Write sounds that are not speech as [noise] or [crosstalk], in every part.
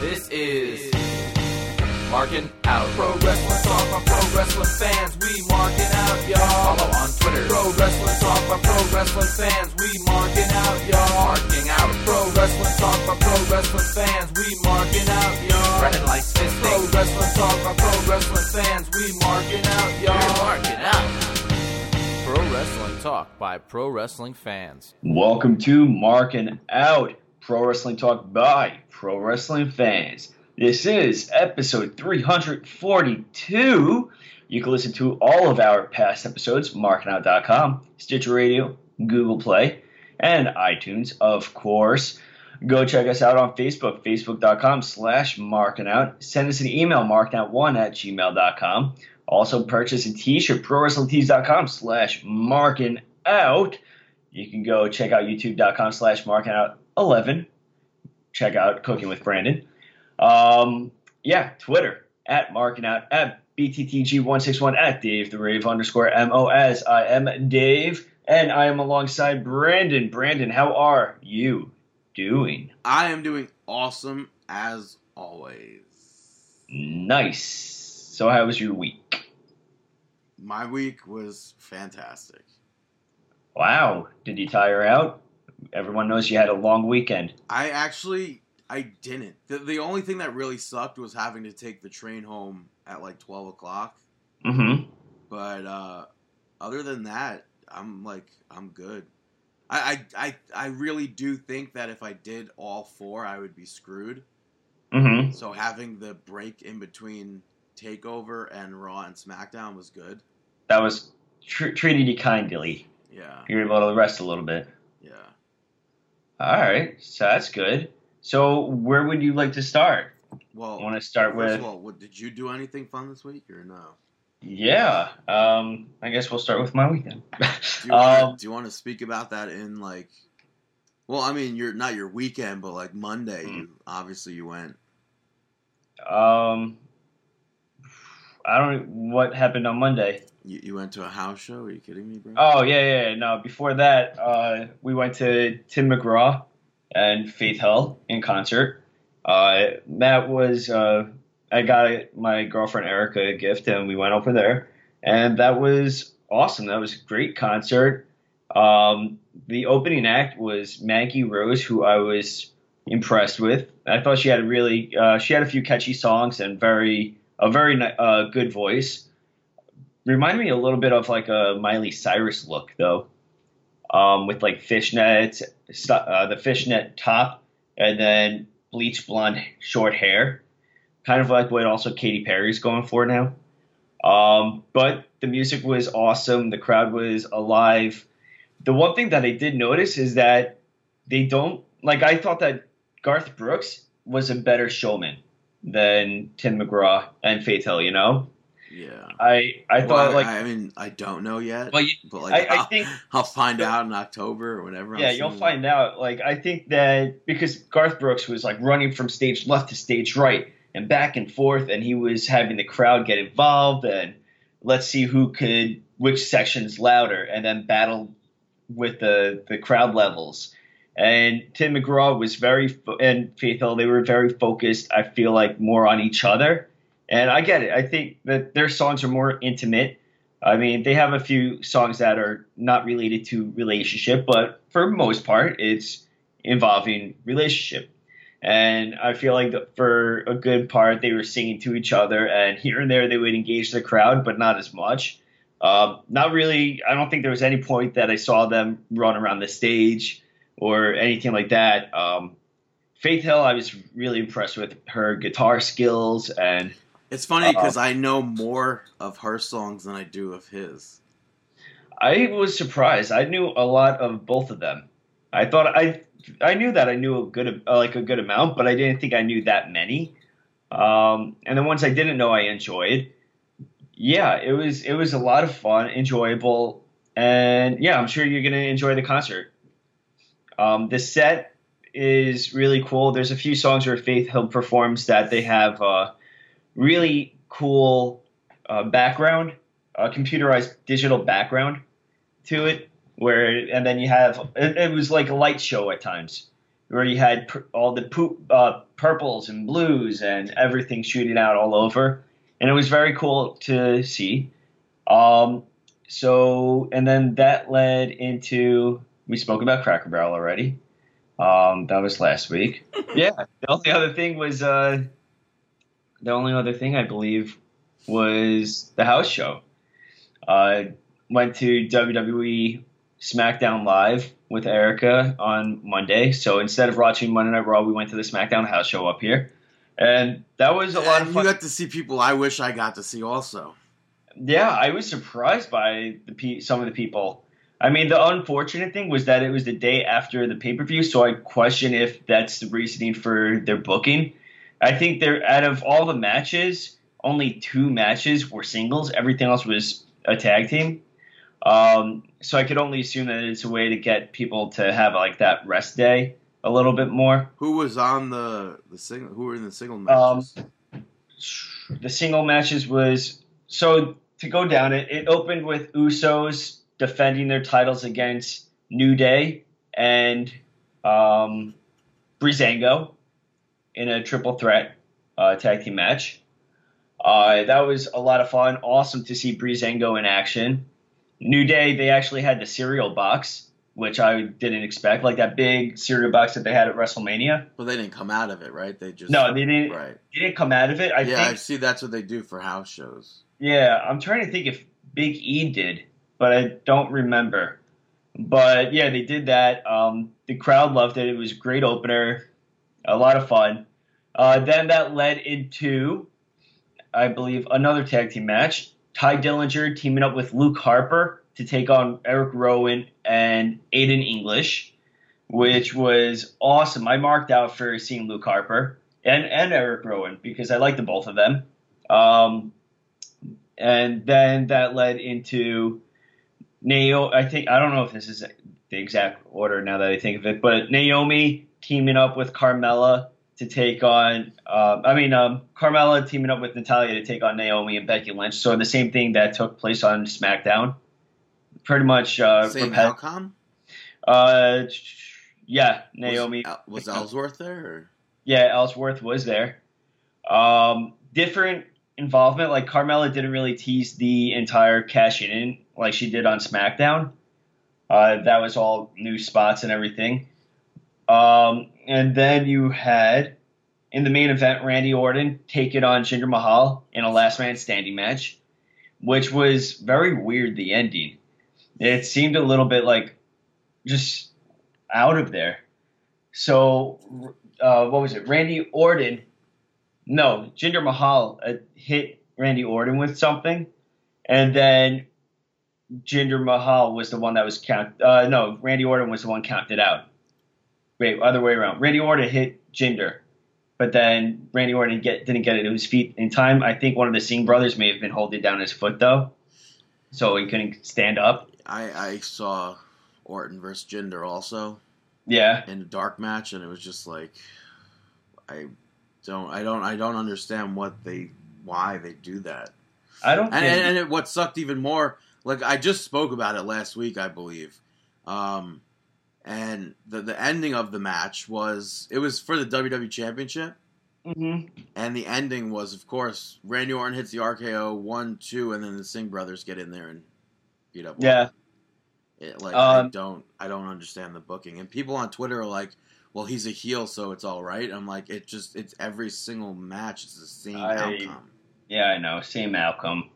This is Marking Out. Pro Wrestling Talk by Pro Wrestling fans. We marking out, y'all. Follow on Twitter. Pro Wrestling Talk by Pro Wrestling fans. We marking out, y'all. Marking out. Pro Wrestling Talk by Pro Wrestling fans. We marking out, y'all. Running like fisting. Pro Wrestling Talk by Pro Wrestling fans. We marking out, y'all. We're marking out. Pro Wrestling Talk by Pro Wrestling fans. Welcome to Marking Out, Pro Wrestling Talk by Pro Wrestling Fans. This is episode 342. You can listen to all of our past episodes, markingout.com, Stitcher Radio, Google Play, and iTunes, of course. Go check us out on Facebook, facebook.com slash markingout. Send us an email, markingout1 at gmail.com. Also purchase a t-shirt, prowrestlingtees.com slash markingout. You can go check out youtube.com slash markingout11. Check out Cooking with Brandon. Um, yeah, Twitter at marking out at BTTG161 at Dave the Rave underscore MOS. I am Dave and I am alongside Brandon. Brandon, how are you doing? I am doing awesome as always. Nice. So, how was your week? My week was fantastic. Wow. Did you tire out? Everyone knows you had a long weekend. I actually I didn't. The, the only thing that really sucked was having to take the train home at like twelve o'clock. Mm-hmm. But uh, other than that, I'm like I'm good. I, I I I really do think that if I did all four, I would be screwed. Mm-hmm. So having the break in between Takeover and Raw and SmackDown was good. That was tr- treated you kindly. Yeah, You were able to rest a little bit. yeah. All right. So that's good. So where would you like to start? Well, I want to start first with of all, what, did you do anything fun this week or no? yeah. Um, I guess we'll start with my weekend. Do you, [laughs] wanna, um, do you want to speak about that in like? Well, I mean, you're not your weekend, but like Monday, Hmm. you obviously you went. um, I don't. What happened on Monday? You, you went to a house show? Are you kidding me, bro? Oh yeah, yeah. No, before that, uh, we went to Tim McGraw and Faith Hill in concert. Uh, that was uh, I got my girlfriend Erica a gift, and we went over there, and that was awesome. That was a great concert. Um, the opening act was Maggie Rose, who I was impressed with. I thought she had a really uh, she had a few catchy songs and very a very uh, good voice. Reminded me a little bit of like a Miley Cyrus look though, um, with like fishnets, uh, the fishnet top, and then bleach blonde short hair, kind of like what also Katy Perry's going for now. Um, but the music was awesome. The crowd was alive. The one thing that I did notice is that they don't like. I thought that Garth Brooks was a better showman than Tim McGraw and Faith Hill. You know, yeah. I I Well, thought I, like I mean, I don't know yet. well, you, but like, I, I I'll, think [laughs] I'll find out in October or whenever. I'm yeah, you'll seeing- find out. Like I think that because Garth Brooks was like running from stage left to stage right and back and forth, and he was having the crowd get involved and let's see who could which section's louder, and then battle with the the crowd levels. And Tim McGraw was very fo- and Faith Hill they were very focused. I feel like more on each other, and I get it. I think that their songs are more intimate. I mean, they have a few songs that are not related to relationship, but for most part, it's involving relationship. And I feel like that for a good part, they were singing to each other, and here and there they would engage the crowd, but not as much. Um, not really. I don't think there was any point that I saw them run around the stage or anything like that. Um, Faith Hill, I was really impressed with her guitar skills, and It's funny because I know more of her songs than I do of his. I was surprised. I knew a lot of both of them. I thought I I knew that I knew a good uh, like a good amount, but I didn't think I knew that many. Um, and the ones I didn't know, I enjoyed. Yeah, it was it was a lot of fun, enjoyable, and yeah, I'm sure you're gonna enjoy the concert. Um, the set is really cool. There's a few songs where Faith Hill performs that they have uh, really cool uh, background, uh, computerized digital background to it where and then you have it, it was like a light show at times where you had pur- all the poop, uh, purples and blues and everything shooting out all over, and it was very cool to see. Um, so, and then that led into we spoke about Cracker Barrel already. Um, that was last week. [laughs] yeah, the only other thing was uh, the only other thing I believe was the house show. Uh, went to WWE SmackDown Live with Erica on Monday. So instead of watching Monday Night Raw, we went to the SmackDown house show up here, and that was a lot And of you fun. got to see people I wish I got to see also. Yeah, I was surprised by the pe- some of the people. I mean, the unfortunate thing was that it was the day after the pay per view, so I question if that's the reasoning for their booking. I think they're out of all the matches, only two matches were singles. Everything else was a tag team. Um, so I could only assume that it's a way to get people to have like that rest day a little bit more. Who was on the the single? Who were in the single Um, matches? the single matches was so to go down it. It opened with Usos defending their titles against New Day and um, Breezango in a triple threat uh, tag team match. Uh, that was a lot of fun. Awesome to see Breezango in action. New Day, they actually had the cereal box, which I didn't expect, like that big cereal box that they had at WrestleMania. Well, they didn't come out of it, right? They just No, they didn't. Right. They didn't come out of it. I yeah, I see. That's what they do for house shows. Yeah, I'm trying to think if Big E did, but I don't remember. But yeah, they did that. Um, the crowd loved it. It was a great opener, a lot of fun. Uh, then that led into, I believe, another tag team match. Tye Dillinger teaming up with Luke Harper to take on Eric Rowan and Aiden English, which was awesome. I marked out for seeing Luke Harper and, and Eric Rowan because I like the both of them. Um, and then that led into Naomi. I think I don't know if this is the exact order now that I think of it, but Naomi teaming up with Carmella to take on. Uh, I mean, um, Carmella teaming up with Natalya to take on Naomi and Becky Lynch. So the same thing that took place on SmackDown. Pretty much. Uh, Same repet- outcome. uh, yeah, Naomi. was, was [laughs] Ellsworth there? Or? Yeah, Ellsworth was there. Um, different involvement. Like Carmella didn't really tease the entire cash in like she did on SmackDown. Uh, that was all new spots and everything. Um, and then you had in the main event Randy Orton take it on Jinder Mahal in a last man standing match, which was very weird. The ending. It seemed a little bit like just out of there. So uh, what was it? Randy Orton. No, Jinder Mahal uh, hit Randy Orton with something, and then Jinder Mahal was the one that was count. Uh, no, Randy Orton was the one counted out. Wait, other way around. Randy Orton hit Jinder, but then Randy Orton get, didn't get it to his feet in time. I think one of the Singh brothers may have been holding down his foot though, so he couldn't stand up. I I saw Orton versus Jinder also Yeah, in a dark match, and it was just like I don't I don't I don't understand what they why they do that. I don't. And think, and, and it, what sucked even more, like I just spoke about it last week, I believe. Um, and the the ending of the match was it was for the WWE Championship, Mhm. and the ending was, of course, Randy Orton hits the RKO one two, and then the Singh brothers get in there and beat up. Yeah, It, like I Um, don't I don't understand the booking, and people on Twitter are like, "Well, he's a heel, so it's all right." I'm like, it just it's every single match, it's the same I- outcome. Yeah, I know. Same outcome.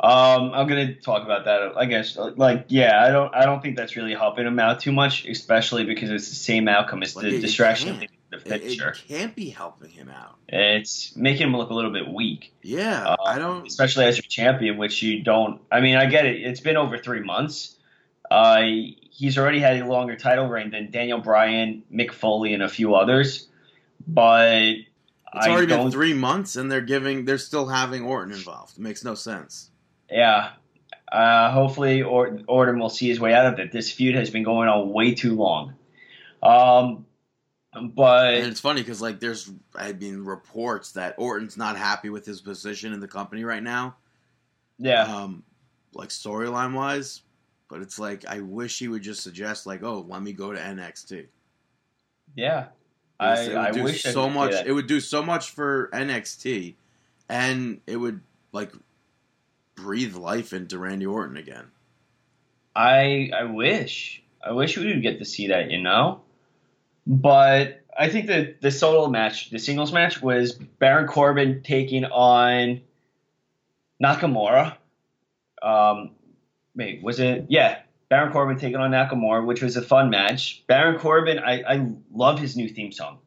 Um, I'm gonna talk about that. I guess, like, yeah, I don't, I don't think that's really helping him out too much, especially because it's the same outcome. It's Like, the distraction of can't. the It, it picture. can't be helping him out. It's making him look a little bit weak, Yeah, Uh, I don't. especially as your champion, which you don't. I mean, I get it. It's been over three months. Uh, he's already had a longer title reign than Daniel Bryan, Mick Foley, and a few others. But It's already been three months, and they're giving. They're still having Orton involved. It makes no sense. Yeah. Uh, hopefully, or- Orton will see his way out of it. This feud has been going on way too long. Um, but And it's funny because like there's I mean reports that Orton's not happy with his position in the company right now. yeah, Um, like storyline wise, but it's like I wish he would just suggest like, oh, let me go to NXT. yeah. I, it would I do wish so much. It would do so much for NXT, and it would like breathe life into Randy Orton again. I I wish I wish we would get to see that, you know. But I think that the solo match, the singles match, was Baron Corbin taking on Nakamura. Um, wait, was it? Yeah, Baron Corbin taking on Nakamura, which was a fun match. Baron Corbin, I, I love his new theme song.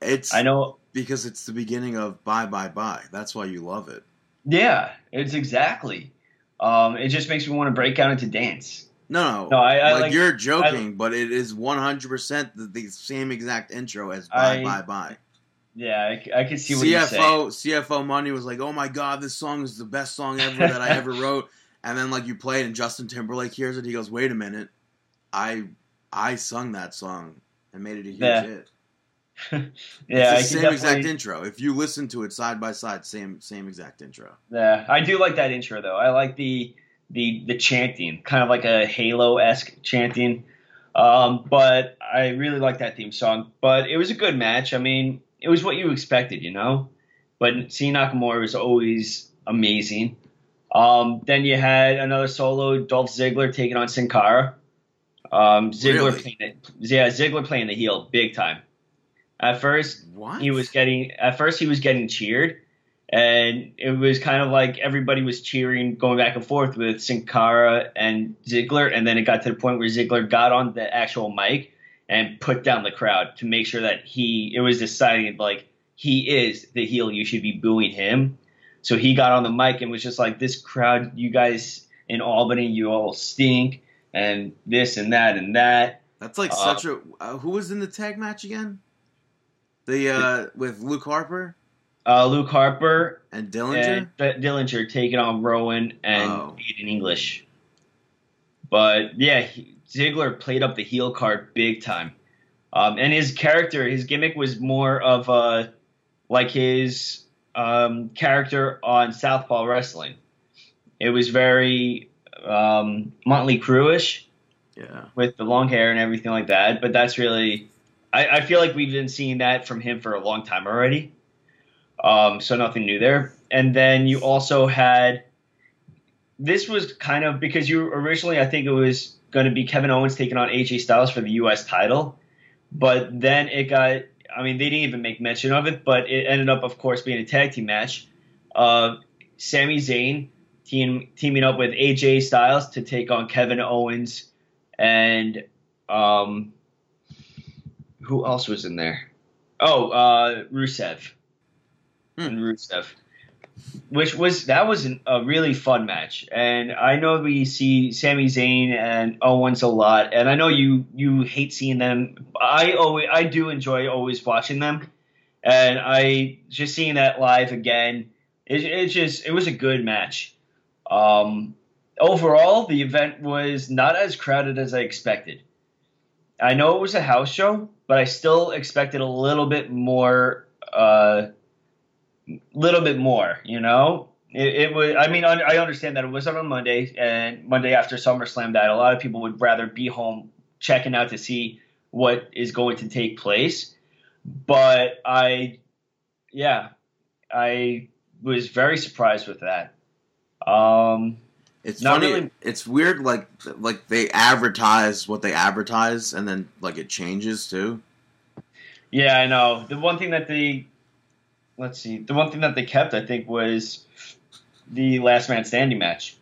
It's I know. because it's the beginning of Bye Bye Bye. That's why you love it. Yeah, it's exactly. Um, it just makes me want to break out into dance. No, no, No, I- I like, like- you're joking, but it is 100 percent the, same exact intro as Bye I- Bye Bye. Yeah, I can see what. CFO CFO Money was like, "Oh my god, this song is the best song ever that I ever [laughs] wrote." And then like you play it, and Justin Timberlake hears it. He goes, "Wait a minute, I I sung that song and made it a huge Yeah. hit." [laughs] yeah, same exact intro. If you listen to it side by side, same same exact intro. Yeah, I do like that intro though. I like the the the chanting, kind of like a Halo esque chanting. Um, but I really like that theme song. But it was a good match. I mean, it was what you expected, you know. But seeing Nakamura was always amazing. Um, then you had another solo, Dolph Ziggler taking on Sin Cara. Um, Ziggler Really? playing it, yeah, Ziggler playing the heel big time. At first, What he was getting at first he was getting cheered and it was kind of like everybody was cheering going back and forth with Sin Cara and Ziggler and then it got to the point where Ziggler got on the actual mic and put down the crowd to make sure that he it was decided like he is the heel you should be booing him so he got on the mic and was just like this crowd you guys in Albany you all stink and this and that and that That's like Uh, such a. Uh, who was in the tag match again? The uh with Luke Harper uh, Luke Harper and Dillinger. and Dillinger taking on Rowan and Oh. Aiden English. But yeah, he, Ziggler played up the heel card big time. Um, and his character, his gimmick was more of a like his um, character on Southpaw Wrestling. It was very um, Motley Crueish yeah. with the long hair and everything like that. But that's really, I, I feel like we've been seeing that from him for a long time already. Um, so nothing new there. And then you also had, this was kind of because you originally, I think it was going to be Kevin Owens taking on AJ Styles for the U.S. title, but then it got. I mean, they didn't even make mention of it, but it ended up, of course, being a tag team match. Uh, Sami Zayn team, teaming up with AJ Styles to take on Kevin Owens and um, who else was in there? Oh, uh, Rusev Hmm. and Rusev, which was that was an, a really fun match. And I know we see Sami Zayn and Owens a lot, and I know you you hate seeing them. I always I do enjoy always watching them, and I just seeing that live again. It, it just it was a good match. Um, overall, the event was not as crowded as I expected. I know it was a house show, but I still expected a little bit more. Uh, little bit more, you know. It, it was. I mean, I understand that it was on a Monday and Monday after SummerSlam that a lot of people would rather be home checking out to see what is going to take place. But I, yeah, I was very surprised with that. Um, It's Not funny. really- It's weird. Like like they advertise what they advertise, and then like it changes too. Yeah, I know. The one thing that they let's see, the one thing that they kept, I think, was the last man standing match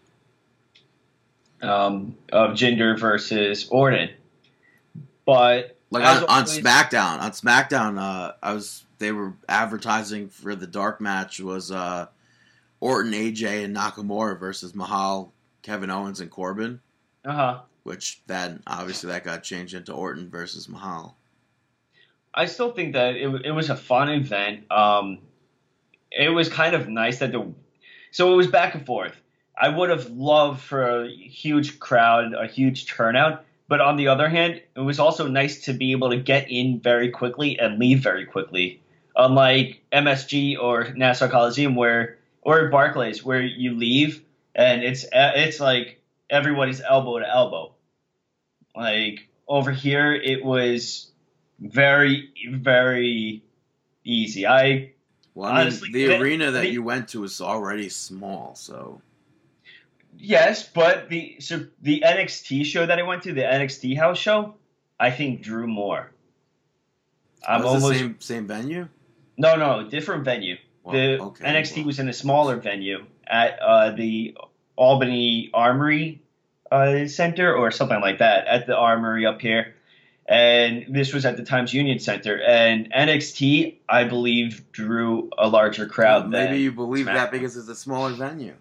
um, of Jinder versus Orton. But Like on, on always- SmackDown, on SmackDown, uh, I was they were advertising for the dark match was uh, Orton, AJ, and Nakamura versus Mahal, Kevin Owens, and Corbin. uh huh. Which then obviously that got changed into Orton versus Mahal. I still think that it, it was a fun event. Um, it was kind of nice that the so it was back and forth. I would have loved for a huge crowd, a huge turnout, but on the other hand, it was also nice to be able to get in very quickly and leave very quickly. Unlike MSG or Nassau Coliseum, where or Barclays, where you leave and it's it's like everybody's elbow to elbow. Like over here, it was very very easy. I Well, I mean, Honestly, the arena that the- you went to is already small, so yes, but the so the NXT show that I went to, the NXT house show, I think drew more. I'm was almost the same same venue. no no different venue. Well, the okay, NXT well, was in a smaller venue at uh, the Albany Armory uh, Center or something like that at the Armory up here. And this was at the Times Union Center. And NXT, I believe, drew a larger crowd. maybe you believe that because it's a smaller venue.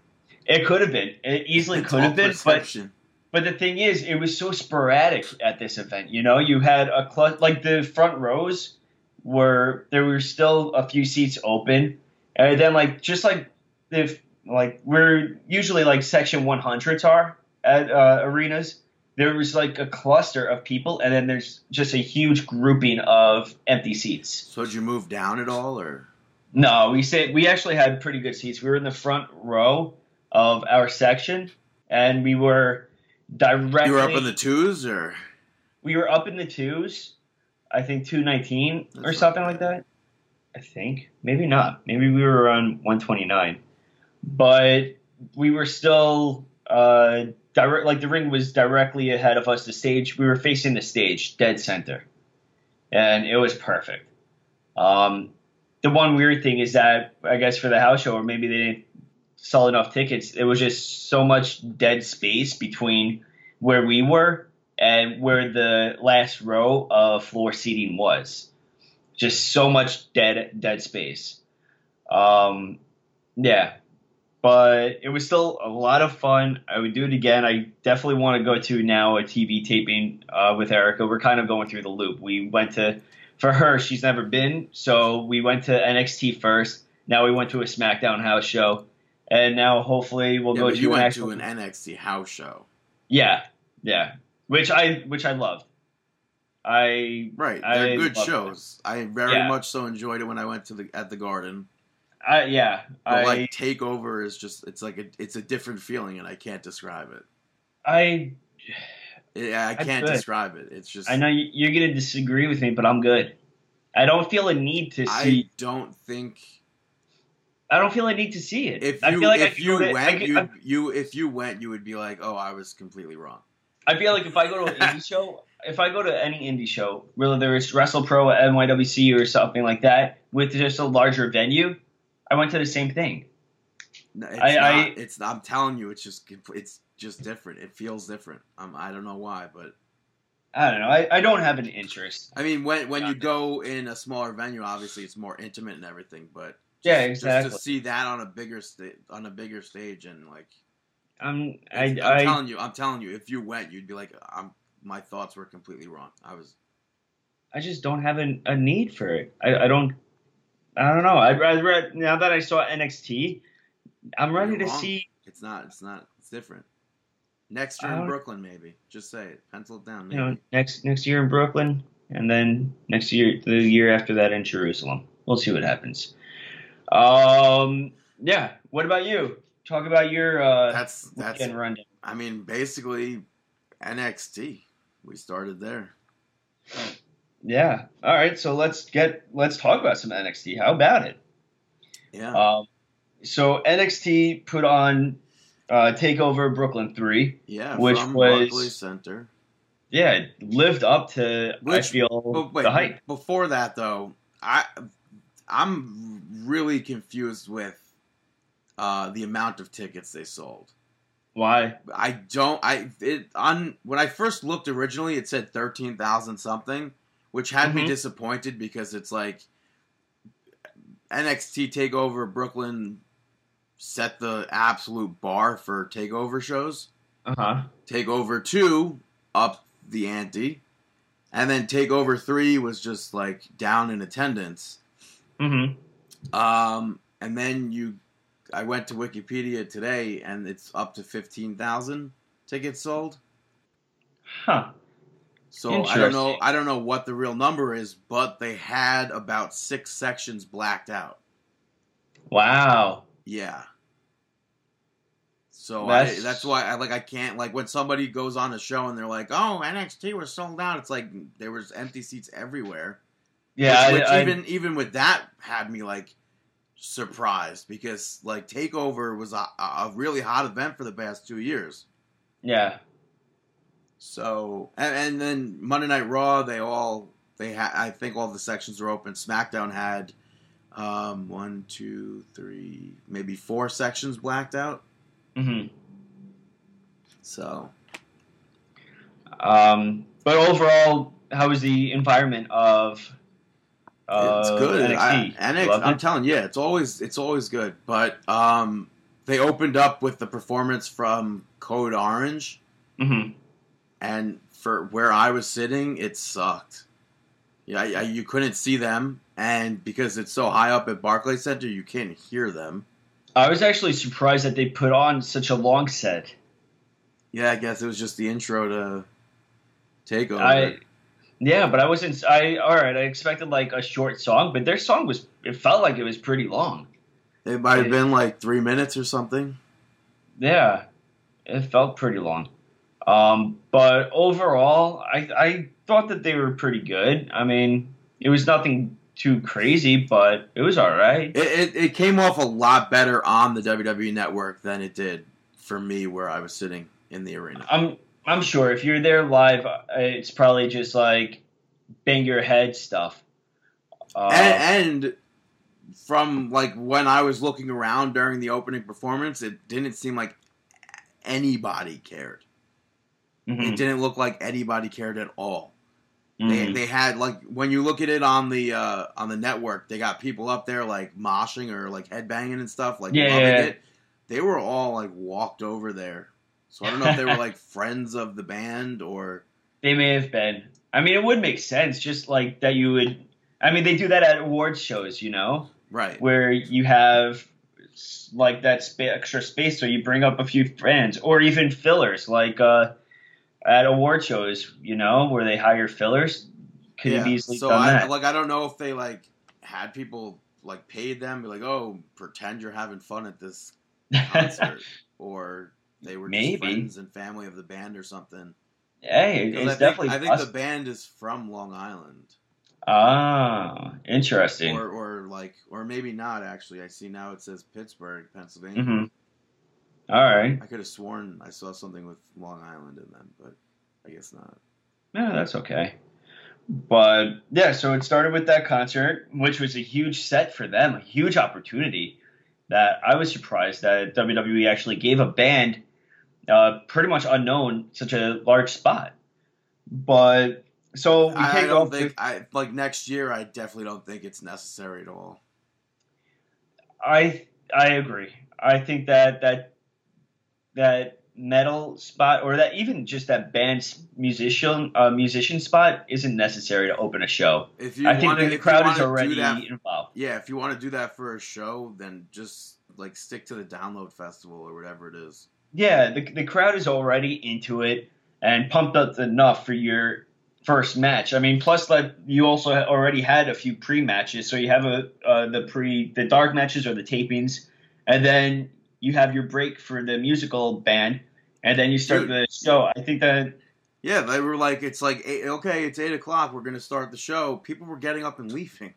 it could have been. It easily It's could have been, but perception. but the thing is, it was so sporadic at this event. You know, you had a cl- like the front rows were there were still a few seats open, and then like just like if like we're usually like section 100s are at uh, arenas. There was like a cluster of people, and then there's just a huge grouping of empty seats. so did you move down at all, or No, we said we actually had pretty good seats. We were in the front row of our section, and we were directly. you were up in the twos, or we were up in the twos. I think two nineteen or something like that. I think maybe not. Maybe we were twenty nine, but we were still uh, direct. Like the ring was directly ahead of us. The stage we were facing the stage, dead center, and it was perfect. Um, the one weird thing is that I guess for the house show, or maybe they didn't sell enough tickets. It was just so much dead space between where we were and where the last row of floor seating was. Just so much dead dead space. Um, yeah, but it was still a lot of fun. I would do it again. I definitely want to go to now a TV taping uh, with Erica. We're kind of going through the loop. We went to for her. She's never been, so we went to NXT first. Now we went to a SmackDown house show, and now hopefully we'll yeah, go to you an went actual- to an NXT house show, yeah, yeah, which I which I loved. I right? They're good love shows. I very Yeah. much so enjoyed it when I went to the at the Garden. I yeah But I like Takeover is just it's like a, it's a different feeling, and I can't describe it. I eh, Yeah, I can't good. describe it. It's just I know you- you're gonna disagree with me, but I'm good. I don't feel a need to see. I don't think I, don't feel a need to see it. if I you feel like if you to- I went could- you you if you went you would be like oh I was completely wrong. I feel like if I go to an indie [laughs] show, if I go to any indie show, whether it's WrestlePro, NYWC, or something like that, with just a larger venue, I went to the same thing. No, It's I- not. I- it's I'm telling you, it's just it's just different. It feels different. Um, I don't know why, but I don't know. I, I don't have an interest. I mean, when when you go in a smaller venue, obviously it's more intimate and everything. But Yeah, just exactly. to see that on a bigger sta- on a bigger stage and like I'm I, I'm telling you, I'm telling you, if you went, you'd be like, I'm my thoughts were completely wrong. I was I just don't have an, a need for it. I, I don't. I don't know. I'd rather now that I saw NXT, I'm ready to see. it's not it's not it's different. Next year in Brooklyn, maybe. Just say it. Pencil it down. You know, next next year in Brooklyn, and then next year, the year after that in Jerusalem. We'll see what happens. Um. Yeah. What about you? Talk about your uh, that's that's weekend rundown. I mean, basically, NXT. We started there. Yeah. All right. So let's get let's talk about some NXT. How about it? Yeah. Um. So NXT put on uh, Takeover Brooklyn three. yeah. which was- Center. Yeah, it lived up to I Which- feel But wait, the hype. before that though, I I'm really confused with uh, the amount of tickets they sold. Why? I don't. I it on when I first looked originally, it said thirteen thousand something, which had me Mhm. disappointed because it's like NXT Takeover Brooklyn set the absolute bar for takeover shows. Uh huh. Takeover two up the ante, and then Takeover three was just like down in attendance. Mm-hmm. Um, and then you, I went to Wikipedia today, and it's up to fifteen thousand tickets sold. Huh. So I don't know. I don't know what the real number is, but they had about six sections blacked out. Wow. Yeah. So I, That's- that's why I like I can't like when somebody goes on a show and they're like, "Oh, NXT was sold out." It's like there was empty seats everywhere. Yeah, which, which I, I- even even with that had me like surprised because like Takeover was a, a really hot event for the past two years. yeah. So and, and then Monday Night Raw, they all they had. I think all the sections were open. SmackDown had um, one, two, three, maybe four sections blacked out. Mm-hmm. So Um, but overall, how was the environment of? Uh, it's good. NXT? I, NXT I'm it? telling you, it's always it's always good. But um, they opened up with the performance from Code Orange, Mhm. and for where I was sitting, it sucked. Yeah, I, I, you couldn't see them, and because it's so high up at Barclays Center, you can't hear them. I was actually surprised that they put on such a long set. Yeah, I guess it was just the intro to Takeover. I, yeah, but I wasn't. I all right. I expected like a short song, but their song was. It felt like it was pretty long. it might have been like three minutes or something. Yeah, it felt pretty long. Um, but overall, I I thought that they were pretty good. I mean, it was nothing too crazy, but it was all right. It, it, it came off a lot better on the WWE Network than it did for me where I was sitting in the arena. I'm I'm sure if you're there live, uh, it's probably just like bang your head stuff. Uh, and, and from like when I was looking around during the opening performance, it didn't seem like anybody cared. mhm, It didn't look like anybody cared at all. They, mhm. they had like when you look at it on the uh, on the network, they got people up there like moshing or like headbanging and stuff, like Yeah, loving yeah. it. They were all like walked over there, so I don't know if they were like [laughs] friends of the band or They may have been. I mean, it would make sense, just like that you would. I mean, they do that at awards shows, you know, right. where you have like that spa- extra space, so you bring up a few friends, or even fillers, like uh, at award shows, you know, where they hire fillers. Could have easily so done I that. like I don't know if they like had people like paid them be like oh pretend you're having fun at this concert [laughs] or they were just Maybe. friends and family of the band or something. hey, it's I think, definitely. I think possible. the band is from Long Island. ah, interesting. or or like or maybe not actually. I see now it says Pittsburgh, Pennsylvania. hmm All right. I could have sworn I saw something with Long Island in them, but I guess not. No, that's okay. But yeah, so it started with that concert, which was a huge set for them, a huge opportunity that I was surprised that WWE actually gave a band uh, pretty much unknown such a large spot. But so we I, I don't think I like next year. I definitely don't think it's necessary at all. I I agree. I think that that that metal spot or that even just that band musician uh, musician spot isn't necessary to open a show. If you I think want to, the crowd is already that, involved. yeah. If you want to do that for a show, then just like stick to the download festival or whatever it is. Yeah, the the crowd is already into it and pumped up enough for your first match. I mean, plus that you also already had a few pre matches, so you have a uh, the pre the dark matches or the tapings, and then you have your break for the musical band, and then you start Dude. the show. I think that Yeah, they were like, it's like eight, okay, it's eight o'clock. We're gonna start the show. People were getting up and leaving.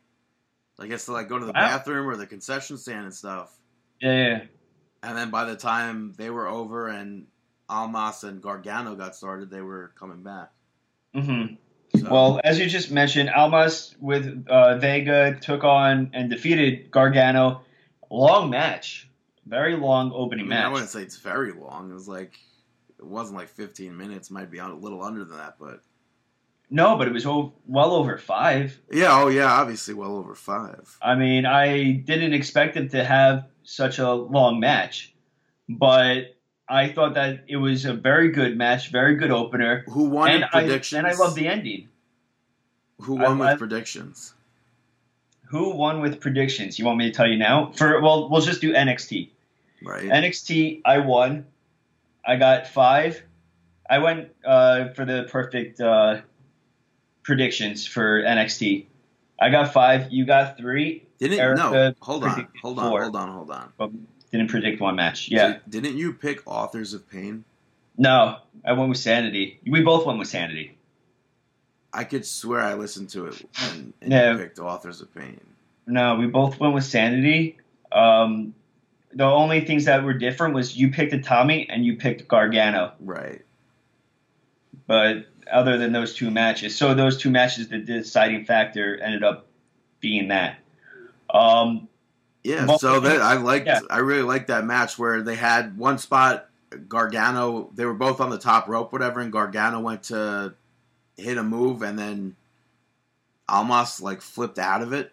I guess to like go to the Wow. bathroom or the concession stand and stuff. yeah, And then by the time they were over and Almas and Gargano got started, they were coming back. hmm So, Well, as you just mentioned, Almas with uh, Vega took on and defeated Gargano. Long match, very long I, opening mean, I match. wouldn't say it's very long. It was like it wasn't like 15 minutes. Might be a little under than that, but No, but it was well over five. yeah. Oh yeah, obviously well over five. I mean, I didn't expect them to have such a long match, but I thought that it was a very good match, very good opener. Who won and in I, predictions? and I love the ending. Who won I- with I- predictions? Who won with predictions? You want me to tell you now? For well, we'll just do NXT. Right. NXT, I won. I got five. I went uh, for the perfect uh, predictions for NXT. I got five. You got three. Didn't Erica no. Hold on. Hold on. four. Hold on. Hold on. But Didn't predict one match. Yeah. Did, didn't you pick Authors of Pain? No, I went with Sanity. We both went with Sanity. I could swear I listened to it and, and No. you picked Authors of Pain. No, we both went with Sanity. Um, the only things that were different was you picked Itami and you picked Gargano. Right. But other than those two matches, so those two matches, the deciding factor ended up being that. Um, Yeah, Well, so that I liked yeah. I really liked that match where they had one spot Gargano they were both on the top rope whatever and Gargano went to hit a move and then Almas like flipped out of it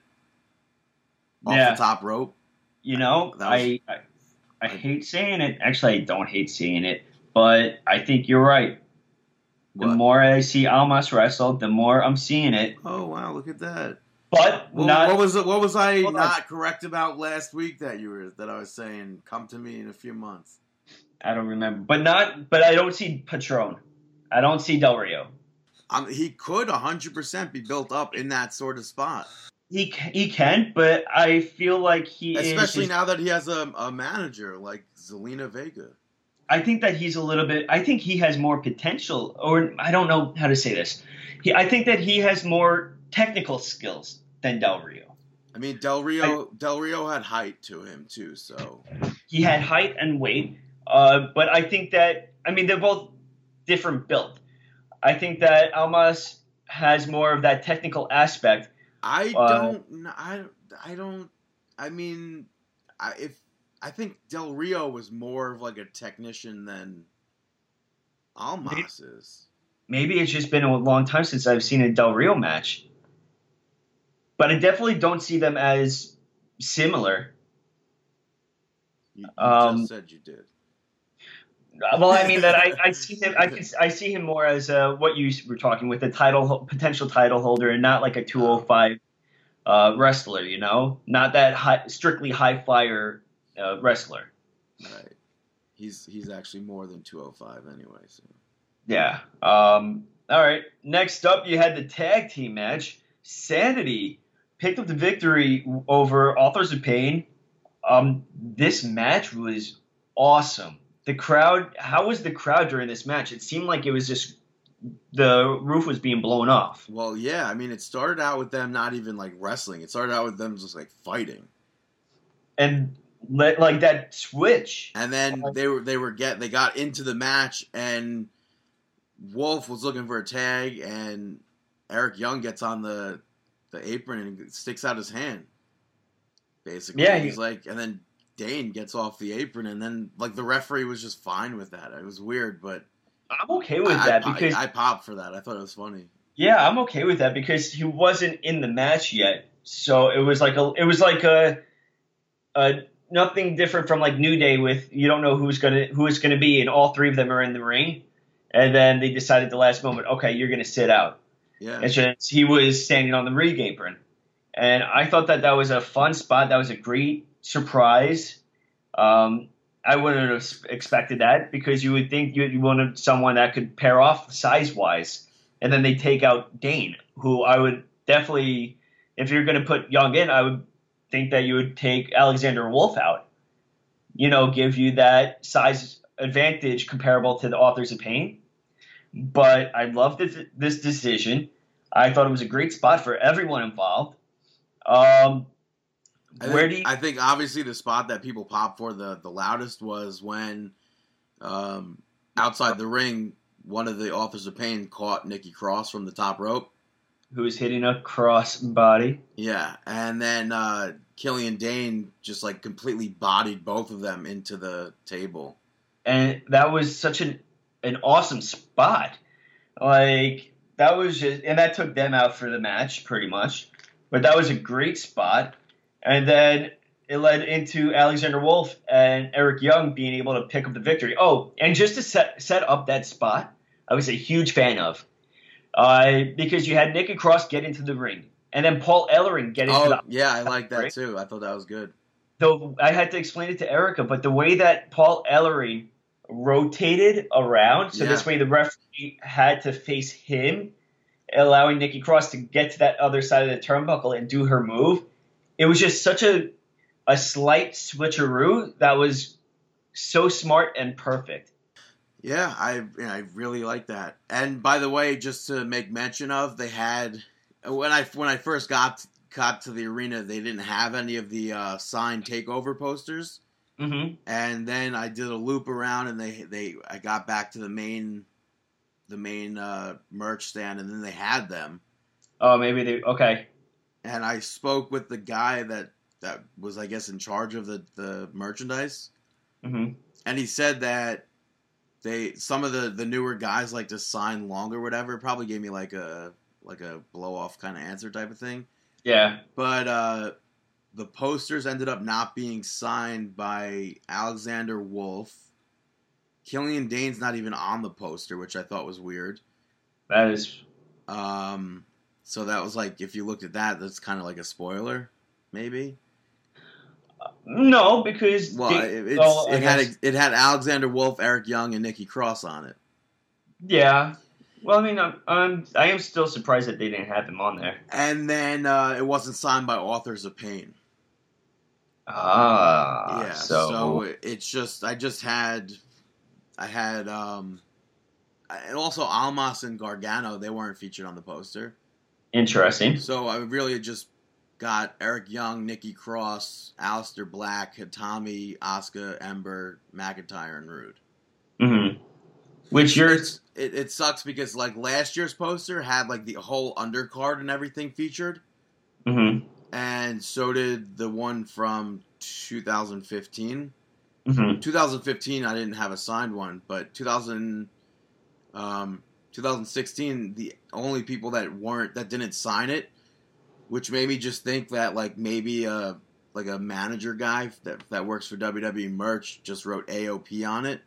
off Yeah. the top rope. you know, was- I, I I hate saying it. Actually, I don't hate saying it, but I think you're right. The What? more I see Almas wrestle, the more I'm seeing it. Oh wow, look at that. But Well, not what was it, what was I on. not correct about last week that you were that I was saying come to me in a few months. I don't remember. But not. But I don't see Patron. I don't see Del Rio. Um, he could 100% be built up in that sort of spot. He he can, but I feel like he Especially is. now that he has a, a manager like Zelina Vega. I think that he's a little bit. I think he has more potential, or I don't know how to say this. He, I think that he has more technical skills than Del Rio. I mean, Del Rio Del Rio had height to him too, so He had height and weight, uh, but I think that I mean they're both different built. I think that Almas has more of that technical aspect. I Uh, don't I I don't I mean I if I think Del Rio was more of like a technician than Almas is. Maybe it's just been a long time since I've seen a Del Rio match, but I definitely don't see them as similar. You, you Um, just said you did. Well, I mean that I, I see him. I, [laughs] can, I see him more as uh, what you were talking with a title potential title holder, and not like a 205 uh, wrestler. You know, not that high, strictly high flyer uh, wrestler. Right. He's he's actually more than 205 anyway, so Yeah. Um, all right. Next up, you had the tag team match. Sanity picked up the victory over Authors of Pain. Um, this match was awesome. The crowd. How was the crowd during this match? It seemed like it was just the roof was being blown off. Well, yeah, I mean, it started out with them not even like wrestling. It started out with them just like fighting, and like that switch. and then they were they were get they got into the match, and Wolf was looking for a tag, and Eric Young gets on the the apron and sticks out his hand. Basically, Yeah, he- he's like, and then Dain gets off the apron, and then like the referee was just fine with that. It was weird, but I'm okay with I, that I, because I popped for that. I thought it was funny. Yeah, I'm okay with that because he wasn't in the match yet. So it was like a it was like a, a nothing different from like New Day with you don't know who's gonna who it's gonna be and all three of them are in the ring, and then they decided the last moment, okay, you're gonna sit out. Yeah, And just he was standing on the ring apron, and I thought that that was a fun spot. That was a great surprise. Um, I wouldn't have expected that because you would think you, you wanted someone that could pair off size wise, and then they take out Dain, who I would definitely, if you're going to put Young in, I would think that you would take Alexander Wolf out. You know, give you that size advantage comparable to the Authors of Pain. But I love this, this decision. I thought it was a great spot for everyone involved. Um, I where think, do you, I think obviously the spot that people popped for the the loudest was when um, outside the ring one of the authors of pain caught Nikki Cross from the top rope. Who's hitting a cross body? Yeah, and then uh, Killian Dain just like completely bodied both of them into the table. and that was such an an awesome spot. Like that was just, and that took them out for the match pretty much. But that was a great spot, and then it led into Alexander Wolf and Eric Young being able to pick up the victory. Oh, and just to set set up that spot, I was a huge fan of, uh, because you had Nikki Cross get into the ring, and then Paul Ellering get into Oh the yeah, I like that too. I thought that was good. though I had to explain it to Erica, but the way that Paul Ellering rotated around, so this way the referee had to face him, allowing Nikki Cross to get to that other side of the turnbuckle and do her move. It was just such a a slight switcheroo that was so smart and perfect. Yeah, I I really like that. And by the way, just to make mention of, they had when I when I first got got to the arena, they didn't have any of the uh, signed takeover posters. Mm-hmm. And then I did a loop around, and they they I got back to the main the main uh, merch stand, and then they had them. Oh, maybe they okay. And I spoke with the guy that that was I guess in charge of the the merchandise, Mm-hmm. and he said that they some of the the newer guys like to sign longer, whatever. Probably gave me like a like a blow off kind of answer type of thing. Yeah. But uh, the posters ended up not being signed by Alexander Wolf. Killian Dain's not even on the poster, which I thought was weird. That is Um, so that was like, if you looked at that, that's kind of like a spoiler, maybe. No because Well, it, well, it had it had Alexander Wolf, Eric Young, and Nikki Cross on it. yeah. Well, I mean, I'm, I'm I am still surprised that they didn't have him on there. And then uh, it wasn't signed by Authors of Pain. Ah, yeah, So, so it- it's just I just had I had um and also Almas and Gargano they weren't featured on the poster. interesting. So I really just got Eric Young, Nikki Cross, Aleister Black, Itami, Asuka, Ember, McIntyre, and Roode. Mm-hmm. Which you're It's, it, it sucks because like last year's poster had like the whole undercard and everything featured, mm-hmm. and so did the one from 2015. Mm-hmm. 2015 I didn't have a signed one, but 2000 um 2016 the only people that weren't that didn't sign it, which made me just think that like maybe a like a manager guy that that works for WWE merch just wrote AOP on it.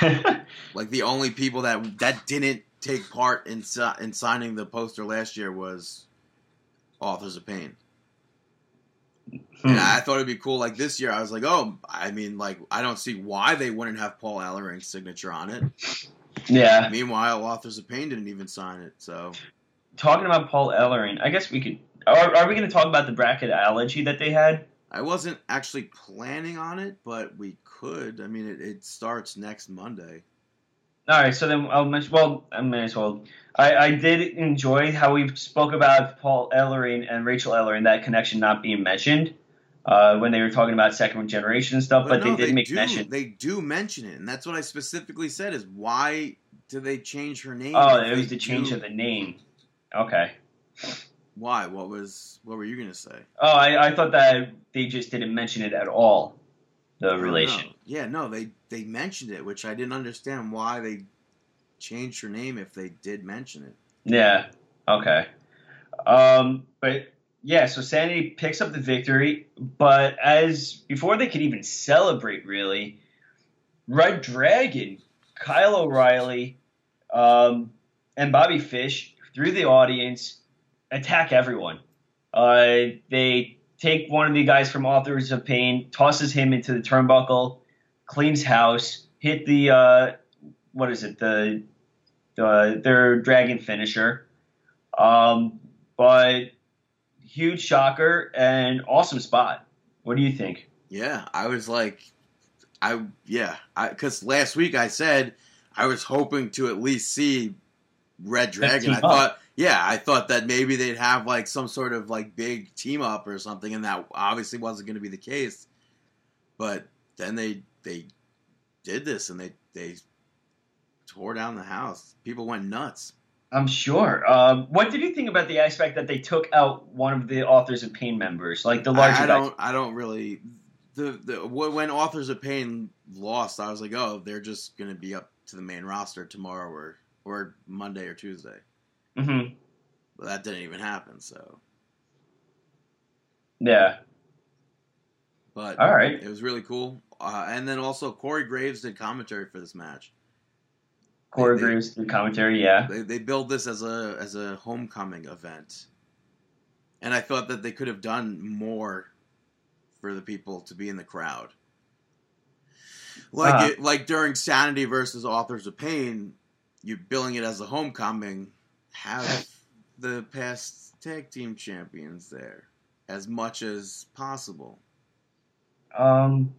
[laughs] Like the only people that that didn't take part in in signing the poster last year was Authors of Pain. Hmm. And I thought it'd be cool. Like this year, I was like, oh, I mean, like I don't see why they wouldn't have Paul Ellering's signature on it. yeah. Meanwhile, Authors of Pain didn't even sign it. So Talking about Paul Ellering, I guess we could. Are, are we going to talk about the bracketology that they had? I wasn't actually planning on it, but we could. I mean, it, it starts next Monday. All right, so then I'll mention. Well, I may as well. I, I did enjoy how we spoke about Paul Ellering and Rachel Ellering, that connection not being mentioned uh, when they were talking about second generation and stuff, but, no, they did make do, mention. They do mention it, and that's what I specifically said: is why do they change her name? oh, it was the change do- of the name. Okay. Why? What was? What were you gonna say? Oh, I, I thought that they just didn't mention it at all. The relation. no. Yeah, no, they they mentioned it, which I didn't understand why they changed her name if they did mention it. Yeah. Okay. Um, but yeah, so Sanity picks up the victory, but as before they could even celebrate, really, Red Dragon, Kyle O'Reilly, um, and Bobby Fish through the audience attack everyone. Uh, they take one of the guys from Authors of Pain, tosses him into the turnbuckle, cleans house, hit the uh, what is it the the their dragon finisher. Um, but huge shocker and awesome spot. What do you think? Yeah, I was like, I yeah, because last week I said I was hoping to at least see Red Dragon. I thought, yeah, I thought that maybe they'd have like some sort of like big team up or something, and that obviously wasn't going to be the case. But then they they did this and they they tore down the house. People went nuts. I'm sure. Um, what did you think about the aspect that they took out one of the authors of Pain members, like the larger I, I don't. I don't really. The, the when Authors of Pain lost, I was like, oh, they're just gonna be up to the main roster tomorrow or or Monday or Tuesday. Hmm But that didn't even happen. So, Yeah. but All right. it was really cool. Uh, and then also Corey Graves did commentary for this match. Corey They- Graves did commentary. Yeah. They they build this as a as a homecoming event, and I thought that they could have done more for the people to be in the crowd. Like Ah. it, like during Sanity versus Authors of Pain, you're billing it as a homecoming. Have the past tag team champions there as much as possible. Um,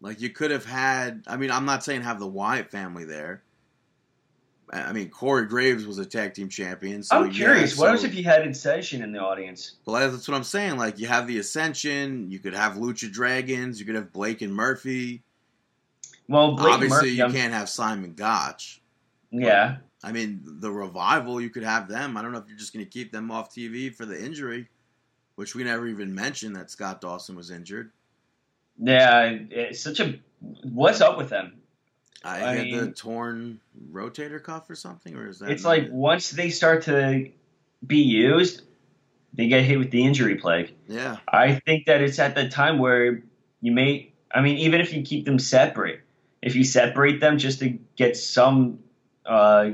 Like you could have had. I mean, I'm not saying have the Wyatt family there. I mean, Corey Graves was a tag team champion. So I'm yeah, curious. what so- else if you had Ascension in the audience? Well, that's what I'm saying. Like you have the Ascension, you could have Lucha Dragons, you could have Blake and Murphy. Well, Blake Obviously, Murphy, you I'm- can't have Simon Gotch. Yeah, I mean, the revival, you could have them. I don't know if you're just going to keep them off TV for the injury, which we never even mentioned that Scott Dawson was injured. yeah. It's such a. What's up with them? I, I had the mean- torn rotator cuff or something, or is that? It's like it? once they start to be used, they get hit with the injury plague. yeah, I think that it's at the time where you may. I mean, even if you keep them separate, if you separate them just to get some, uh,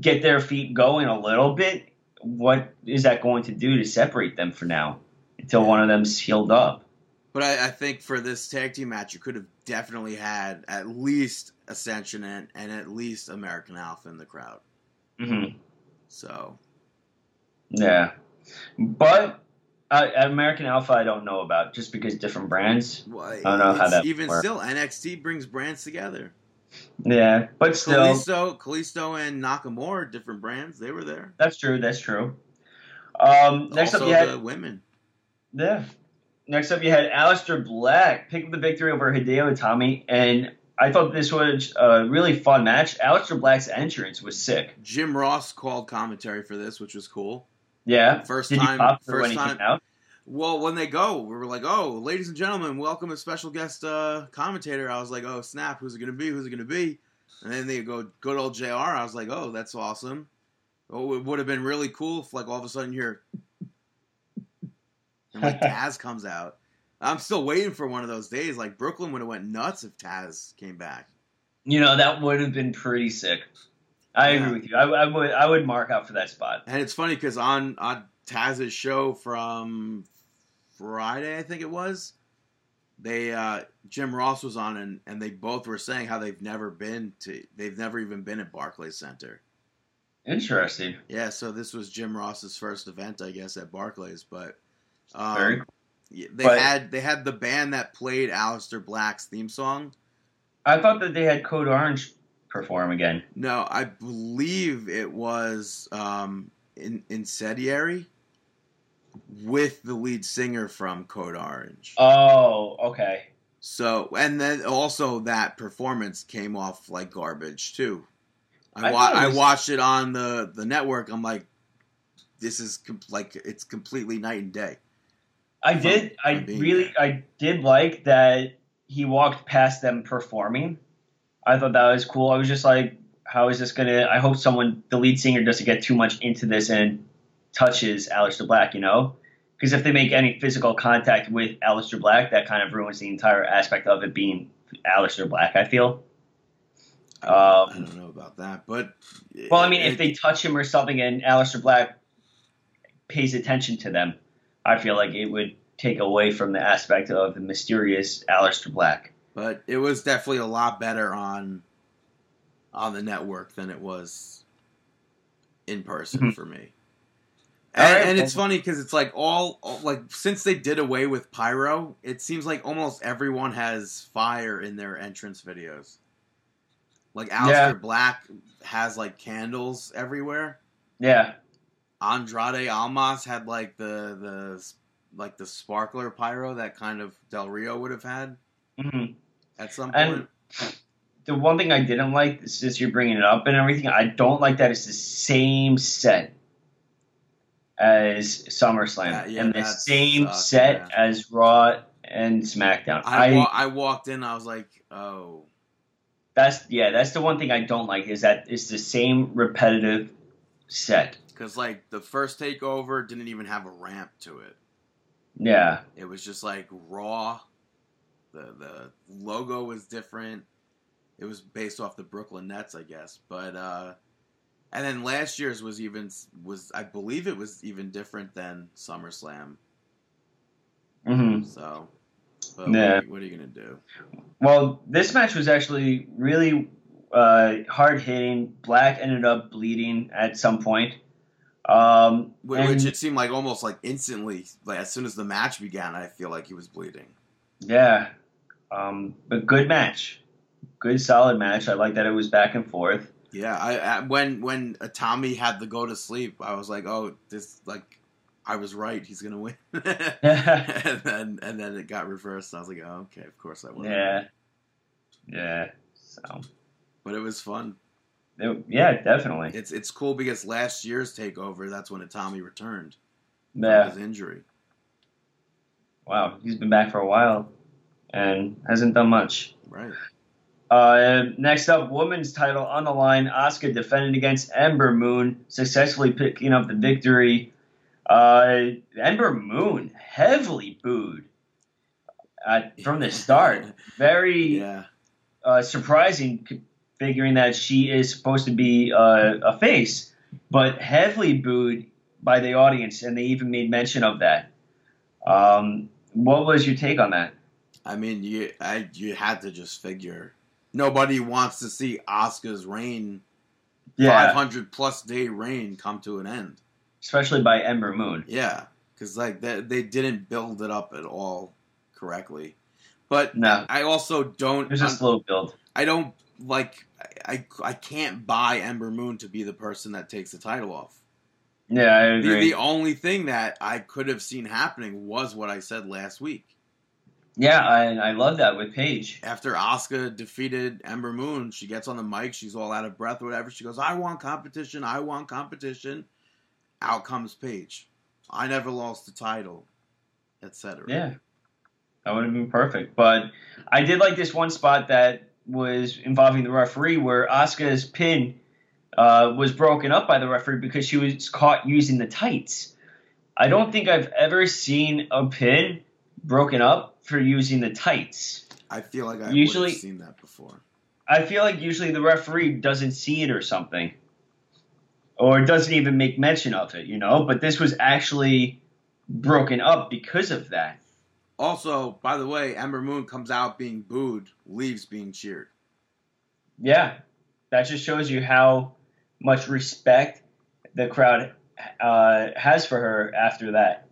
get their feet going a little bit, what is that going to do to separate them for now until one of them's healed up? but I, I think for this tag team match, you could have definitely had at least Ascension and, and at least American Alpha in the crowd. hmm So Yeah, but uh, American Alpha, I don't know about just because different brands. well, I don't know how that even works. still NXT brings brands together. Yeah, but still, Kalisto, Kalisto, and Nakamura, different brands. They were there. that's true. That's true. Um, next also, up, you had the women. Yeah. Next up, you had Aleister Black pick up the victory over Hideo Itami, and I thought this was a really fun match. Aleister Black's entrance was sick. Jim Ross called commentary for this, which was cool. Yeah. First Did time, you pop for first when he time. Well, when they go, we were like, "Oh, ladies and gentlemen, welcome a special guest uh, commentator." I was like, "Oh, snap! Who's it gonna be? Who's it gonna be?" And then they go, "Good old Jr." I was like, "Oh, that's awesome." Oh, it would have been really cool if, like, all of a sudden you're, and like [laughs] Taz comes out. I'm still waiting for one of those days. Like Brooklyn would have went nuts if Taz came back. You know that would have been pretty sick. I Yeah. agree with you. I, I would. I would mark out for that spot. And it's funny because on on Taz's show from Friday, I think it was, they uh, Jim Ross was on, and, and they both were saying how they've never been to, they've never even been at Barclays Center. Interesting. Yeah, so this was Jim Ross's first event, I guess, at Barclays. But um, Very. they but- had they had the band that played Aleister Black's theme song. I thought that they had Code Orange perform again. No, I believe it was um, in, Incendiary with the lead singer from Code Orange. Oh, okay. So, and then also that performance came off like garbage too. I, I wa- I was- watched it on the the network. I'm like, this is com- like it's completely night and day. I From- did. I really. there. I did like that he walked past them performing. I thought that was cool. I was just like, how is this gonna? I hope someone, the lead singer, doesn't get too much into this and touches Aleister Black. You know, because if they make any physical contact with Aleister Black, that kind of ruins the entire aspect of it being Aleister Black. I feel. I don't, I Um, don't know about that, but Well, I mean, it- if they touch him or something, and Aleister Black pays attention to them, I feel like it would take away from the aspect of the mysterious Aleister Black. but it was definitely a lot better on on the network than it was in person Mhm. for me. And, right, and it's funny because it's like all, all like since they did away with pyro, it seems like almost everyone has fire in their entrance videos. Like Aleister Yeah. Black has like candles everywhere. Yeah, Andrade Almas had like the the like the sparkler pyro that kind of Del Rio would have had hmm at some And- point. the one thing I didn't like, since you're bringing it up and everything, I don't like that it's the same set as SummerSlam Yeah, yeah, and the same sucks, set yeah. as Raw and SmackDown. I, I, wa- I walked in, I was like, oh, that's yeah, that's the one thing I don't like is that it's the same repetitive set. because like the first takeover didn't even have a ramp to it. Yeah. It was just like raw. The the logo was different. It was based off the Brooklyn Nets, I guess. But uh and then last year's was even was I believe it was even different than SummerSlam. hmm So Yeah. what, are you, what are you gonna do? Well, this match was actually really uh, hard hitting. Black ended up bleeding at some point. Um, Wh- and- Which it seemed like almost like instantly, like as soon as the match began, I feel like he was bleeding. Yeah, um, but good match, good solid match. I like that it was back and forth. Yeah, I, I when when Tommy had to go to sleep, I was like, oh, this like I was right. He's gonna win. [laughs] and [laughs] then and then it got reversed. I was like, oh, okay, of course I was. yeah. Yeah. So but it was fun. it- yeah, definitely. It's it's cool because last year's takeover, that's when Tommy returned from Yeah. his injury. Wow, he's been back for a while and hasn't done much. Right. Uh, next up, women's title on the line. Asuka defended against Ember Moon, successfully picking up the victory. Uh, Ember Moon heavily booed uh, from the start. [laughs] Very Yeah. uh, surprising, figuring that she is supposed to be uh, a face, but heavily booed by the audience, and they even made mention of that. Um, what was your take on that? I mean, you I you had to just figure nobody wants to see Asuka's reign, five hundred plus day reign, come to an end. especially by Ember Moon. Yeah, because like they, they didn't build it up at all correctly. But No. I also don't. It was a slow build. I don't like. I I can't buy Ember Moon to be the person that takes the title off. Yeah, I The, the only thing that I could have seen happening was what I said last week. Yeah, I, I love that with Paige. After Asuka defeated Ember Moon, she gets on the mic. She's all out of breath or whatever. She goes, "I want competition. I want competition." Out comes Paige. I never lost the title, etc. Yeah, that would have been perfect. But I did like this one spot that was involving the referee where Asuka's pin uh, was broken up by the referee because she was caught using the tights. I don't think I've ever seen a pin broken up for using the tights. I feel like I would Usually- seen that before. I feel like usually the referee doesn't see it or something, or doesn't even make mention of it, you know. But this was actually broken up because of that. Also, by the way, Ember Moon comes out being booed, leaves being cheered. Yeah, that just shows you how much respect the crowd uh, has for her after that.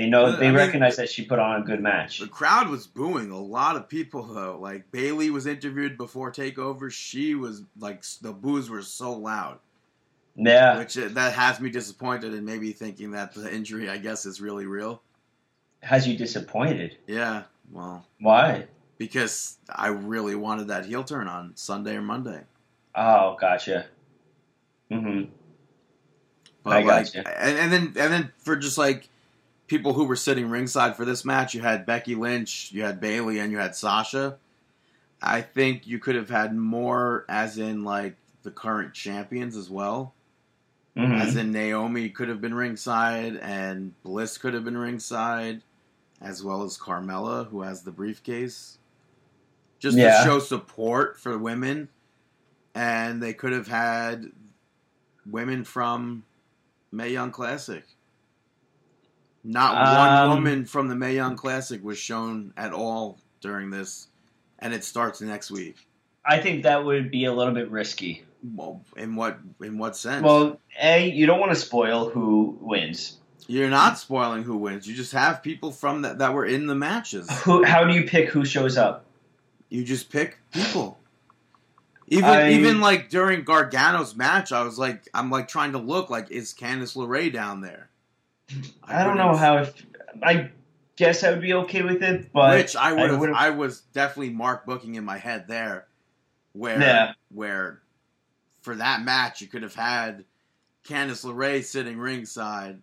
They know they I mean- recognize that she put on a good match. The crowd was booing a lot of people though. Like Bayley was interviewed before Takeover. She was like the boos were so loud, Yeah, which uh, that has me disappointed and maybe thinking that the injury, I guess, is really real. has you disappointed? Yeah, well, Why? because I really wanted that heel turn on Sunday or Monday. Oh, gotcha. Mm hmm But I like, gotcha. and, and then and then for just like people who were sitting ringside for this match, you had Becky Lynch, you had Bayley, and you had Sasha. I think you could have had more, as in like the current champions as well. hmm As in Naomi could have been ringside, and Bliss could have been ringside, as well as Carmella, who has the briefcase. Just Yeah. to show support for women, and they could have had women from Mae Young Classic. Not Um, one woman from the Mae Young Classic was shown at all during this, and it starts next week. I think that would be a little bit risky. Well, in what in what sense? Well, a you don't want to spoil who wins. You're not spoiling who wins. You just have people from that that were in the matches. Who? How do you pick who shows up? You just pick people. Even I- even like during Gargano's match, I was like, I'm like trying to look like is Candice LeRae down there? I, don't know how. If, I guess I would be okay with it, but which I would have. would've- I was definitely mark booking in my head there, where Yeah. where for that match you could have had Candice LeRae sitting ringside.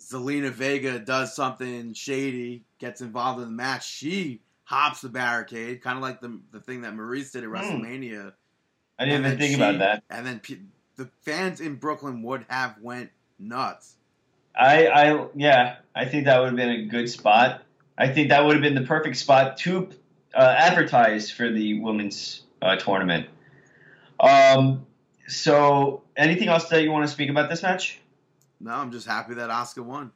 Zelina Vega does something shady, gets involved in the match. She hops the barricade, kind of like the the thing that Maurice did at Hmm. WrestleMania. I didn't even think she- about that. And then pe- the fans in Brooklyn would have went nuts. I, I, yeah, I think that would have been a good spot. I think that would have been the perfect spot to uh, advertise for the women's uh, tournament. Um, so, anything else that you want to speak about this match? No, I'm just happy that Asuka won.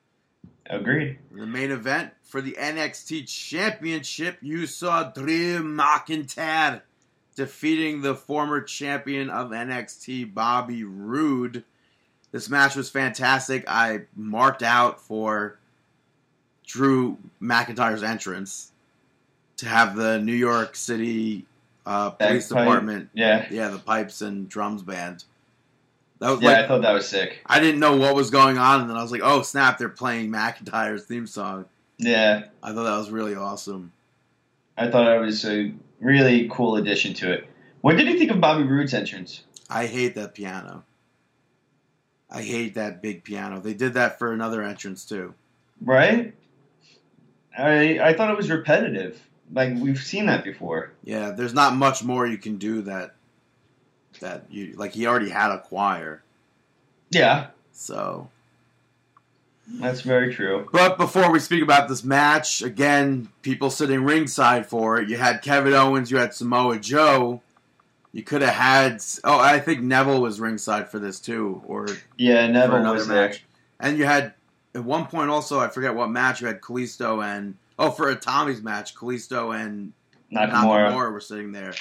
Agreed. The main event for the NXT Championship, you saw Drew McIntyre defeating the former champion of NXT, Bobby Roode. This match was fantastic. I marked out for Drew McIntyre's entrance. to have the New York City uh, police Bagpipe. department. Yeah. Yeah, the pipes and drums band. That was Yeah, like I thought that was sick. I didn't know what was going on, and then I was like, "Oh snap! They're playing McIntyre's theme song." Yeah. I thought that was really awesome. I thought it was a really cool addition to it. What did you think of Bobby Roode's entrance? I hate that piano. I hate that big piano. They did that for another entrance too. Right? I I thought it was repetitive. Like we've seen that before. Yeah, there's not much more you can do that. That you like. He already had a choir, Yeah, so. that's very true. But before we speak about this match, again, people sitting ringside for it. You had Kevin Owens, you had Samoa Joe. You could have had. Oh, I think Neville was ringside for this too, or Yeah, Neville was there. And you had at one point also, I forget what match you had Kalisto and oh for a Tommy's match, Kalisto and Nakamura. Nakamura were sitting there.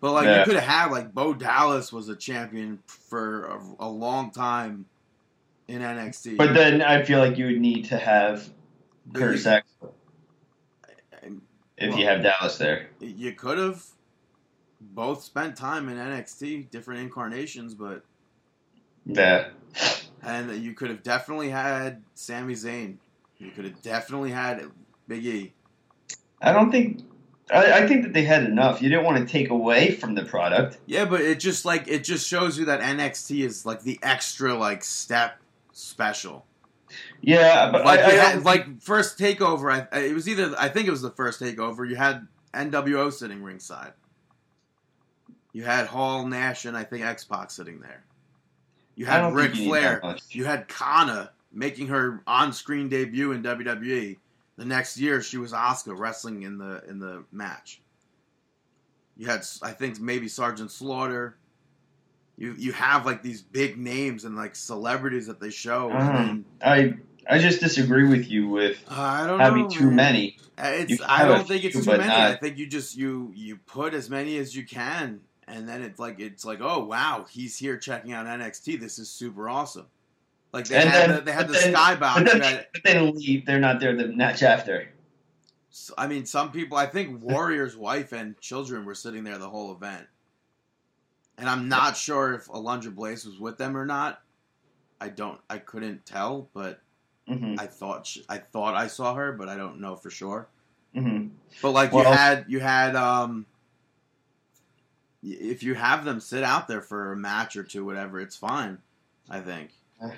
But like Yeah. you could have had like Bo Dallas was a champion for a, a long time in NXT. But then I feel like you would need to have Curtis Axel if you have Dallas there. you could have both spent time in NXT, different incarnations, but Yeah. and you could have definitely had Sami Zayn. You could have definitely had Big E. I don't think. I, I think that they had enough. You didn't want to take away from the product. Yeah, but it just like it just shows you that NXT is like the extra like step special. Yeah, but Like I, I had, like first takeover, I- it was either I think it was the first takeover. You had NWO sitting ringside. You had Hall, Nash, and I think X Pac sitting there. You had Ric you Flair. You had Kana making her on-screen debut in WWE. The next year, she was Asuka wrestling in the in the match. You had, I think, maybe Sergeant Slaughter. You you have like these big names and like celebrities that they show. Uh-huh. I I just disagree with you with I don't having know, too man. many. Uh, It's I don't think it's too many. not- I think you just you you put as many as you can, and then it's like it's like oh wow he's here checking out NXT. This is super awesome. Like they And had then- the, they had the then- skybound. But then, but then leave. They're not there the match after. I mean, some people. I think Warrior's wife and children were sitting there the whole event, and I'm not sure if Alundra Blayze was with them or not. I don't. I couldn't tell, but hmm I thought she, I thought I saw her, but I don't know for sure. hmm But like Well- you had you had um if you have them sit out there for a match or two, whatever, it's fine. I think. All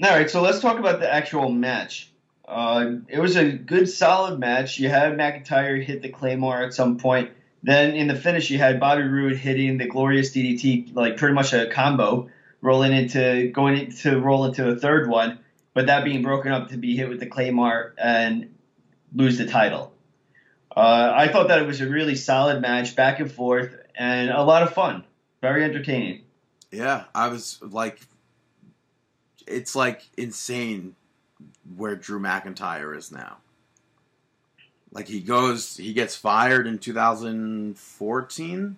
right, so let's talk about the actual match. Uh, it was a good, solid match. You had McIntyre hit the Claymore at some point. Then in the finish, you had Bobby Roode hitting the glorious DDT, like pretty much a combo, rolling into going into roll into a third one, but that being broken up to be hit with the Claymore and lose the title. Uh, I thought that it was a really solid match, back and forth, and a lot of fun. Very entertaining. Yeah, I was like, it's like insane where Drew McIntyre is now. Like he goes, he gets fired in 2014,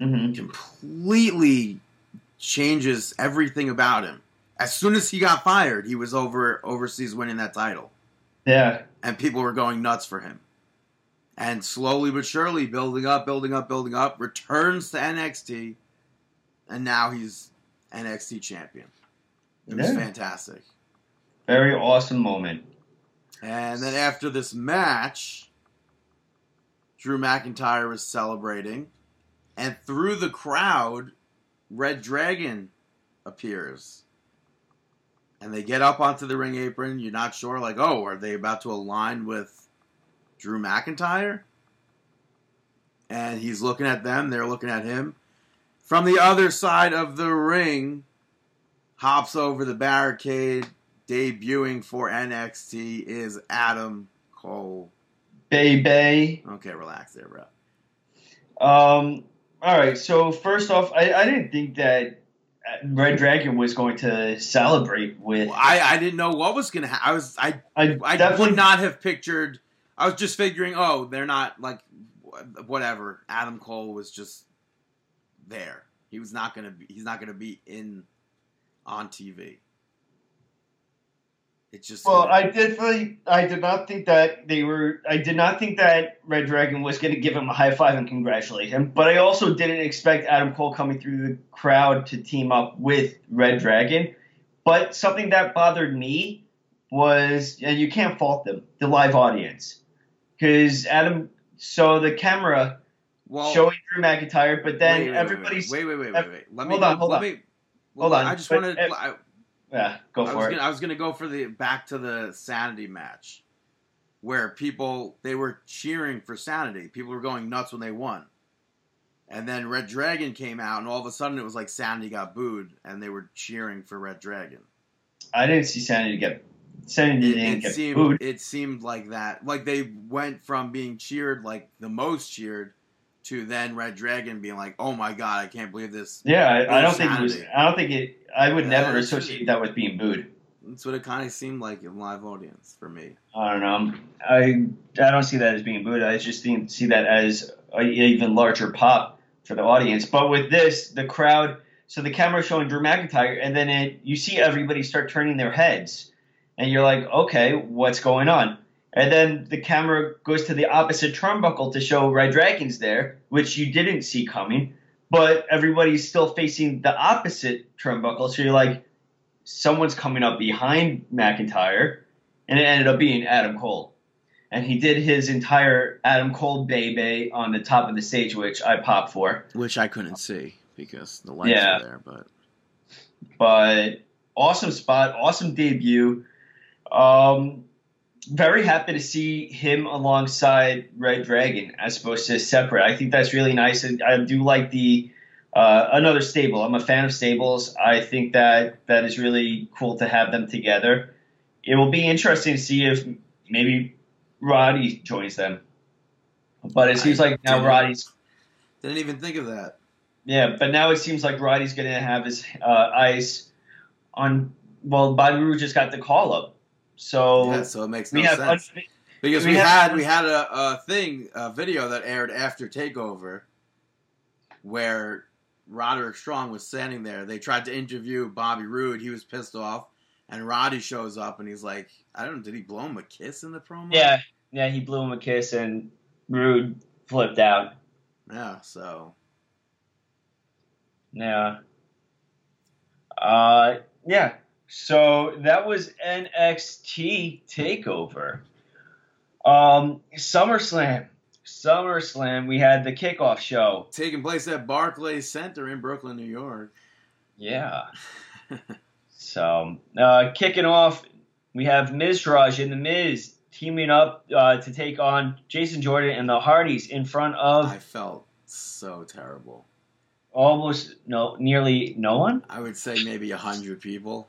hmm completely changes everything about him. As soon as he got fired, he was over overseas winning that title. Yeah, and people were going nuts for him. And slowly but surely, building up, building up, building up, returns to NXT, and now he's NXT champion. It was fantastic. very awesome moment. And then after this match, Drew McIntyre was celebrating, and through the crowd, Red Dragon appears. And they get up onto the ring apron. You're not sure, like, oh, are they about to align with Drew McIntyre? And he's looking at them, they're looking at him. From the other side of the ring, hops over the barricade, debuting for NXT is Adam Cole. Bay Bay. Okay, relax there, bro. Um, all right. So first off, I, I didn't think that Red Dragon was going to celebrate with. Well, I, I didn't know what was gonna happen. I was I I, I definitely would not have pictured. I was just figuring, oh, they're not like whatever. Adam Cole was just there. He was not gonna be. He's not gonna be in on TV. It's just Well, gonna- I definitely, I did not think that they were. I did not think that Red Dragon was going to give him a high five and congratulate him. But I also didn't expect Adam Cole coming through the crowd to team up with Red Dragon. But something that bothered me was, and you can't fault them, the live audience, because Adam. So the camera well, showing Drew McIntyre, but then wait, wait, wait, everybody's. wait, wait, wait, wait, wait. Let me hold on, hold let on. me. Hold on, I just but wanted. I, Yeah, go I was for it. gonna, I was gonna go for the back to the sanity match, where people they were cheering for sanity. People were going nuts when they won, and then Red Dragon came out, and all of a sudden it was like sanity got booed, and they were cheering for Red Dragon. I didn't see Sanity get. Sanity It, didn't it seemed booed. it seemed like that, like they went from being cheered like the most cheered to then Red Dragon being like, "Oh my god, I can't believe this." Yeah, I, I don't think it was. I don't think it. I would Yeah, never associate that with being booed. That's what it kind of seemed like in live audience for me. I don't know. I I don't see that as being booed. I just think, see that as an even larger pop for the audience. But with this, the crowd. So the camera showing Drew McIntyre, and then it, you see everybody start turning their heads, and you're like, okay, what's going on? And then the camera goes to the opposite turnbuckle to show Red Dragons there, which you didn't see coming. But everybody's still facing the opposite turnbuckle, so you're like, someone's coming up behind McIntyre, and it ended up being Adam Cole. And he did his entire Adam Cole baby on the top of the stage, which I popped for. Which I couldn't see because the lights Yeah. were there, but But awesome spot, awesome debut. Um, very happy to see him alongside Red Dragon as opposed to separate. I think that's really nice. And I do like the uh, another stable. I'm a fan of stables. I think that that is really cool to have them together. It will be interesting to see if maybe Roddy joins them. But it seems I like now Roddy's didn't even think of that. yeah, but now it seems like Roddy's going to have his uh, eyes on. Well, Bobby Roode just got the call up, so yeah, so it makes no sense because we we, had we had a, a thing a video that aired after Takeover where Roderick Strong was standing there. They tried to interview Bobby Roode. He was pissed off, and Roddy shows up and he's like, "I don't know, did he blow him a kiss in the promo?" yeah, yeah. He blew him a kiss, and Roode flipped out. yeah. So Yeah. Uh, yeah. So that was NXT Takeover. Um, SummerSlam. SummerSlam. We had the kickoff show. taking place at Barclays Center in Brooklyn, New York. Yeah. [laughs] So, uh, kicking off, we have Miztourage and the Miz teaming up uh, to take on Jason Jordan and the Hardys in front of I felt so terrible. almost no, nearly no one. I would say maybe a hundred people.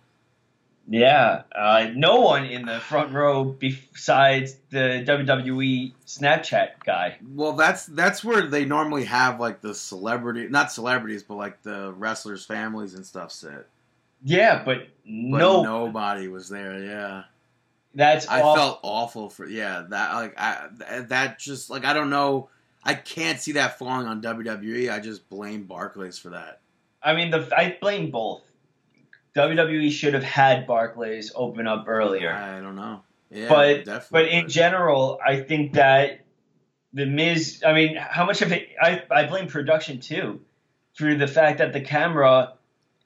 Yeah, uh, no one in the front row besides the WWE Snapchat guy. Well, that's that's where they normally have like the celebrity, not celebrities, but like the wrestlers' families and stuff sit. Yeah, but But no, nobody was there. Yeah, that's I awful. felt awful for yeah that like I that just like I don't know. I can't see that falling on WWE. I just blame Barclays for that. I mean, the I blame both. WWE should have had Barclays open up earlier. I don't know. Yeah, But-. But in general, I think that the Miz. I mean, how much of it? I I blame production too, through the fact that the camera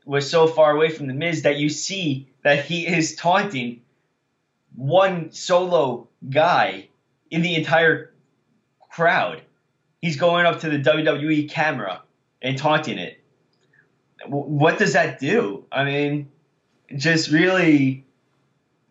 was so far away from the Miz that you see that he is taunting one solo guy in the entire crowd. He's going up to the WWE camera and taunting it. What does that do? I mean, just really,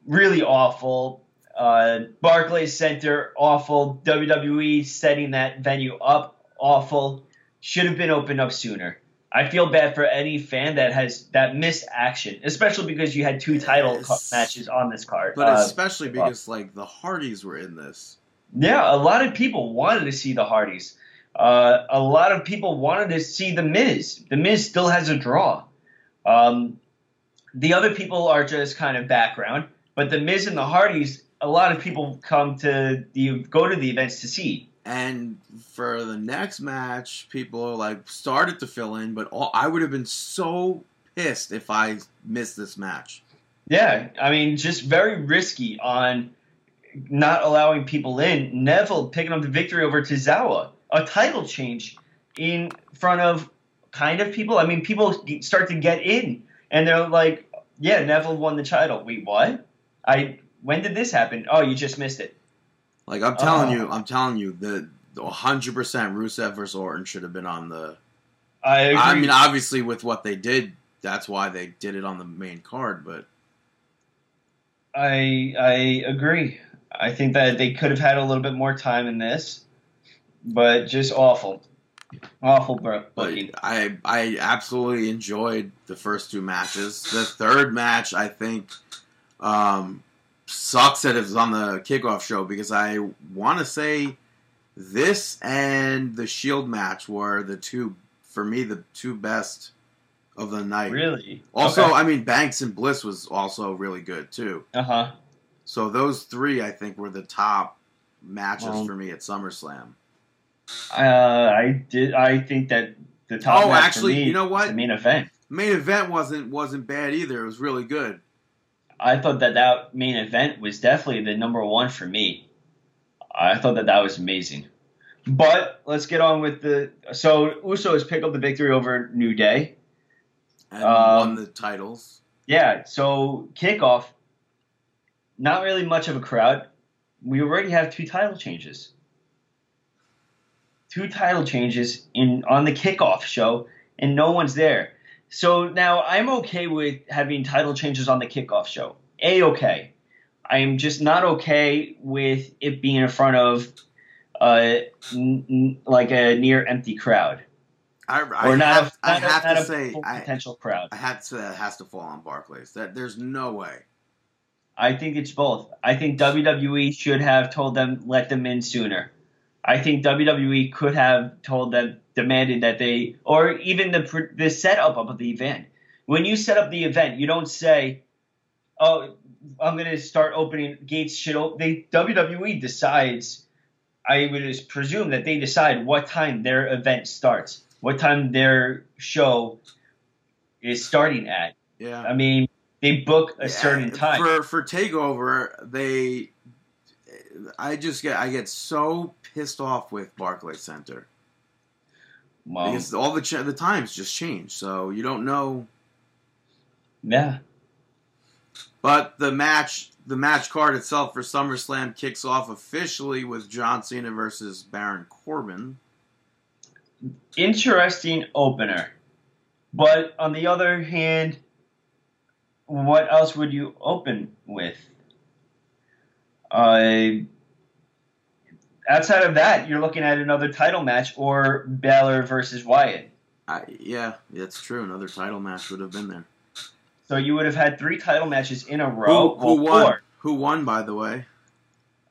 really awful. Uh, Barclays Center, awful. WWE setting that venue up, awful. Should have been opened up sooner. I feel bad for any fan that has that missed action, especially because you had two title Yes. co- matches on this card. but Uh, especially because like the Hardys were in this. yeah, a lot of people wanted to see the Hardys. Uh, a lot of people wanted to see the Miz. The Miz still has a draw. Um, the other people are just kind of background, but the Miz and the Hardys, a lot of people come to the go to the events to see. And for the next match, people like started to fill in, but all, I would have been so pissed if I missed this match. Yeah, I mean, just very risky on not allowing people in. Neville picking up the victory over Tozawa, a title change in front of kind of people. I mean, people start to get in, and they're like, "Yeah, Neville won the title." Wait, what? I when did this happen? Oh, you just missed it. Like I'm telling Oh. you, I'm telling you, the 100 percent Rusev versus Orton should have been on the. I agree. I mean, obviously with what they did, that's why they did it on the main card. But I I agree. I think that they could have had a little bit more time in this, but just awful, awful but booking. I I absolutely enjoyed the first two matches. The third match, I think, um, sucks that it was on the kickoff show because I want to say this and the Shield match were the two for me the two best of the night. Really? Also, Okay. I mean, Banks and Bliss was also really good too. uh huh. So those three, I think, were the top matches Well- for me at SummerSlam. Uh, I did. I think that the top. Oh, actually, me you know what? The main event. Main event wasn't wasn't bad either. It was really good. I thought that that main event was definitely the number one for me. I thought that that was amazing. But let's get on with the. So Usos pick up the victory over New Day. And Um, won the titles. Yeah, so kickoff, not really much of a crowd. We already have two title changes. Two title changes in on the kickoff show, and no one's there. So now I'm okay with having title changes on the kickoff show. A okay. I'm just not okay with it being in front of uh, n- n- like a near empty crowd I, I or not. have, a, I not a- have not to say, I, potential crowd. I have to say that has to fall on Barclays. That there's no way. I think it's both. I think WWE should have told them let them in sooner. I think WWE could have told them demanded that they or even the the setup of the event. When you set up the event, you don't say, "Oh, I'm going to start opening gates." Should op-. they WWE decides? I would just presume that they decide what time their event starts, what time their show is starting at. Yeah. I mean, they book a Yeah, certain time. for for Takeover. They, I just get I get so pissed off with Barclays Center Well, because all the ch- the times just change, so you don't know. yeah. But the match, the match card itself for SummerSlam kicks off officially with John Cena versus Baron Corbin. Interesting opener. But on the other hand, what else would you open with? Uh, outside of that, you're looking at another title match or Balor versus Wyatt. I, yeah, that's true. Another title match would have been there. So you would have had three title matches in a row. Who, who Well, won? four. Who won? By the way,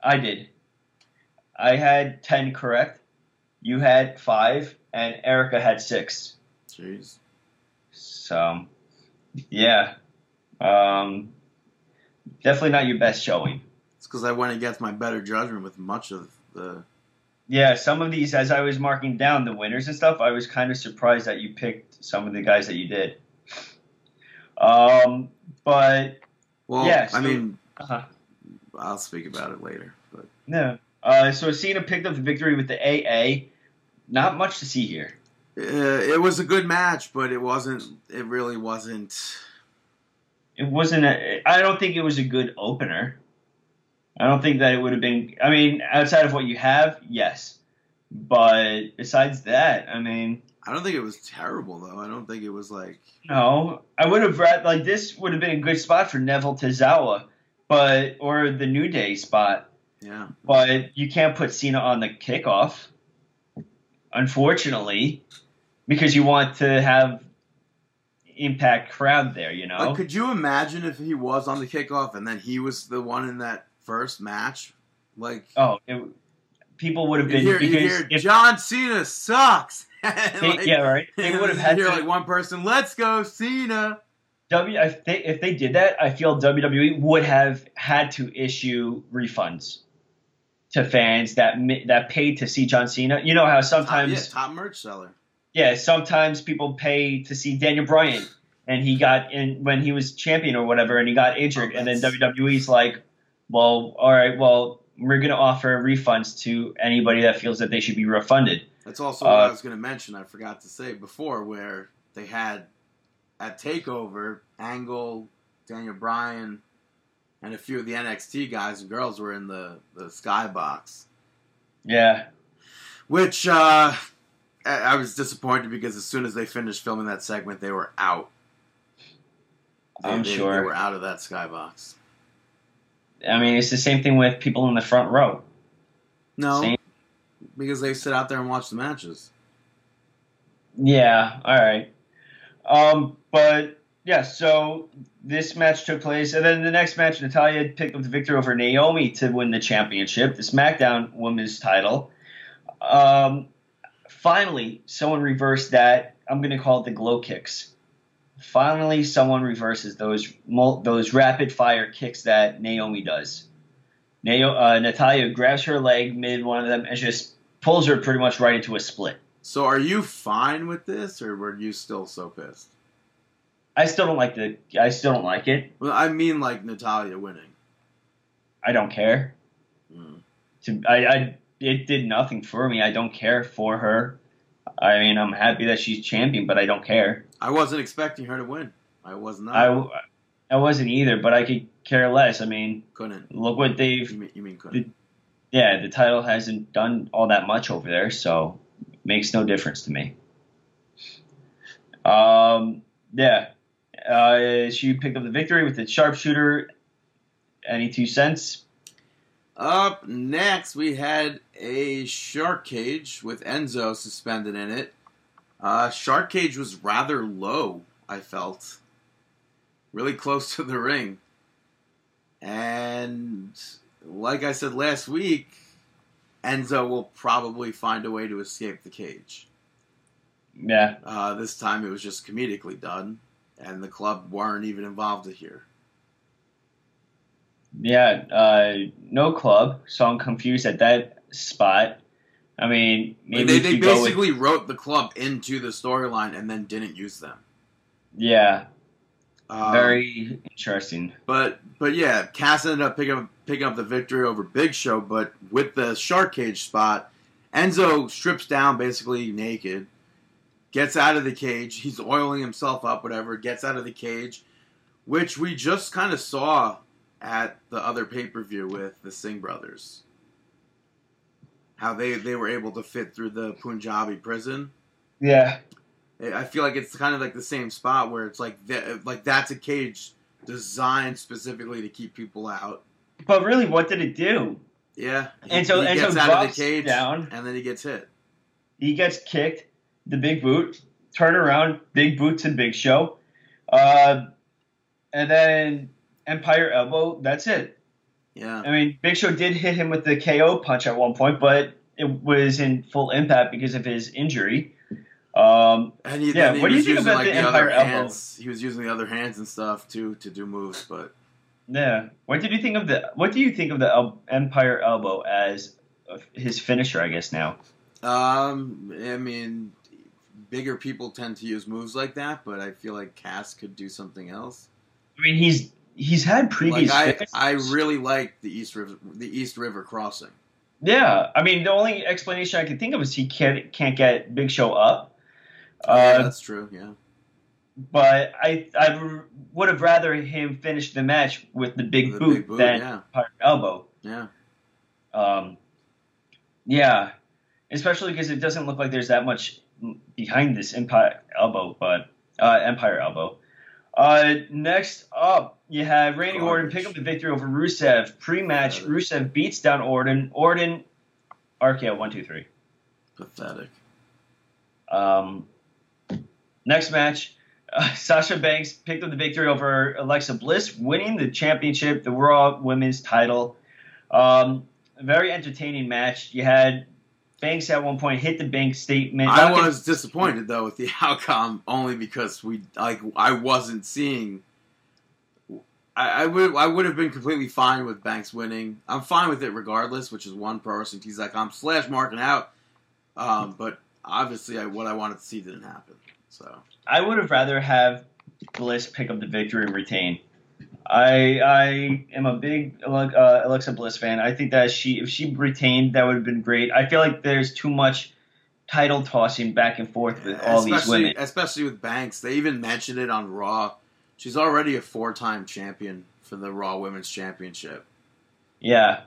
I did. I had 10 correct. You had five, and Erica had six. jeez. So, yeah, um, definitely not your best showing. Because I went against my better judgment with much of the. Yeah, some of these, as I was marking down the winners and stuff, I was kind of surprised that you picked some of the guys that you did. Um, but Well, Yeah, so- I mean, uh, I'll speak about it later. But no. Uh, so Cena picked up the victory with the AA. Not much to see here. uh, it was a good match, but it wasn't. It really wasn't. It wasn't. A, I don't think it was a good opener. I don't think that it would have been. I mean, outside of what you have, yes. But besides that, I mean, I don't think it was terrible though. I don't think it was like. no. I would have read like this would have been a good spot for Neville Tozawa, but or the New Day spot. Yeah. But you can't put Cena on the kickoff, unfortunately, because you want to have impact crowd there. You know. But could you imagine if he was on the kickoff and then he was the one in that first match? Like. Oh, it, people would have You been hear, you because hear if John Cena sucks. [laughs] They, like, yeah, right. They would have had to, like one person, "Let's go Cena." W. If they, if they did that, I feel WWE would have had to issue refunds to fans that that paid to see John Cena. You know how Top, sometimes, yeah, top merch seller. yeah, sometimes people pay to see Daniel Bryan. and he got in when he was champion or whatever, and he got injured, Oh, and then oh, that's- WWE's like, well, all right, well, we're gonna offer refunds to anybody that feels that they should be refunded. That's also what Uh, I was going to mention. I forgot to say before, where they had at Takeover, Angle, Daniel Bryan, and a few of the NXT guys and girls were in the the skybox, Yeah, which uh, I, I was disappointed because as soon as they finished filming that segment, they were out. They, I'm they- sure. they were out of that skybox. I mean, it's the same thing with people in the front row. No, Same. because they sit out there and watch the matches. Yeah, all right. Um, but yeah, so this match took place, and then the next match, Natalya picked up the victory over Naomi to win the championship, the SmackDown Women's title. Um, finally, someone reversed that. I'm going to call it the glow kicks. Finally, someone reverses those those rapid fire kicks that Naomi does. Nao- uh, Natalya grabs her leg mid one of them and just pulls her pretty much right into a split. So, are you fine with this, or were you still so pissed? I still don't like the. I still don't like it. Well, I mean, like Natalya winning. I don't care. Mm. To I, I it did nothing for me. I don't care for her. I mean, I'm happy that she's champion, but I don't care. I wasn't expecting her to win. I was not. I I wasn't either, but I could care less. I mean, couldn't. look what they've. You mean, you mean couldn't? Yeah, the title hasn't done all that much over there, so makes no difference to me. Um, yeah, uh, she picked up the victory with the sharpshooter. Any two cents? Up next, we had a shark cage with Enzo suspended in it. Uh, shark cage was rather low, I felt. Really close to the ring. And like I said last week, Enzo will probably find a way to escape the cage. Yeah, Uh, this time it was just comedically done, and the club weren't even involved here. Yeah, uh, no club, so I'm confused at that spot. I mean, maybe they they go with, basically wrote the club into the storyline and then didn't use them. yeah, Um, very interesting. But but yeah, Cass ended up picking up picking up the victory over Big Show. But with the shark cage spot, Enzo strips down basically naked, gets out of the cage. He's oiling himself up, whatever. Gets out of the cage, which we just kind of saw at the other pay per view with the Singh brothers. How they they were able to fit through the Punjabi prison. Yeah, I feel like it's kind of like the same spot where it's like that, like that's a cage designed specifically to keep people out. but really, what did it do? Yeah, And so- he and gets so out of the cage down. and then he gets hit. He gets kicked, the big boot, turn around, big boots and Big Show, uh, and then Empire elbow. That's it. Yeah, I mean, Big Show did hit him with the KO punch at one point, but it was in full impact because of his injury. Um, and he, Yeah, he what do you think about like the the, Empire elbow? hands. He was using the other hands and stuff too to do moves, but yeah. What did you think of the? What do you think of the el- Empire elbow as his finisher? I guess now. um, I mean, bigger people tend to use moves like that, but I feel like Cass could do something else. I mean, he's he's had Like previous. I. I really like the East River, the East River crossing. Yeah, I mean, the only explanation I can think of is he can't can't get Big Show up. Oh, yeah, Uh, that's true. Yeah. but I I r- would have rather him finish the match with the big The boot, big boot, than yeah. Empire elbow. Yeah. Um, yeah, especially because it doesn't look like there's that much behind this Empire elbow, but uh, Empire elbow. Uh, next up, you have Randy Orton pick up the victory over Rusev. Pre-match, Pathetic. Rusev beats down Orton. Orton, RKO one two three. Pathetic. Um, next match, uh, [laughs] Sasha Banks picked up the victory over Alexa Bliss, winning the championship, the Raw Women's title. Um, very entertaining match. You had Banks at one point hit the bank statement. I was disappointed though with the [laughs] outcome, only because we like I wasn't seeing. I, I would I would have been completely fine with Banks winning. I'm fine with it regardless, which is one pro wrestling slash marking out. Um, but obviously, I, what I wanted to see didn't happen. So I would have rather have Bliss pick up the victory and retain. I I am a big uh, Alexa Bliss fan. I think that she if she retained, that would have been great. I feel like there's too much title tossing back and forth with all these women. especially with Banks. They even mentioned it on Raw. She's already a four-time champion for the Raw Women's Championship. Yeah,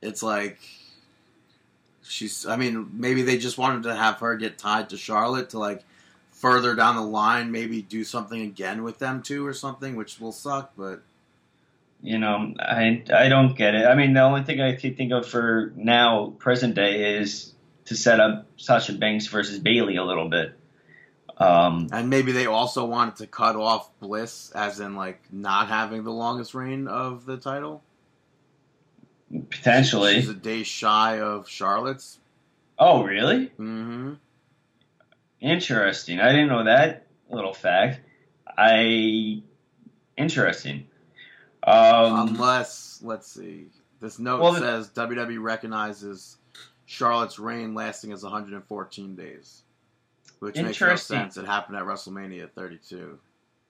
It's like she's. I mean, maybe they just wanted to have her get tied to Charlotte to like further down the line, maybe do something again with them two or something, which will suck. But you know, I I don't get it. I mean, the only thing I can think of for now, present day, is to set up Sasha Banks versus Bayley a little bit. Um, and maybe they also wanted to cut off Bliss, as in like not having the longest reign of the title. potentially. she's a day shy of Charlotte's. Oh, really? Mm-hmm. Interesting. I didn't know that little fact. I interesting. Um, Unless, let's see, this note Well, the- says WWE recognizes Charlotte's reign lasting as 114 days, which makes no sense. It happened at WrestleMania 32.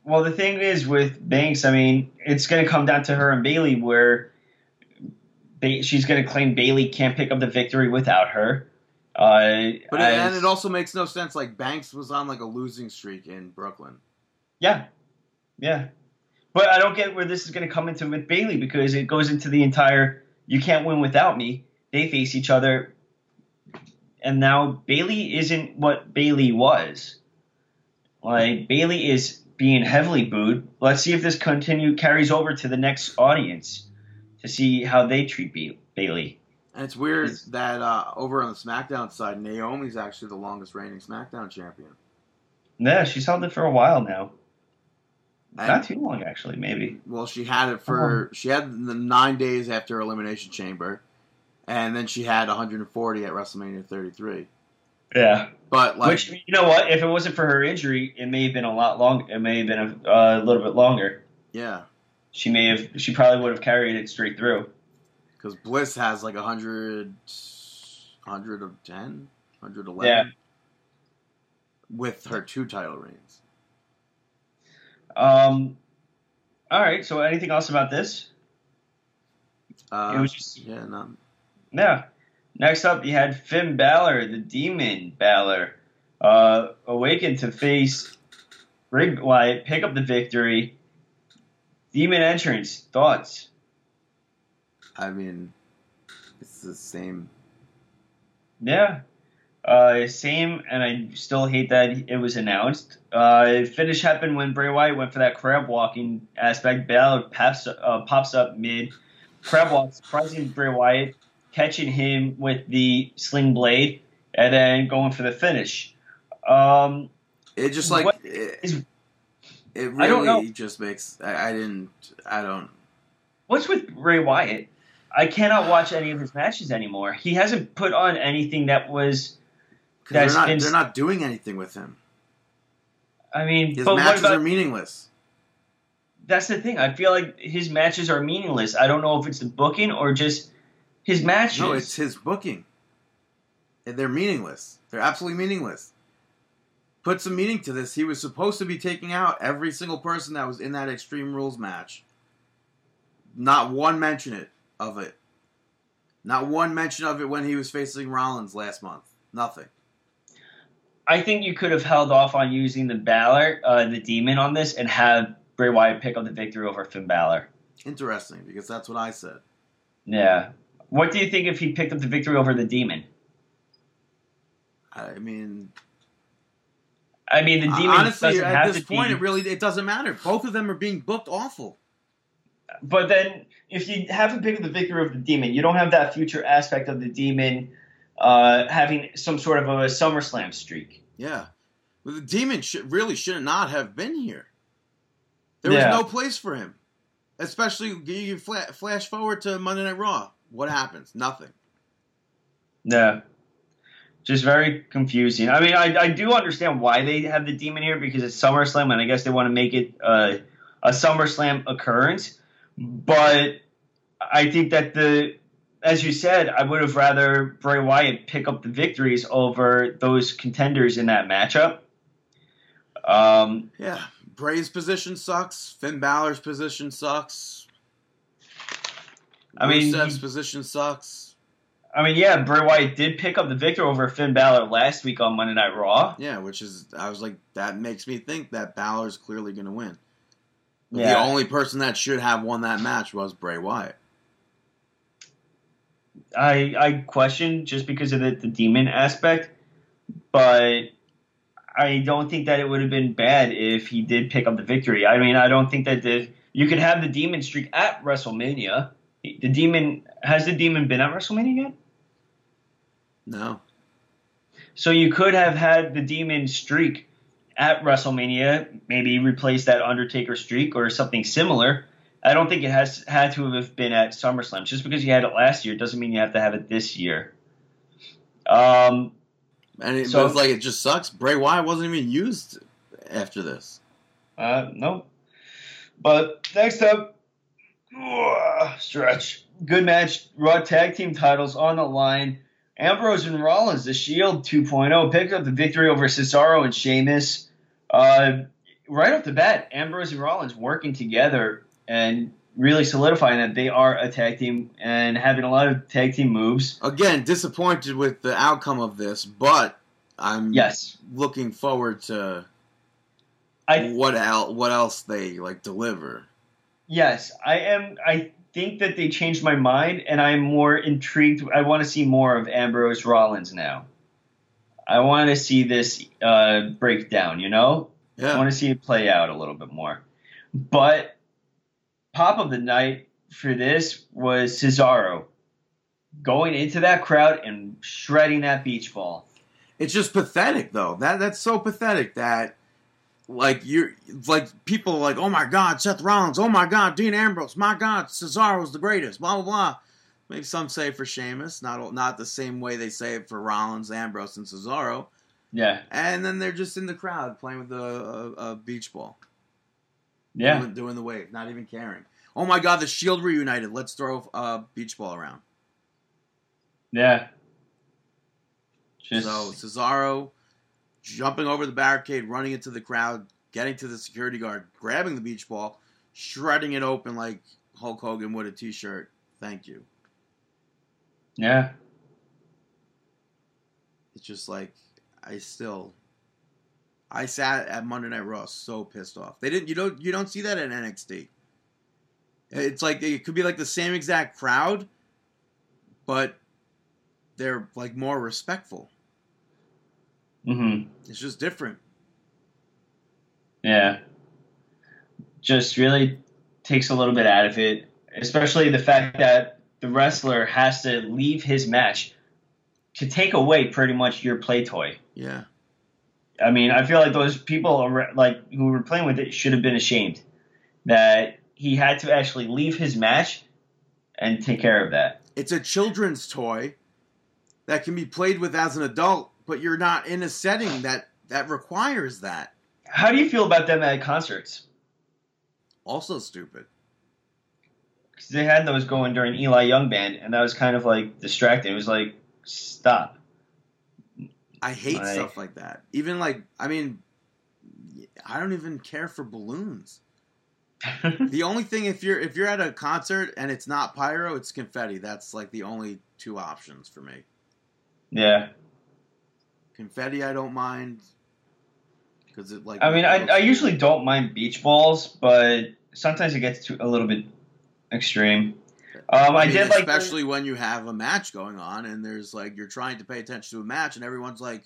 well, the thing is with Banks, I mean, it's going to come down to her and Bayley, where ba- she's going to claim Bayley can't pick up the victory without her. Uh, But as- and it also makes no sense. Like Banks was on like a losing streak in Brooklyn. Yeah, yeah. But I don't get where this is going to come into with Bayley because it goes into the entire "you can't win without me." They face each other, and now Bayley isn't what Bayley was. Like Bayley is being heavily booed. Let's see if this continue carries over to the next audience to see how they treat ba- Bayley. And it's weird It's- that uh, over on the SmackDown side, Naomi's actually the longest reigning SmackDown champion. Yeah, she's held it for a while now. And- Not too long, actually. Maybe. Well, she had it for she had the nine days after Elimination Chamber, and then she had 140 at WrestleMania 33. Yeah. But like, Which you know what? If it wasn't for her injury, it may have been a lot longer. It may have been a, uh, a little bit longer. yeah, She may have. She probably would have carried it straight through. because Bliss has like 100, 110, 111 Yeah. with her two title reigns. Um. All right. So, anything else about this? Uh, it was just yeah, no, yeah. Next up, you had Finn Balor, the Demon Balor, uh, awakened to face Bray Wyatt, pick up the victory. Demon entrance. Thoughts? I mean, it's the same. Yeah. Uh, same, and I still hate that it was announced. Uh, finish happened when Bray Wyatt went for that crab walking aspect. Balor pops, uh, pops up mid. Crab walk, surprising Bray Wyatt, catching him with the sling blade, and then going for the finish. Um, It just like it, is- it I don't really know. just makes. I, I didn't. I don't. what's with Bray Wyatt? I cannot watch any of his matches anymore. He hasn't put on anything that was. They're not. been- They're not doing anything with him. I mean, His matches about are meaningless. that's the thing. I feel like his matches are meaningless. I don't know if it's the booking or just his matches. No, it's his booking. And They're meaningless. They're absolutely meaningless. Put some meaning to this. He was supposed to be taking out every single person that was in that Extreme Rules match. Not one mention it of it. Not one mention of it when he was facing Rollins last month. Nothing. I think you could have held off on using the Balor, uh, the Demon, on this and have Bray Wyatt pick up the victory over Finn Balor. Interesting, because that's what I said. Yeah. What do you think if he picked up the victory over the Demon? I mean, I mean, the Demon honestly, at this point, be, it really it doesn't matter. Both of them are being booked awful. But then, if you haven't picked up the victory of the Demon, you don't have that future aspect of the Demon uh, having some sort of a SummerSlam streak. Yeah. Well, the demon should, really should not have been here. There Yeah. was no place for him. Especially, you fla- flash forward to Monday Night Raw. What happens? Nothing. Yeah. Just very confusing. I mean, I, I do understand why they have the demon here because it's SummerSlam, and I guess they want to make it uh, a SummerSlam occurrence. But I think that the, as you said, I would have rather Bray Wyatt pick up the victories over those contenders in that matchup. Um, Yeah. Bray's position sucks. Finn Balor's position sucks. I mean, Rusev's position sucks. I mean, yeah, Bray Wyatt did pick up the victory over Finn Balor last week on Monday Night Raw. Yeah, which is I was like that makes me think that Balor's clearly going to win. The Yeah. only person that should have won that match was Bray Wyatt. I I question just because of the, the demon aspect, but I don't think that it would have been bad if he did pick up the victory. I mean, I don't think that the you could have the demon streak at WrestleMania. The demon has the demon been at WrestleMania yet? No. So you could have had the demon streak at WrestleMania, maybe replace that Undertaker streak or something similar. I don't think it has had to have been at SummerSlam. Just because you had it last year doesn't mean you have to have it this year. Um, And it So- was like it just sucks. Bray Wyatt wasn't even used after this. uh, no. But next up, stretch. Good match. Raw tag team titles on the line. Ambrose and Rollins, the Shield 2.0, picked up the victory over Cesaro and Sheamus. Uh, right off the bat, Ambrose and Rollins working together and really solidifying that they are a tag team and having a lot of tag team moves. Again, disappointed with the outcome of this, but I'm Yes, looking forward to I what el- what else they like deliver. Yes I am. I think that they changed my mind, and I'm more intrigued. I want to see more of Ambrose Rollins now. I want to see this uh, breakdown. You know, I want to see it play out a little bit more. But pop of the night for this was Cesaro going into that crowd and shredding that beach ball. It's just pathetic though. That that's so pathetic that like you're like people are like, oh my god, Seth Rollins, oh my god, Dean Ambrose, my god, Cesaro's the greatest, blah blah blah. Maybe some say for Sheamus, not not the same way they say it for Rollins, Ambrose, and Cesaro. Yeah, And then they're just in the crowd playing with a, a, a beach ball, yeah, doing, doing the wave, not even caring. Oh my god, the Shield reunited. Let's throw a beach ball around. yeah. Just So Cesaro jumping over the barricade, running into the crowd, getting to the security guard, grabbing the beach ball, shredding it open like Hulk Hogan would a t-shirt. Thank you. yeah, It's just like I still I sat at Monday Night Raw so pissed off. They didn't you don't you don't see that in NXT. It's like it could be like the same exact crowd, but they're like more respectful. Hmm It's just different. yeah. Just really takes a little bit out of it, especially the fact that the wrestler has to leave his match to take away pretty much your play toy. Yeah. I mean, I feel like those people are, like who were playing with it should have been ashamed that he had to actually leave his match and take care of that. It's a children's toy that can be played with as an adult, but you're not in a setting that that requires that. How do you feel about them at concerts? Also stupid. Because they had those going during Eli Young band, and that was kind of like distracting. It was like, stop. I hate Like- stuff like that. Even like, I mean, I don't even care for balloons. [laughs] The only thing if you're if you're at a concert and it's not pyro, it's confetti. That's like the only two options for me. yeah. Confetti, I don't mind because it like. I mean, I, I usually don't mind beach balls, but sometimes it gets to a little bit extreme. Um, I, mean, did like especially when you have a match going on and there's like you're trying to pay attention to a match and everyone's like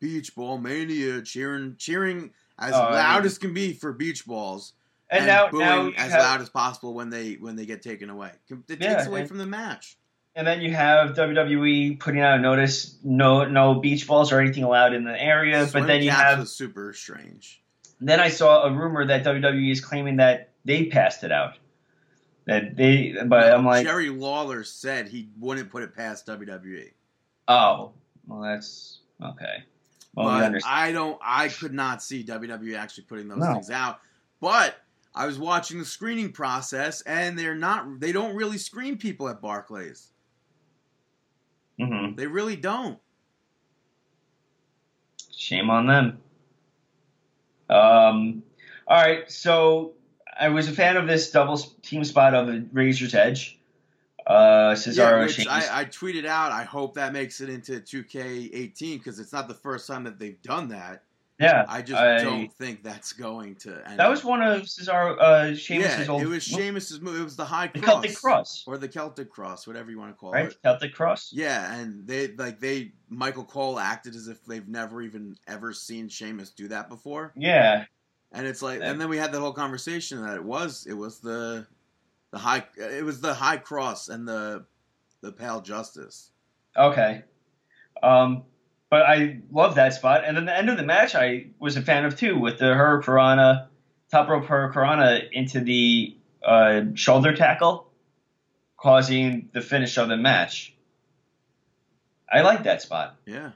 beach ball mania cheering cheering as Oh, I loud mean- as can be for beach balls and, now booing now as have- loud as possible when they when they get taken away. It Yeah, takes away and- from the match. And then you have WWE putting out a notice: no, no beach balls or anything allowed in the area. Swim but then you have. was super strange. Then I saw a rumor that WWE is claiming that they passed it out. That they, but I'm like, Jerry Lawler said he wouldn't put it past WWE. oh, well, that's okay. Well, but. I don't. I could not see WWE actually putting those No. things out. But I was watching the screening process, and they're not. They don't really screen people at Barclays. Hmm They really don't. Shame on them. Um, All right, so I was a fan of this double team spot of Razor's Edge. Uh, Cesaro, yeah, which I, I tweeted out. I hope that makes it into 2K18 because it's not the first time that they've done that. Yeah, I just I- don't think that's going to. End that was one of Cesaro, uh, Sheamus's yeah, old. it was Sheamus's move. It was the high the cross, Celtic Cross, or the Celtic cross, whatever you want to call right? it. Celtic Cross. Yeah, and they like they Michael Cole acted as if they've never even ever seen Sheamus do that before, Yeah, and it's like, Yeah. and then we had that whole conversation that it was it was the the high it was the high cross and the the pale justice. Okay. Um, but I love that spot. And then the end of the match, I was a fan of too, with the hurricanrana, top rope hurricanrana into the uh, shoulder tackle, causing the finish of the match. I like that spot. Yeah,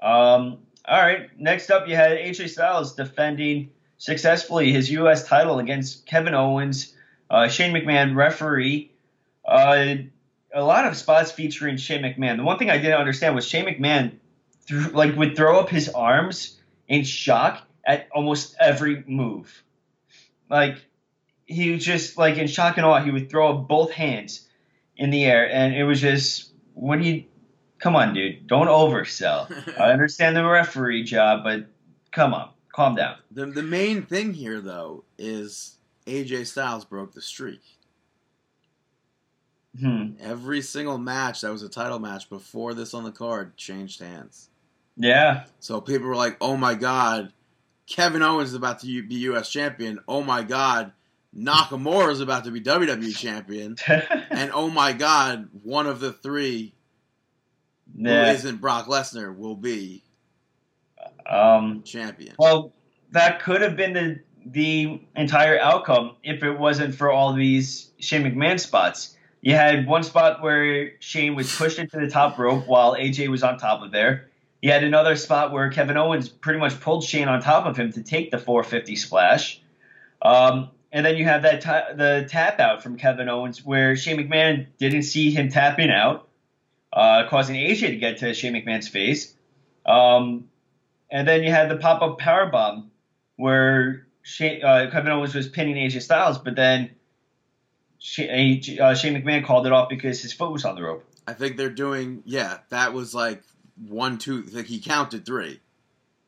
Um, all right. Next up, you had AJ Styles defending successfully his U.S. title against Kevin Owens, uh, Shane McMahon referee. Uh, a lot of spots featuring Shane McMahon. The one thing I didn't understand was Shane McMahon, like, would throw up his arms in shock at almost every move. Like he was just like in shock and awe. He would throw up both hands in the air, and it was just, what do you? Come on, dude. Don't oversell. [laughs] I understand the referee job, but come on, calm down. the the main thing here though is AJ Styles broke the streak. Hmm. Every single match that was a title match before this on the card changed hands. Yeah. So people were like, "Oh my god, Kevin Owens is about to be U.S. champion. Oh my god, Nakamura is about to be WWE champion. [laughs] And oh my god, one of the three who yeah. isn't Brock Lesnar will be Um. champion." Well, that could have been the the entire outcome if it wasn't for all these Shane McMahon spots. You had one spot where Shane was pushed into the top rope while AJ was on top of there. You had another spot where Kevin Owens pretty much pulled Shane on top of him to take the 450 splash. Um, and then you have that ta- the tap out from Kevin Owens where Shane McMahon didn't see him tapping out, uh, causing AJ to get to Shane McMahon's face. Um, and then you had the pop up power bomb where Shane, uh, Kevin Owens was pinning AJ Styles, but then Shane, uh, Shane McMahon called it off because his foot was on the rope. I think they're doing. Yeah, that was like one, two. Like he counted three.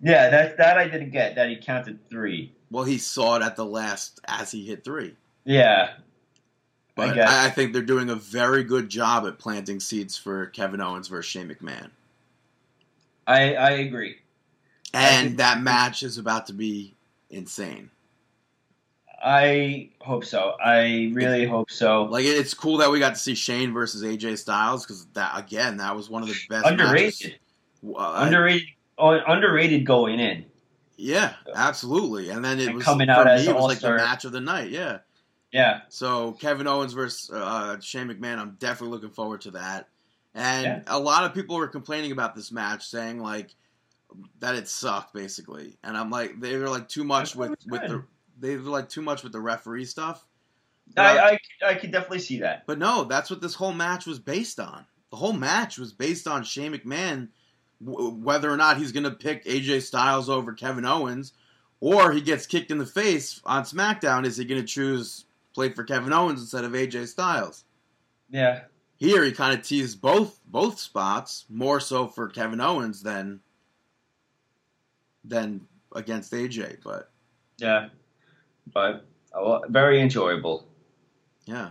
Yeah, that that I didn't get. That he counted three. Well, he saw it at the last as he hit three. Yeah, I But. I, I think they're doing a very good job at planting seeds for Kevin Owens versus Shane McMahon. I I agree. And think- that match is about to be insane. I hope so. I really hope so. Like it's cool that we got to see Shane versus AJ Styles because that again that was one of the best Underrated, matches. Uh, underrated, oh, underrated going in. yeah, absolutely. And then it And was coming out me, as it was like the match of the night. Yeah. Yeah, So Kevin Owens versus uh, Shane McMahon, I'm definitely looking forward to that. And Yeah. a lot of people were complaining about this match, saying like that it sucked basically. And I'm like, they were like too much with with the good. they were like too much with the referee stuff. I, I I could definitely see that. But no, that's what this whole match was based on. The whole match was based on Shane McMahon, w- whether or not he's going to pick AJ Styles over Kevin Owens, or he gets kicked in the face on SmackDown. Is he going to choose play for Kevin Owens instead of AJ Styles? Yeah, Here, he kind of teased both both spots more so for Kevin Owens than than against AJ. But yeah, but uh, very enjoyable. Yeah.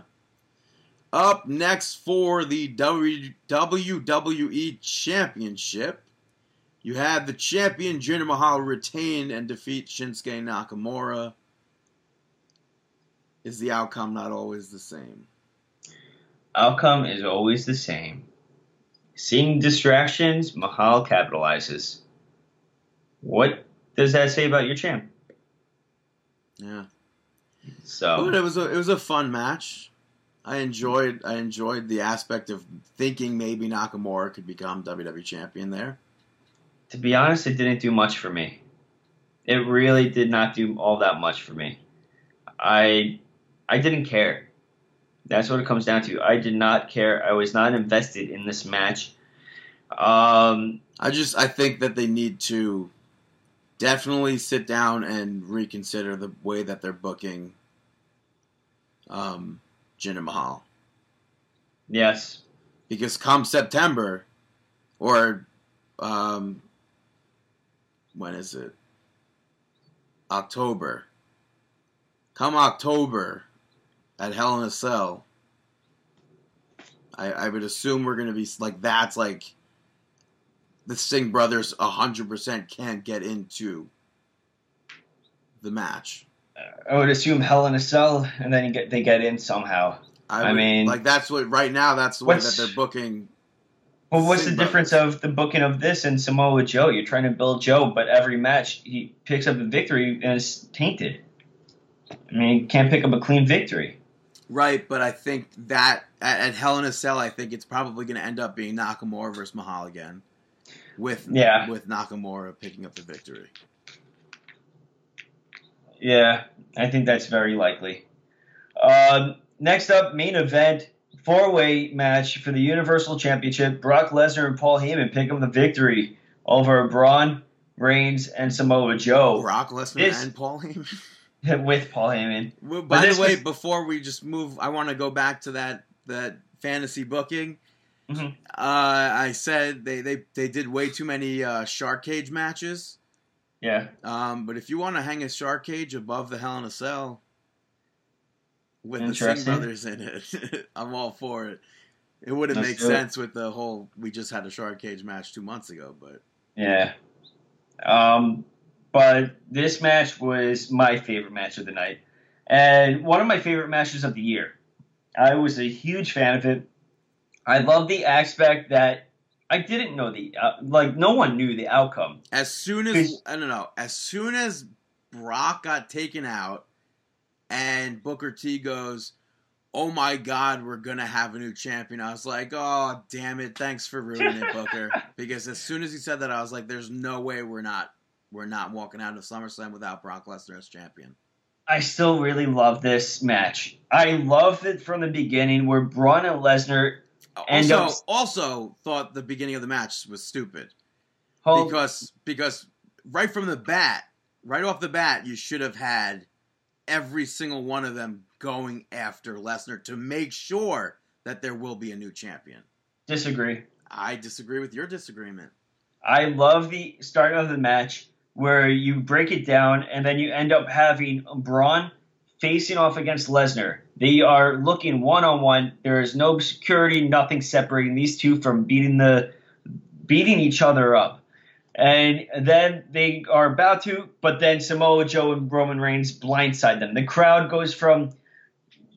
Up next for the WWE Championship, you have the champion Jinder Mahal retain and defeat Shinsuke Nakamura. Is the outcome not always the same? Outcome is always the same. Seeing distractions, Mahal capitalizes. What does that say about your champ? Yeah. But So it was a it was a fun match. I enjoyed I enjoyed the aspect of thinking maybe Nakamura could become WWE champion there. to be honest, it didn't do much for me. It really did not do all that much for me. I I didn't care. That's what it comes down to. I did not care. I was not invested in this match. Um, I just I think that they need to definitely sit down and reconsider the way that they're booking um, Jinder Mahal. Yes. Because come September, or um, when is it? October. Come October, at Hell in a Cell, I, I would assume we're going to be like that's like the Singh brothers hundred percent can't get into the match. I would assume Hell in a Cell, and then you get, they get in somehow. I, I would- like, like that's what right now. That's the way that they're booking. Well, what's Singh the difference of the booking of this and Samoa Joe? You're trying to build Joe, but every match he picks up a victory and it's tainted. I mean, he can't pick up a clean victory. Right, but I think that at, at Hell in a Cell, I think it's probably going to end up being Nakamura versus Mahal again, with Yeah. with Nakamura picking up the victory. Yeah, I think that's very likely. Um, next up, main event, four way match for the Universal Championship. Brock Lesnar and Paul Heyman pick up the victory over Braun, Reigns, and Samoa Joe Brock Lesnar this- and Paul Heyman. [laughs] with Paul Heyman. Well, By the way, was- before we just move, I want to go back to that that fantasy booking. Mhm. Uh, I said they, they they did way too many uh, shark cage matches. Yeah, Um, but if you want to hang a shark cage above the Hell in a Cell with the Singh brothers in it, [laughs] I'm all for it. It wouldn't Let's make do it. sense with the whole we just had a shark cage match two months ago, but yeah. Um, but this match was my favorite match of the night, and one of my favorite matches of the year. I was a huge fan of it. I love the aspect that I didn't know the uh, like no one knew the outcome. as soon as I don't know, as soon as Brock got taken out and Booker T goes, "Oh my God, we're gonna have a new champion," I was like, "Oh damn it! Thanks for ruining it, Booker." [laughs] Because as soon as he said that, I was like, "There's no way we're not we're not walking out of SummerSlam without Brock Lesnar as champion." I still really love this match. I loved it from the beginning where Braun and Lesnar And, Also, also thought the beginning of the match was stupid. hold because because right from the bat, right off the bat, you should have had every single one of them going after Lesnar to make sure that there will be a new champion. disagree. I disagree with your disagreement. I love the start of the match where you break it down and then you end up having Braun facing off against Lesnar. They are looking one on one. There is no security, nothing separating these two from beating the beating each other up. And then they are about to, but then Samoa Joe and Roman Reigns blindside them. The crowd goes from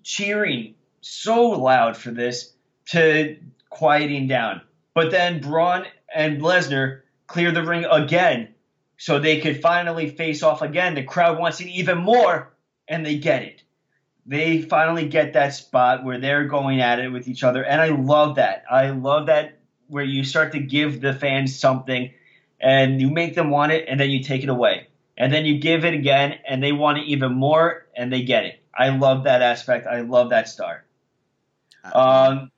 cheering so loud for this to quieting down. But then Braun and Lesnar clear the ring again so they could finally face off again. The crowd wants it even more, and they get it. They finally get that spot where they're going at it with each other, and I love that. I love that where you start to give the fans something, and you make them want it, and then you take it away, and then you give it again, and they want it even more, and they get it. I love that aspect. I love that start. Um,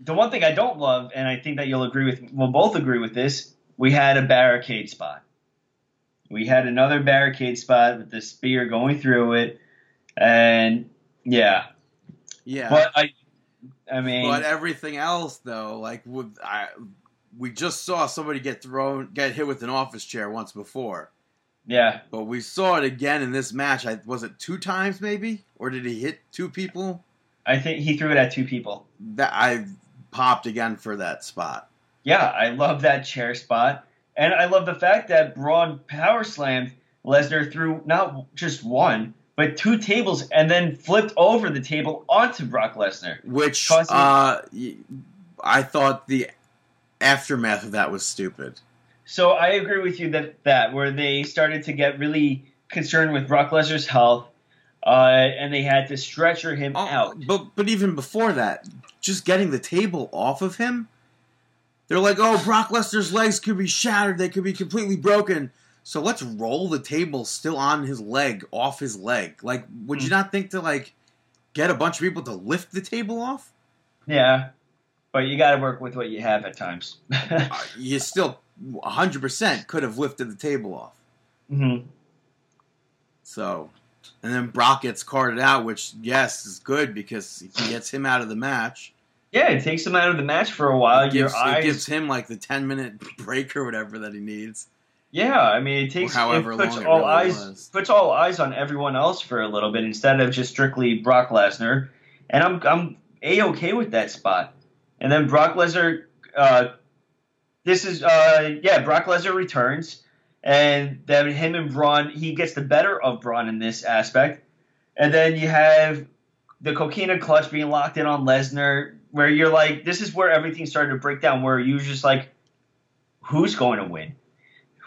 the one thing I don't love, and I think that you'll agree with, we'll both agree with this, we had a barricade spot. We had another barricade spot with the spear going through it, and yeah. yeah, But I, I mean, but everything else though, like with I, we just saw somebody get thrown, get hit with an office chair once before. yeah, But we saw it again in this match. I, was it two times maybe, or did he hit two people? I think he threw it at two people. That I popped again for that spot. Yeah, I love that chair spot, and I love the fact that Braun power slammed Lesnar through not just one, but two tables, and then flipped over the table onto Brock Lesnar. Which Causing- uh, I thought the aftermath of that was stupid. So I agree with you that that where they started to get really concerned with Brock Lesnar's health, uh, and they had to stretcher him Oh, out. But but even before that, just getting the table off of him, they're like, oh, Brock Lesnar's legs could be shattered. They could be completely broken. So let's roll the table still on his leg, off his leg. Like, would you Hmm. not think to like get a bunch of people to lift the table off? Yeah, but you got to work with what you have at times. [laughs] Uh, you still 100% could have lifted the table off. hmm So, and then Brock gets carted out, which yes is good because he gets him out of the match. Yeah, it takes him out of the match for a while. It gives, Your eyes, it gives him like the ten minute [laughs] break or whatever that he needs. Yeah. I mean, it takes however it puts long it all really eyes was. puts all eyes on everyone else for a little bit instead of just strictly Brock Lesnar. And I'm I'm a okay with that spot. And then Brock Lesnar, uh, this is uh, yeah, Brock Lesnar returns, and then him and Braun, he gets the better of Braun in this aspect. And then you have the coquina clutch being locked in on Lesnar, where you're like, this is where everything started to break down, where you're just like, who's going to win?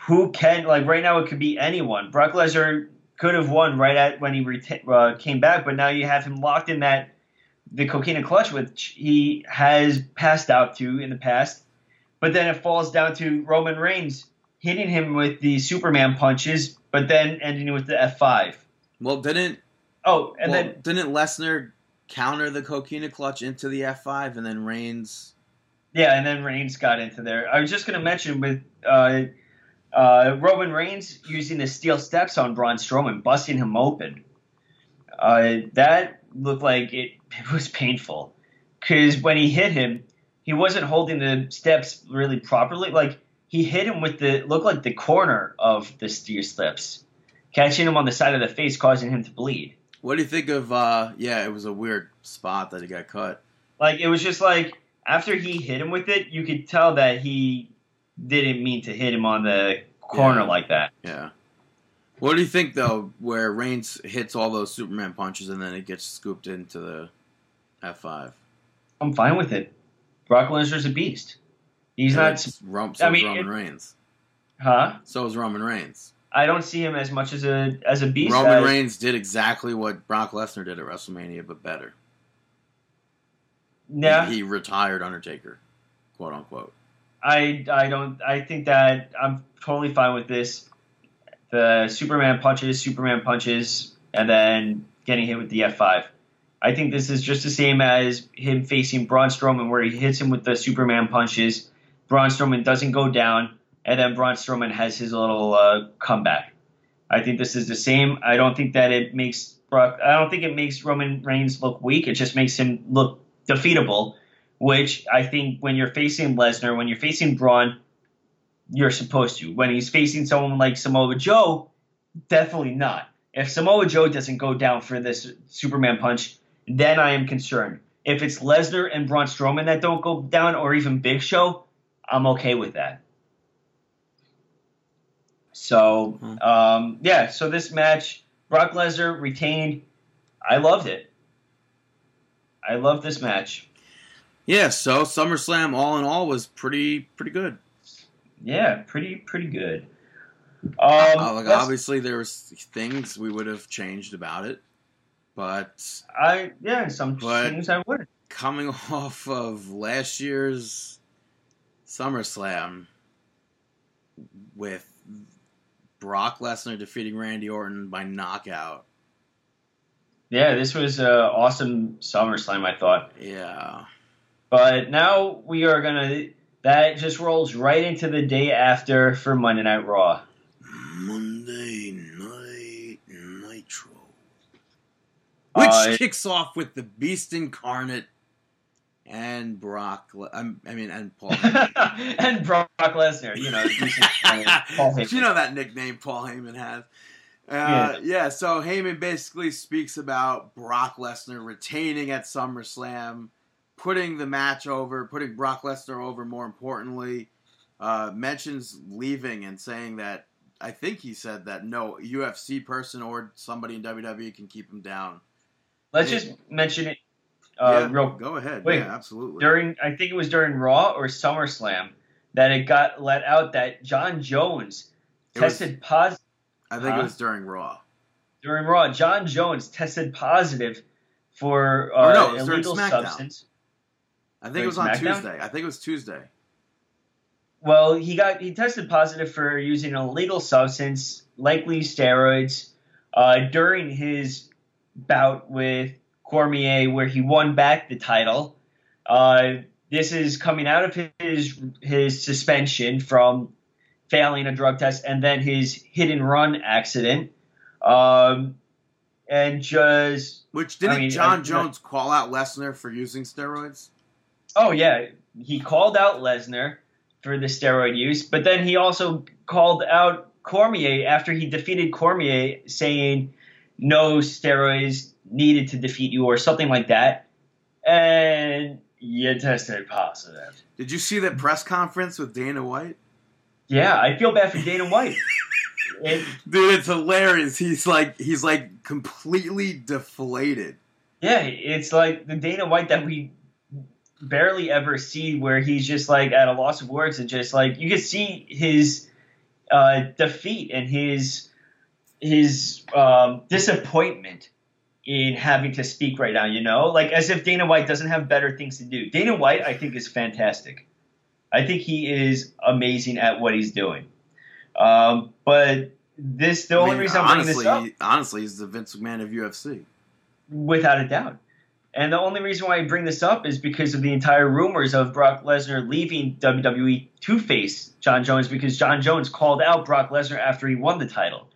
Who can like right now? It could be anyone. Brock Lesnar could have won right at when he reta- uh, came back, but now you have him locked in that the coquina clutch, which he has passed out to in the past. But then it falls down to Roman Reigns hitting him with the Superman punches, but then ending with the F5. Well, didn't Oh, and well, then didn't Lesnar counter the coquina clutch into the F five, and then Reigns? Yeah, and then Reigns got into there. I was just going to mention with uh, uh, Roman Reigns using the steel steps on Braun Strowman, busting him open. Uh, that looked like it, [laughs] it was painful because when he hit him, he wasn't holding the steps really properly. Like he hit him with the looked like the corner of the steel steps, catching him on the side of the face, causing him to bleed. What do you think of? uh Yeah, it was a weird spot that he got cut. Like it was just like after he hit him with it, you could tell that he didn't mean to hit him on the corner Yeah. like that. Yeah. What do you think though, where Reigns hits all those Superman punches and then it gets scooped into the F five? I'm fine with it. Brock Lesnar's a beast. He's not, Rom- so I mean, Roman it- Reigns. huh? So is Roman Reigns. I don't see him as much as a as a beast. Roman as- Reigns did exactly what Brock Lesnar did at WrestleMania, but better. Yeah, He, he retired Undertaker, quote unquote. I I don't. I think that I'm totally fine with this. The Superman punches, Superman punches, and then getting hit with the F5. I think this is just the same as him facing Braun Strowman, where he hits him with the Superman punches. Braun Strowman doesn't go down, and then Braun Strowman has his little uh, comeback. I think this is the same. I don't think that it makes Brock. I don't think it makes Roman Reigns look weak. It just makes him look defeatable which I think when you're facing Lesnar, when you're facing Braun, you're supposed to. When he's facing someone like Samoa Joe, definitely not. If Samoa Joe doesn't go down for this Superman punch, then I am concerned. If it's Lesnar and Braun Strowman that don't go down, or even Big Show, I'm okay with that. So, Hmm. um, yeah, so this match, Brock Lesnar retained. I loved it. I love this match. Yeah, so SummerSlam, all in all, was pretty pretty good. Yeah, pretty pretty good. Um, Uh, like, obviously, there was things we would have changed about it, but I yeah, some things I would. coming [laughs] off of last year's SummerSlam with Brock Lesnar defeating Randy Orton by knockout. Yeah, this was an awesome SummerSlam, I thought. Yeah. But now we are gonna. That just rolls right into the day after for Monday Night Raw. Monday Night Nitro. Which Uh, kicks off with the Beast Incarnate and Brock. Le- I'm- mean, and Paul. [laughs] and Brock Lesnar, you know, decent, uh, Paul [laughs] Heyman. you know that nickname Paul Heyman has. Uh, yeah. so Heyman basically speaks about Brock Lesnar retaining at SummerSlam, putting the match over, putting Brock Lesnar over. More importantly, uh, mentions leaving and saying that I think he said that no UFC person or somebody in WWE can keep him down. Let's just mention it uh, yeah, real go ahead. wait, yeah, absolutely. during I think it was during Raw or SummerSlam that it got let out that Jon Jones It was- tested positive I think it was during Raw. during Raw. Jon Jones tested positive for Or uh, no, it illegal substance. I think it was on SmackDown? Tuesday. I think it was Tuesday. Well, he got he tested positive for using an illegal substance, likely steroids, uh, during his bout with Cormier, where he won back the title. Uh, this is coming out of his his suspension from failing a drug test and then his hit and run accident. Um, and just Which didn't I mean, Jon I- Jones call out Lesnar for using steroids? Oh yeah, he called out Lesnar for the steroid use, but then he also called out Cormier after he defeated Cormier, saying no steroids needed to defeat you or something like that. And you tested positive. Did you see that press conference with Dana White? Yeah, I feel bad for Dana White. [laughs] It- Dude, it's hilarious. He's like he's like completely deflated. yeah, it's like the Dana White that we barely ever see, where he's just like at a loss of words and just like you can see his uh, defeat and his his um, disappointment in having to speak right now. You know, like as if Dana White doesn't have better things to do. Dana White, I think, is fantastic. I think he is amazing at what he's doing. Um, but this, the I only mean, reason I'm bringing this up honestly, he's the Vince McMahon of UFC. without a doubt. And the only reason why I bring this up is because of the entire rumors of Brock Lesnar leaving WWE to face Jon Jones because Jon Jones called out Brock Lesnar after he won the title.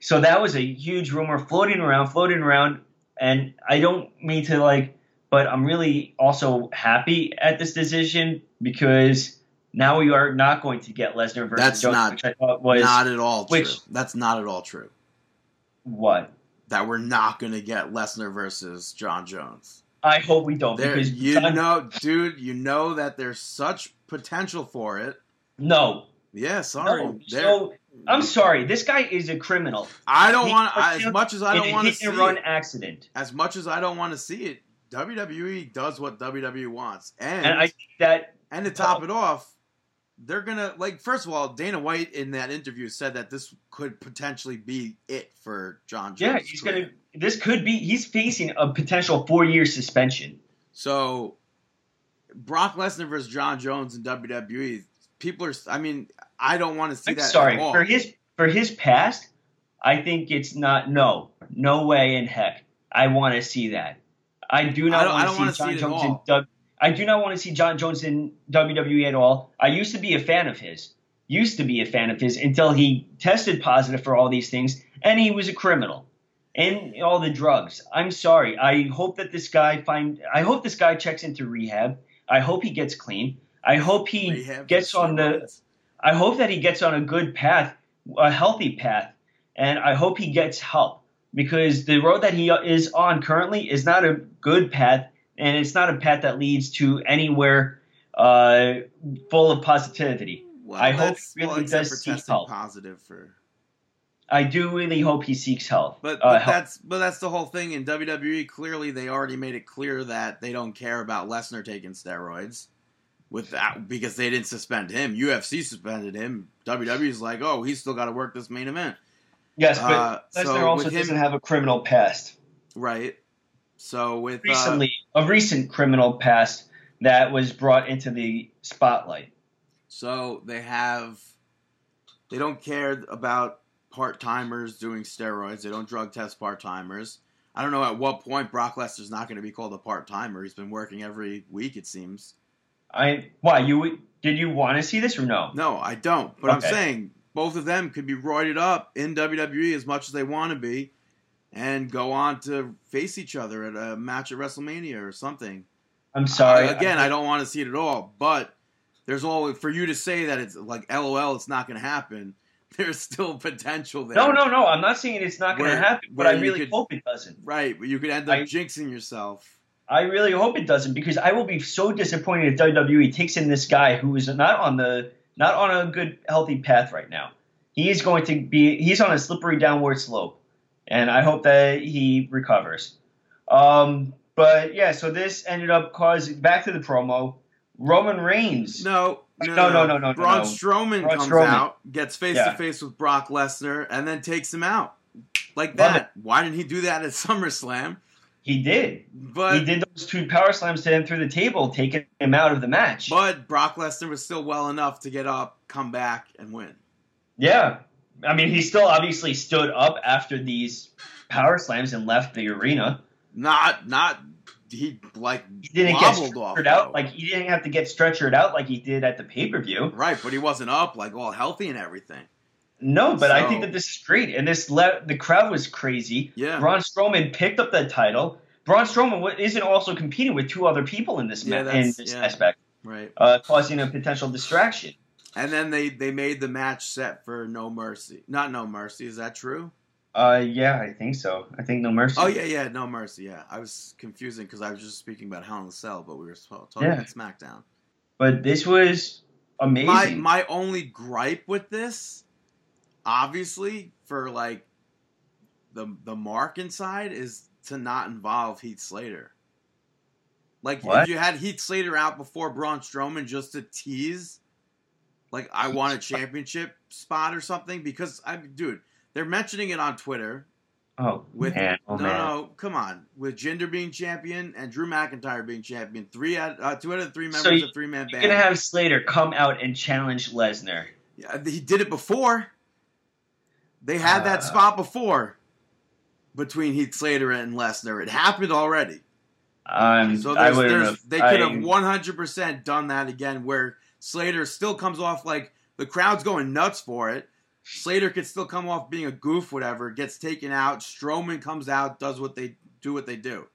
So that was a huge rumor floating around, floating around. And I don't mean to like, but I'm really also happy at this decision because now we are not going to get Lesnar versus That's Jones, not- which I thought was not at all which- true. That's not at all true. what That we're not going to get Lesnar versus Jon Jones. I hope we don't There, because you John- know, dude, you know that there's such potential for it. no, Yeah, sorry. no. So I'm sorry. This guy is a criminal. I don't want as much as I don't want to see run it. accident, As much as I don't want to see it, WWE does what WWE wants, and and I think that And to top it off, they're gonna like first of all, Dana White in that interview said that this could potentially be it for Jon Jones. yeah, he's gonna. This could be. He's facing a potential four year suspension. So Brock Lesnar versus Jon Jones in WWE. People are. I mean, I don't want to see I'm that. sorry at all. for his for his past. I think it's not. No, no way in heck. I want to see that. I do not want wanna see John see it at Jones in. W. I do not want to see Jon Jones in WWE at all. I used to be a fan of his. Used to be a fan of his until he tested positive for all these things, and he was a criminal. And all the drugs. I'm sorry. I hope that this guy find. I hope this guy checks into rehab. I hope he gets clean. I hope he Rehab gets on the. I hope that he gets on a good path, a healthy path, and I hope he gets help because the road that he is on currently is not a good path, and it's not a path that leads to anywhere uh, full of positivity. Well, I hope he really well, does seek help. positive for. I do really hope he seeks help. But, uh, but help. that's but that's the whole thing in WWE. Clearly, they already made it clear that they don't care about Lesnar taking steroids, with that because they didn't suspend him. UFC suspended him. WWE's like, oh, he's still got to work this main event, yes, but uh, Lesnar so also him- doesn't have a criminal past. right? So with uh, Recently, a recent criminal past that was brought into the spotlight. so they have they don't care about part timers doing steroids. They don't drug test part timers. I don't know at what point Brock Lesnar's not going to be called a part timer. He's been working every week, it seems. I why you did you want to see this or no? No, I don't. But I'm saying both of them could be roided up in WWE as much as they want to be, and go on to face each other at a match at WrestleMania or something. I'm sorry. Uh, again, I don't want to see it at all. But there's all for you to say that it's like LOL, it's not going to happen. [laughs] There's still potential there. no, no, no. I'm not saying it's not going to happen, but I really could- hope it doesn't. Right, but you could end up I- jinxing yourself. I really hope it doesn't because I will be so disappointed if WWE takes in this guy who is not on the not on a good healthy path right now. He is going to be he's on a slippery downward slope, and I hope that he recovers. Um, but yeah, so this ended up causing back to the promo. Roman Reigns. No, no, No, no, no, no, Braun no. Strowman Braun comes Strowman. out, gets face to face with Brock Lesnar, and then takes him out like Love that. Why didn't he do that at [laughs] SummerSlam? He did. But he did those two power slams to him through the table, taking him out of the match. But Brock Lesnar was still well enough to get up, come back, and win. Yeah. I mean, he still obviously stood up after these power slams and left the arena. Not not he like He didn't get wobbled off stretchered out though. like he didn't have to get stretchered out like he did at the pay per view. right, but he wasn't up like all healthy and everything. No, but I think that this is great, and this le- the crowd was crazy. Yeah, Braun Strowman picked up that title. Braun Strowman isn't also competing with two other people in this Yeah, ma- in this yeah. aspect, right. uh, causing a potential distraction. And then they they made the match set for No Mercy. Not No Mercy. Is that true? Uh, yeah, I think so. I think No Mercy. Oh yeah, yeah, No Mercy. Yeah, I was confusing because I was just speaking about Hell in a Cell, but we were talking Yeah. about SmackDown. But this was amazing. My my only gripe with this, obviously, for like the the mark inside is to not involve Heath Slater. Like What? if you had Heath Slater out before Braun Strowman just to tease, like I want a championship spot or something, because I dude, they're mentioning it on Twitter. oh With man, oh no, man. no, come on, with Jinder being champion and Drew McIntyre being champion, three out, uh, two out of three members So you- of three man You're gonna have Slater come out and challenge Lesnar. Yeah, he did it before. They had that Uh. spot before between Heath Slater and Lesnar. It happened already. Um, So there's, there's, they could have 100% done that again where Slater still comes off like the crowd's going nuts for it. Slater could still come off being a goof, whatever, gets taken out. Strowman comes out, does what they do what they do.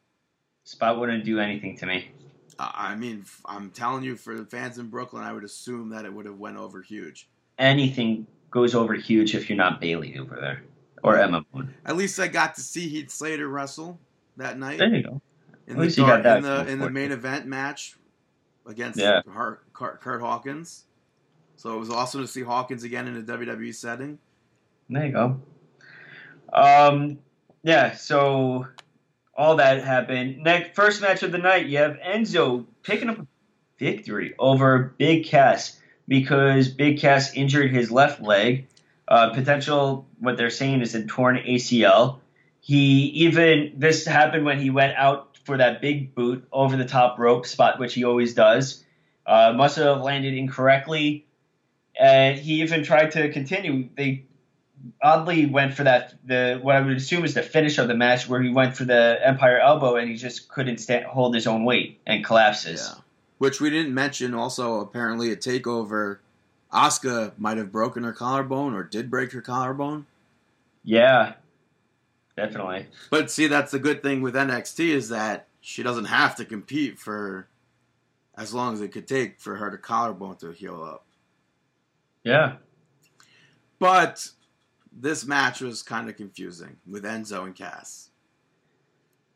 Spot wouldn't do anything to me. Uh, I mean, I'm telling you, for the fans in Brooklyn, I would assume that it would have went over huge. Anything goes over huge if you're not Bayley over there or Emma Moon. At least I got to see Heath Slater wrestle that night. There you go. in At the, least you got that in the in the main event match against Yeah. Hart, Kurt, Kurt Hawkins. So it was awesome to see Hawkins again in a WWE setting. There you go. Um, yeah. So all that happened. Next, first match of the night, you have Enzo picking up a victory over Big Cass because Big Cass injured his left leg. Uh, potential, what they're saying is a torn ACL. He even this happened when he went out for that big boot over the top rope spot, which he always does. Uh, must have landed incorrectly, and he even tried to continue. They oddly went for that the what I would assume is the finish of the match where he went for the Empire Elbow and he just couldn't stand, hold his own weight and collapses. Yeah. Which we didn't mention. Also, apparently, a takeover. Asuka might have broken her collarbone or did break her collarbone. Yeah, definitely. But see, that's the good thing with NXT is that she doesn't have to compete for as long as it could take for her to collarbone to heal up. Yeah, But this match was kind of confusing with Enzo and Cass.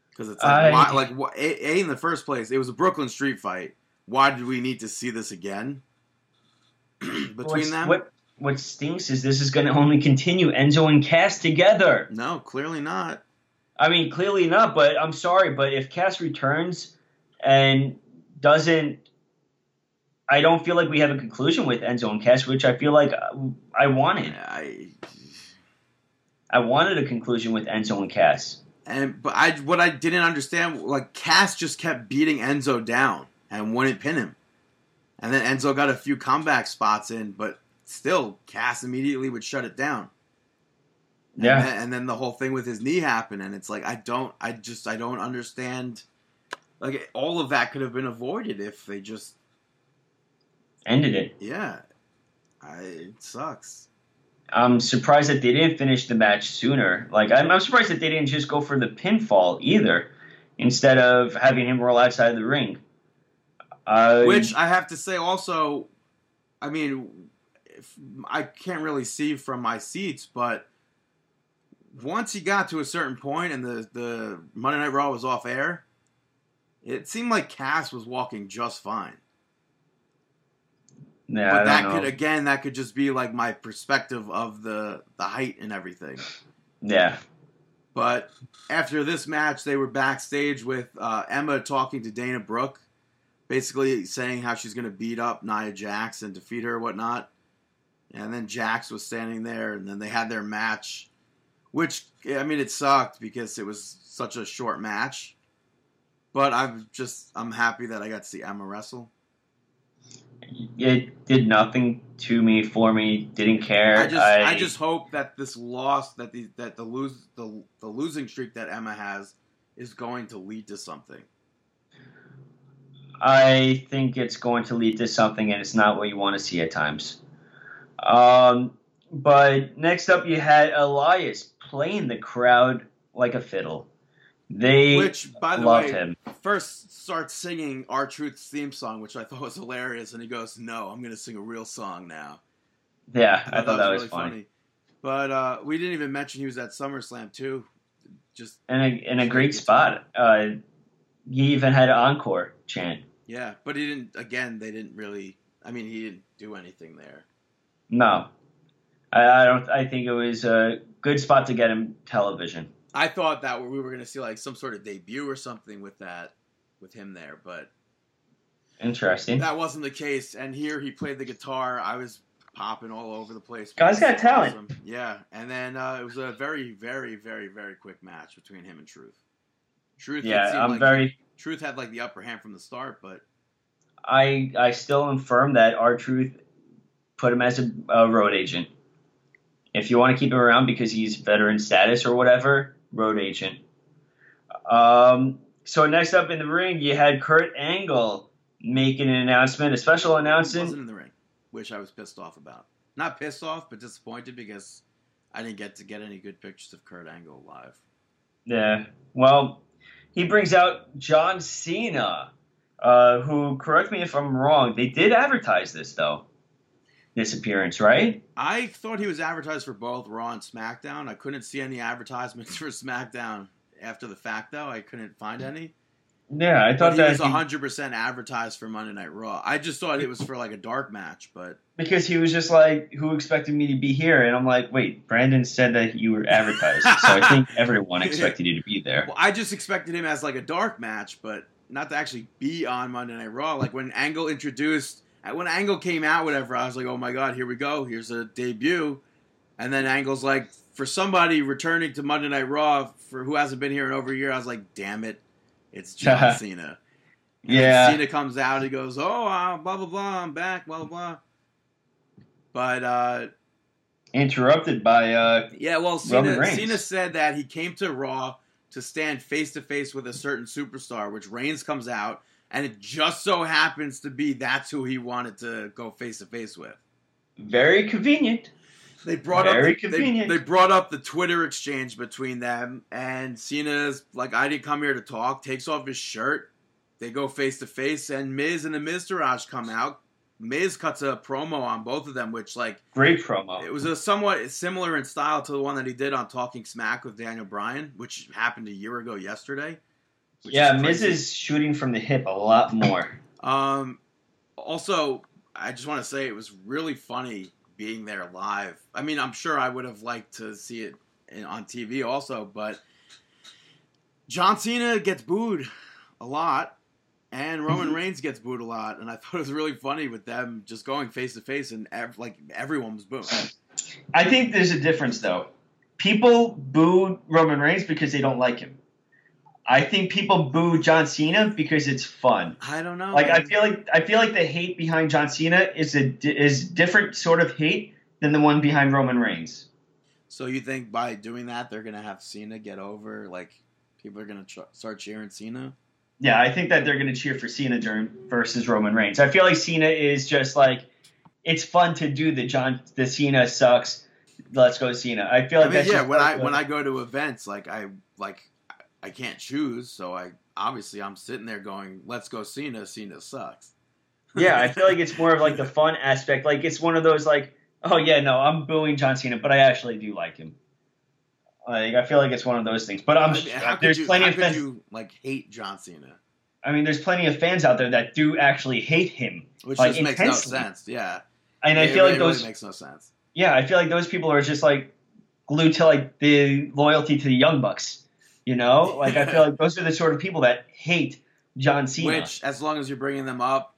Because it's like, I- why, like a, a, in the first place, it was a Brooklyn Street fight. Why did we need to see this again [clears throat] between them? What what stinks is this is going to only continue Enzo and Cass together. No, clearly not. I mean, clearly not. But I'm sorry, but if Cass returns and doesn't. I don't feel like we have a conclusion with Enzo and Cass, which I feel like I wanted. I I wanted a conclusion with Enzo and Cass. and but I what I didn't understand like Cass just kept beating Enzo down and wouldn't pin him, and then Enzo got a few comeback spots in, but still Cass immediately would shut it down. And Yeah. then, and then the whole thing with his knee happened, and it's like I don't, I just, I don't understand. Like all of that could have been avoided if they just, Ended it. yeah, I, it sucks. I'm surprised that they didn't finish the match sooner. Like I'm, I'm surprised that they didn't just go for the pinfall either, instead of having him roll outside the ring. Uh, Which I have to say also, I mean, I can't really see from my seats, but once he got to a certain point and the the Monday Night Raw was off air, it seemed like Cass was walking just fine. yeah, but that know. could again that could just be like my perspective of the the height and everything yeah, but after this match they were backstage with uh, emma talking to dana brooke basically saying how she's going to beat up nia jax and defeat her or whatnot and then jax was standing there and then they had their match which i mean it sucked because it was such a short match but i'm just i'm happy that i got to see emma wrestle it did nothing to me for me. Didn't care. I just I, just hope that this loss that the that the lose the the losing streak that Emma has is going to lead to something. I think it's going to lead to something, and it's not what you want to see at times. Um, but next up, you had Elias playing the crowd like a fiddle. They Which, by the love way, him. first starts singing R-Truth's theme song, which I thought was hilarious, and he goes, "No, I'm going to sing a real song now." Yeah, I thought that was, really funny. But uh, we didn't even mention he was at SummerSlam too. Just in a, and a great spot. Uh, he even had an encore chant. yeah, but he didn't. Again, they didn't really. I mean, he didn't do anything there. No, I, I don't. I think it was a good spot to get him television. I thought that we were going to see like some sort of debut or something with that, with him there, but Interesting. that wasn't the case. And here he played the guitar. I was popping all over the place. Guy's got talent. Awesome. Yeah, and then uh, it was a very, very, very, very quick match between him and Truth. Truth, Yeah, I'm like- very. Truth had like the upper hand from the start, but I I still affirm that R-Truth put him as a, a road agent. If you want to keep him around because he's veteran status or whatever, road agent. Um. So next up in the ring, you had Kurt Angle making an announcement, a special he announcement. wasn't in the ring, which I was pissed off about. Not pissed off, but disappointed because I didn't get to get any good pictures of Kurt Angle live. Yeah. Well, he brings out John Cena, uh, who, correct me if I'm wrong, they did advertise this, though. This appearance, right? I thought he was advertised for both Raw and SmackDown. I couldn't see any advertisements [laughs] for SmackDown after the fact, though. I couldn't find any. Yeah, I But thought he that was 100% advertised for Monday Night Raw. I just thought it was for like a dark match, but because he was just like, who expected me to be here? And I'm like, wait, Brandon said that you were advertised. so I think [laughs] everyone expected you to be there. well, I just expected him as like a dark match, but not to actually be on Monday Night Raw. Like when Angle introduced, when Angle came out, whatever, I was like, oh my god, here we go. Here's a debut. And then Angle's like, for somebody returning to Monday Night Raw for who hasn't been here in over a year, I was like, damn it, it's John [laughs] Cena. And Yeah. Cena comes out. He goes, "Oh, uh, blah blah blah. I'm back. Blah blah blah." But uh, Interrupted by, uh, yeah, well, Cena, Cena said that he came to Raw to stand face to face with a certain superstar, which Reigns comes out, and it just so happens to be that's who he wanted to go face to face with. very convenient. They brought Very up the, convenient. They, they brought up the Twitter exchange between them, and Cena's like, "I didn't come here to talk." Takes off his shirt. They go face to face, and Miz and the Miztourage come out. Miz cuts a promo on both of them, which like Great promo. it was a somewhat similar in style to the one that he did on Talking Smack with Daniel Bryan, which happened a year ago yesterday. Yeah, Miz is shooting from the hip a lot more. [clears throat] Um, also, I just want to say it was really funny being there live. I mean, I'm sure I would have liked to see it in, on TV also, but John Cena gets booed a lot, and Roman Mhm. Reigns gets booed a lot, and I [laughs] thought it was really funny with them just going face to face, and ev- like everyone was booing. I think there's a difference though. People boo Roman Reigns because they don't like him. I think people boo John Cena because it's fun. I don't know. Like I feel like I feel like the hate behind John Cena is a is different sort of hate than the one behind Roman Reigns. So you think by doing that they're gonna have Cena get over? Like people are gonna ch- start cheering Cena? Yeah, I think that they're going to cheer for Cena during versus Roman Reigns. I feel like Cena is just like it's fun to do the John the Cena sucks. Let's go Cena. I feel I like mean, that's yeah. When I when I go to events, like I like I can't choose, so I obviously I'm sitting there going, "Let's go Cena." Cena sucks. yeah, I feel like it's more of like [laughs] the fun aspect. Like it's one of those like, oh yeah, no, I'm booing John Cena, but I actually do like him. Like I feel like it's one of those things. But I'm I mean, how could there's you, plenty how of could fans. you like hate John Cena, I mean, there's plenty of fans out there that do actually hate him, which Like, just makes no sense. Yeah, and I It feel like really- those. really makes no sense. yeah, I feel like those people are just like glued to like the loyalty to the Young Bucks. You know, [laughs] like I feel like those are the sort of people that hate John Cena. Which, as long as you're bringing them up,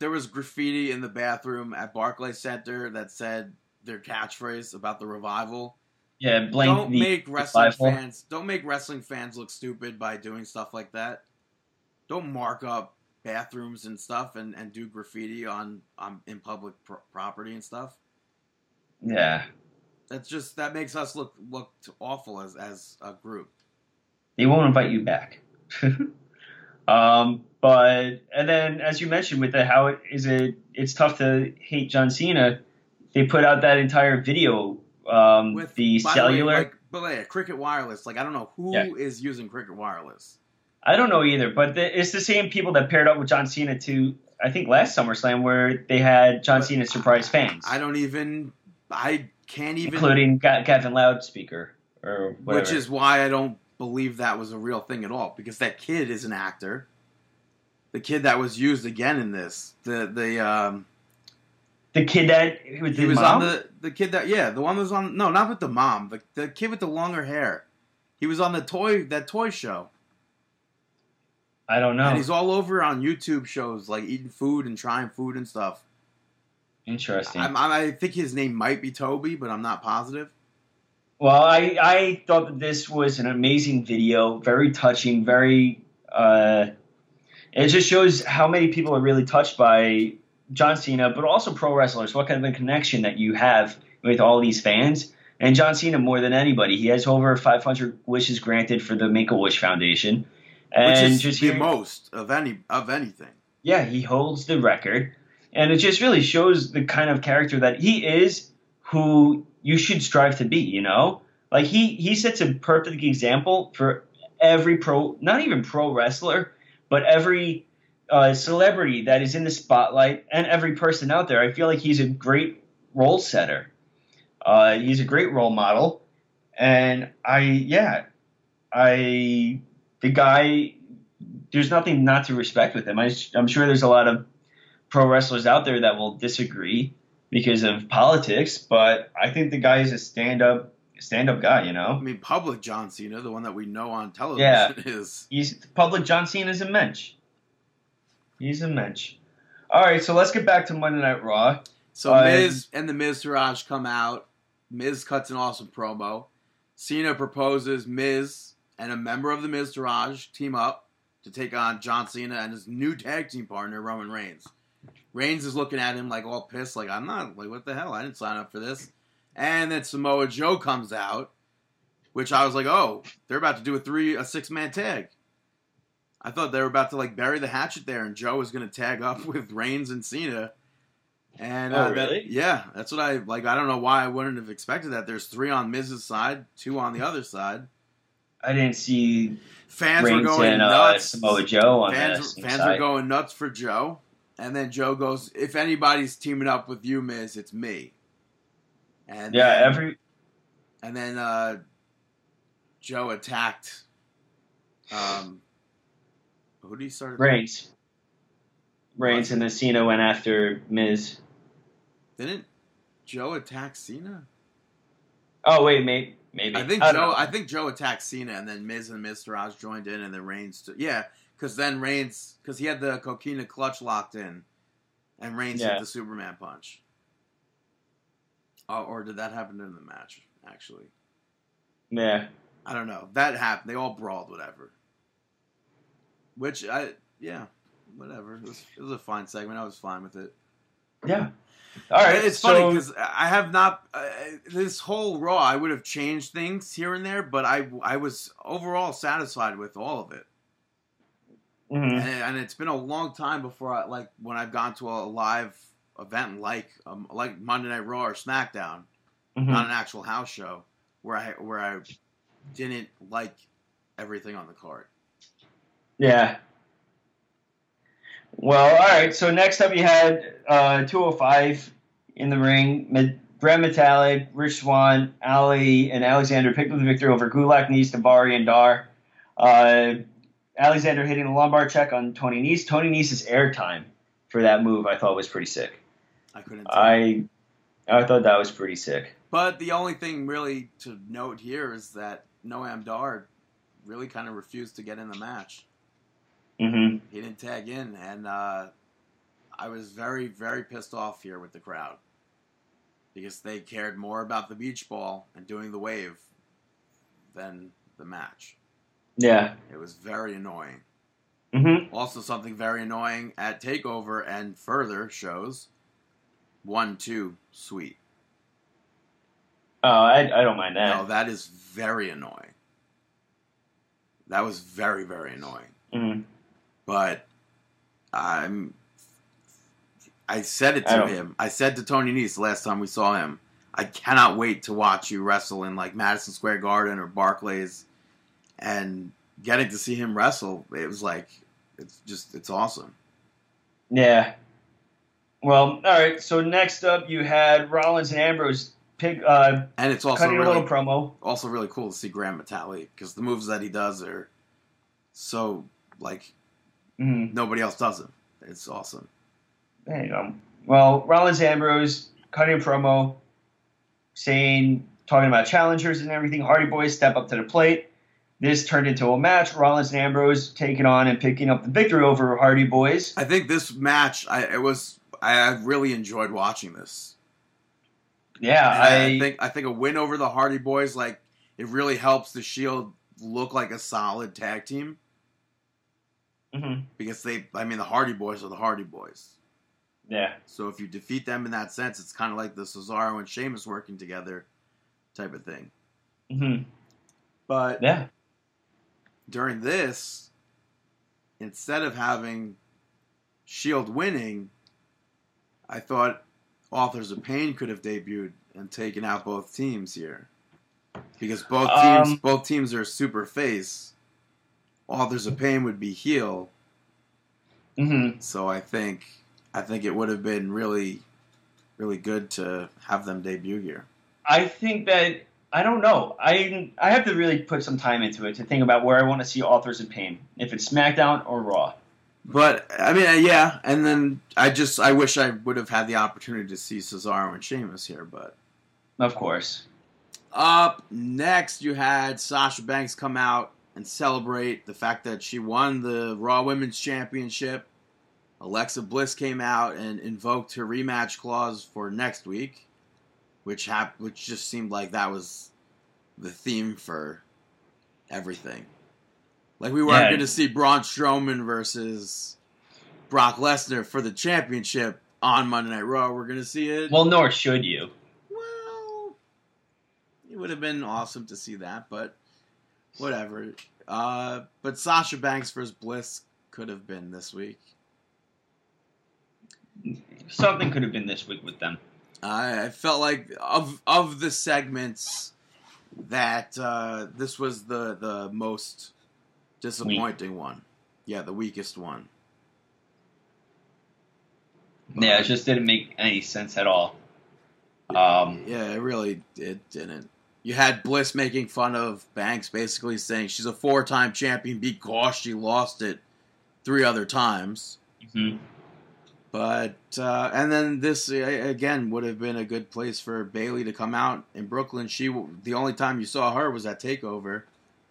there was graffiti in the bathroom at Barclays Center that said their catchphrase about the revival. yeah, blame don't make wrestling revival. fans don't make wrestling fans look stupid by doing stuff like that. Don't mark up bathrooms and stuff and, and do graffiti on, on in public pro- property and stuff. Yeah, That's just that makes us look look awful as as a group. They won't invite you back. [laughs] Um, but and then as you mentioned with the how it is it it's tough to hate John Cena. They put out that entire video. Um, With the cellular. way, like, but yeah, Cricket Wireless. Like I don't know who is Yeah. using Cricket Wireless. I don't know either, but the, it's the same people that paired up with John Cena to I think last SummerSlam where they had John But Cena surprise fans, I don't even. I can't even. including Ga- Gavin Loudspeaker or whatever. which is why I don't believe that was a real thing at all. Because that kid is an actor. The kid that was used again in this, the the um, the kid that with he was mom? on the the kid that yeah, the one that was on no, not with the mom, the the kid with the longer hair. He was on the toy that toy show, I don't know. and he's all over on YouTube shows like eating food and trying food and stuff. Interesting. I'm, I think his name might be Toby, but I'm not positive. Well, I, I thought that this was an amazing video, very touching, very. Uh, it just shows how many people are really touched by John Cena, but also pro wrestlers. What kind of a connection that you have with all these fans, and John Cena more than anybody. He has over 500 wishes granted for the Make a Wish Foundation, and which is just the hearing- most of any of anything. yeah, he holds the record. And it just really shows the kind of character that he is who you should strive to be, you know? Like he he sets a perfect example for every pro not even pro wrestler, but every uh, celebrity that is in the spotlight and every person out there. I feel like he's a great role setter. Uh, he's a great role model. And I yeah, I the guy there's nothing not to respect with him. I, I'm sure there's a lot of pro wrestlers out there that will disagree because of politics, but I think the guy is a stand up stand up guy. You know? I mean, public John Cena, the one that we know on television, Yeah. [laughs] is he's public. John Cena is a mensch. He's a mensch. All right, so let's get back to Monday Night Raw. so Uh, Miz and the Miztourage come out. Miz cuts an awesome promo. Cena proposes Miz and a member of the Miztourage team up to take on John Cena and his new tag team partner Roman Reigns. Reigns is looking at him like all pissed, like I'm not like what the hell? I didn't sign up for this. And then Samoa Joe comes out, which I was like, oh, they're about to do a three a six man tag. I thought they were about to like bury the hatchet there, and Joe was going to tag up [laughs] with Reigns and Cena. And Oh, uh, that- really? yeah, that's what I like. I don't know why I wouldn't have expected that. There's three on Miz's side, two on the other side. I didn't see Fans were Reigns going and uh, nuts. Samoa Joe on fans fans side. were going nuts for Joe, and then Joe goes, "If anybody's teaming up with you, Miz, it's me." And yeah, then, every and then uh, Joe attacked. Um, who did he start? Reigns. Reigns and then Cena went after Miz. Didn't Joe attack Cena? Oh wait, maybe maybe. I think don't Joe. know. I think Joe attacked Cena, and then Miz and Miztourage joined in, and then Reigns. T- yeah, because then Reigns, because he had the coquina clutch locked in, and Reigns Yeah. hit the Superman punch. Oh, or did that happen in the match? Actually, yeah. I don't know. That happened. They all brawled, whatever. Which I, yeah, whatever. It was, it was a fine segment. I was fine with it. Yeah. All right. it's so, funny because I have not uh, this whole Raw. I would have changed things here and there, but I I was overall satisfied with all of it. Mhm. and, and it's been a long time before I like when I've gone to a live event like um, like Monday Night Raw or SmackDown, Mhm. not an actual house show, where I where I didn't like everything on the card. Yeah. Well, all right. So next up, you had uh, 205 in the ring. Mid- Gran Metalik, Rich Swann, Ali, and Alexander picked up the victory over Gulak, Nese, Davari, and Dar. Uh, Alexander hitting the lumbar check on Tony Nese. Tony Nese's airtime for that move I thought was pretty sick. I couldn't. I I thought that was pretty sick. but the only thing really to note here is that Noam Dar really kind of refused to get in the match. Mm-hmm. He didn't tag in, and uh, I was very, very pissed off here with the crowd because they cared more about the beach ball and doing the wave than the match. Yeah. It was very annoying. hmm Also, something very annoying at Takeover and further shows one, two, sweet. Oh, I, I don't mind that. No, that is very annoying. That was very, very annoying. Mhm. but I'm. I said it to don't- him. I said to Tony Nese last time we saw him. I cannot wait to watch you wrestle in like Madison Square Garden or Barclays, and getting to see him wrestle. It was like it's just it's awesome. Yeah. Well, all right. So next up, you had Rollins and Ambrose pick uh, And it's also cutting a little promo. also really cool to see Gran Metalik because the moves that he does are so like Mhm. nobody else does them. It's awesome. There you go. Well, Rollins Ambrose cutting a promo, saying, talking about challengers and everything. Hardy Boys step up to the plate. This turned into a match. Rollins and Ambrose taking on and picking up the victory over Hardy Boys. I think this match, I it was I really enjoyed watching this. Yeah, I, I, think I think a win over the Hardy Boys like it really helps the Shield look like a solid tag team Mhm. because they I mean the Hardy Boys are the Hardy Boys. yeah, So if you defeat them in that sense, it's kind of like the Cesaro and Sheamus working together type of thing. hmm But yeah, during this, instead of having Shield winning, I thought Authors of Pain could have debuted and taken out both teams here. Because both teams Um, both teams are super face. Authors of Pain would be heel, hmm so I think I think it would have been really really good to have them debut here. I think that I don't know. I I have to really put some time into it to think about where I want to see Authors in Pain. If it's SmackDown or Raw. But I mean, uh, yeah, and then I just I wish I would have had the opportunity to see Cesaro and Sheamus here, but Of course. Up next, you had Sasha Banks come out and celebrate the fact that she won the Raw Women's Championship. Alexa Bliss came out and invoked her rematch clause for next week, which hap- which just seemed like that was the theme for everything. Like we weren't Yeah. going to see Braun Strowman versus Brock Lesnar for the championship on Monday Night Raw. We're going to see it. Well, nor should you. Well, it would have been awesome to see that, but whatever. Uh, but Sasha Banks versus Bliss could have been this week. Something could have been this week with them. I I felt like of of the segments that uh, this was the the most disappointing one. Yeah, the weakest one. Yeah, it just didn't make any sense at all. Um, Yeah, it really it didn't. You had Bliss making fun of Banks, basically saying she's a four-time champion because she lost it three other times. mhm. But uh, and then this again would have been a good place for Bayley to come out in Brooklyn. She the only time you saw her was at Takeover.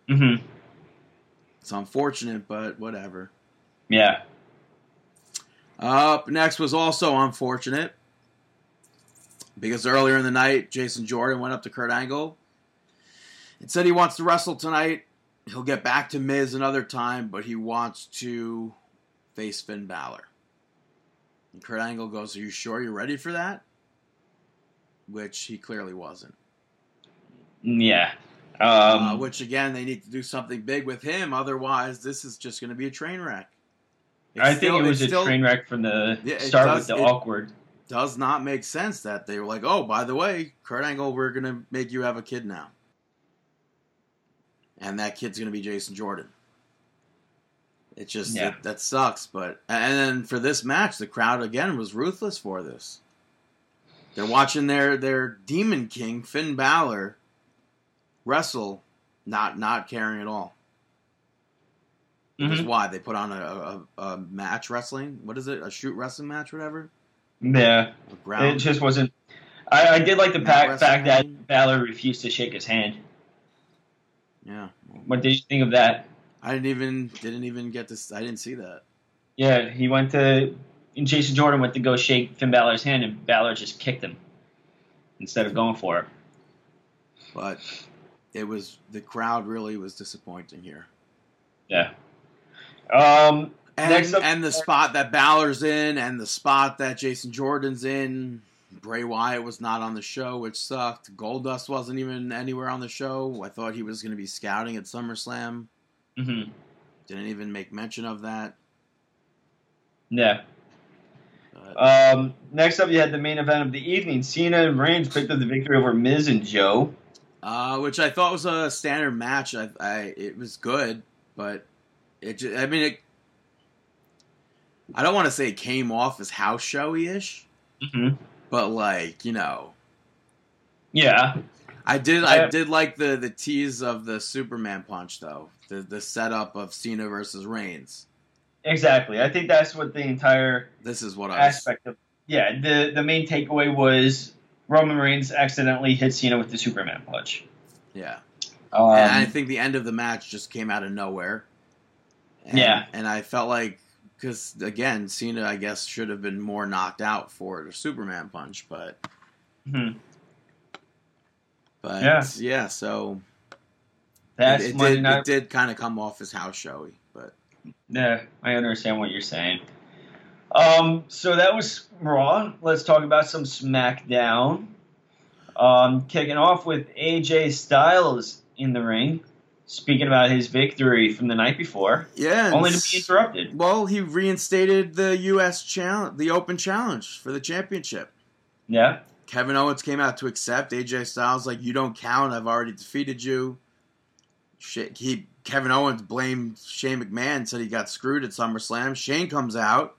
Mm-hmm. It's unfortunate, but whatever. Yeah. Up next was also unfortunate because earlier in the night, Jason Jordan went up to Kurt Angle and said he wants to wrestle tonight. He'll get back to Miz another time, but he wants to face Finn Balor. And Kurt Angle goes, Are you sure you're ready for that? Which he clearly wasn't. Yeah. Um, uh, which, again, they need to do something big with him. Otherwise, this is just going to be a train wreck. It's I think still- it was a still- train wreck from the Yeah, start does- with the it- awkward. does not make sense that they were like, oh, by the way, Kurt Angle, we're going to make you have a kid now. And that kid's going to be Jason Jordan. It just, Yeah. it- that sucks. But, and then for this match, the crowd again was ruthless for this. They're watching their, their Demon King, Finn Balor, wrestle, not, not caring at all. Because Mhm. why? They put on a, a, a match wrestling? What is it? A shoot wrestling match, whatever? Yeah. It just wasn't. I, I did like the Not fact, that? Balor refused to shake his hand. yeah. What did you think of that? I didn't even didn't even get this. I didn't see that. Yeah, he went to. And Jason Jordan went to go shake Finn Balor's hand, and Balor just kicked him instead of going for it. But it was the crowd really was disappointing here. Yeah. Um. And Next up- and the spot that Balor's in, and the spot that Jason Jordan's in. Bray Wyatt was not on the show, which sucked. Goldust wasn't even anywhere on the show. I thought he was going to be scouting at SummerSlam. Mhm. Didn't even make mention of that. Yeah. Um, next up, you had the main event of the evening. Cena and Reigns picked up the victory over Miz and Joe. uh, which I thought was a standard match. I, I it was good, but it. ju- I mean, it, I don't want to say it came off as house showy ish, Mm-hmm. but like you know, Yeah. I did. I Yeah. did like the the tease of the Superman punch though. The the setup of Cena versus Reigns. Exactly. I think that's what the entire This is what I was. aspect of. Yeah. The the main takeaway was Roman Reigns accidentally hit Cena with the Superman punch. Yeah. Um, and I think the end of the match just came out of nowhere. And, Yeah. and I felt like because again, Cena I guess should have been more knocked out for the Superman punch, but mhm. but Yeah. yeah, so that's it, it did Night it did kind of come off as house showy, but Yeah, I understand what you're saying. Um, so that was Raw. Let's talk about some SmackDown. Um, kicking off with AJ Styles in the ring, speaking about his victory from the night before, yeah, only to be interrupted. Well, he reinstated the U.S. challenge, the Open Challenge for the championship. Yeah, Kevin Owens came out to accept. AJ Styles like, "You don't count. I've already defeated you." Shit, he Kevin Owens blamed Shane McMahon, said he got screwed at SummerSlam. Shane comes out.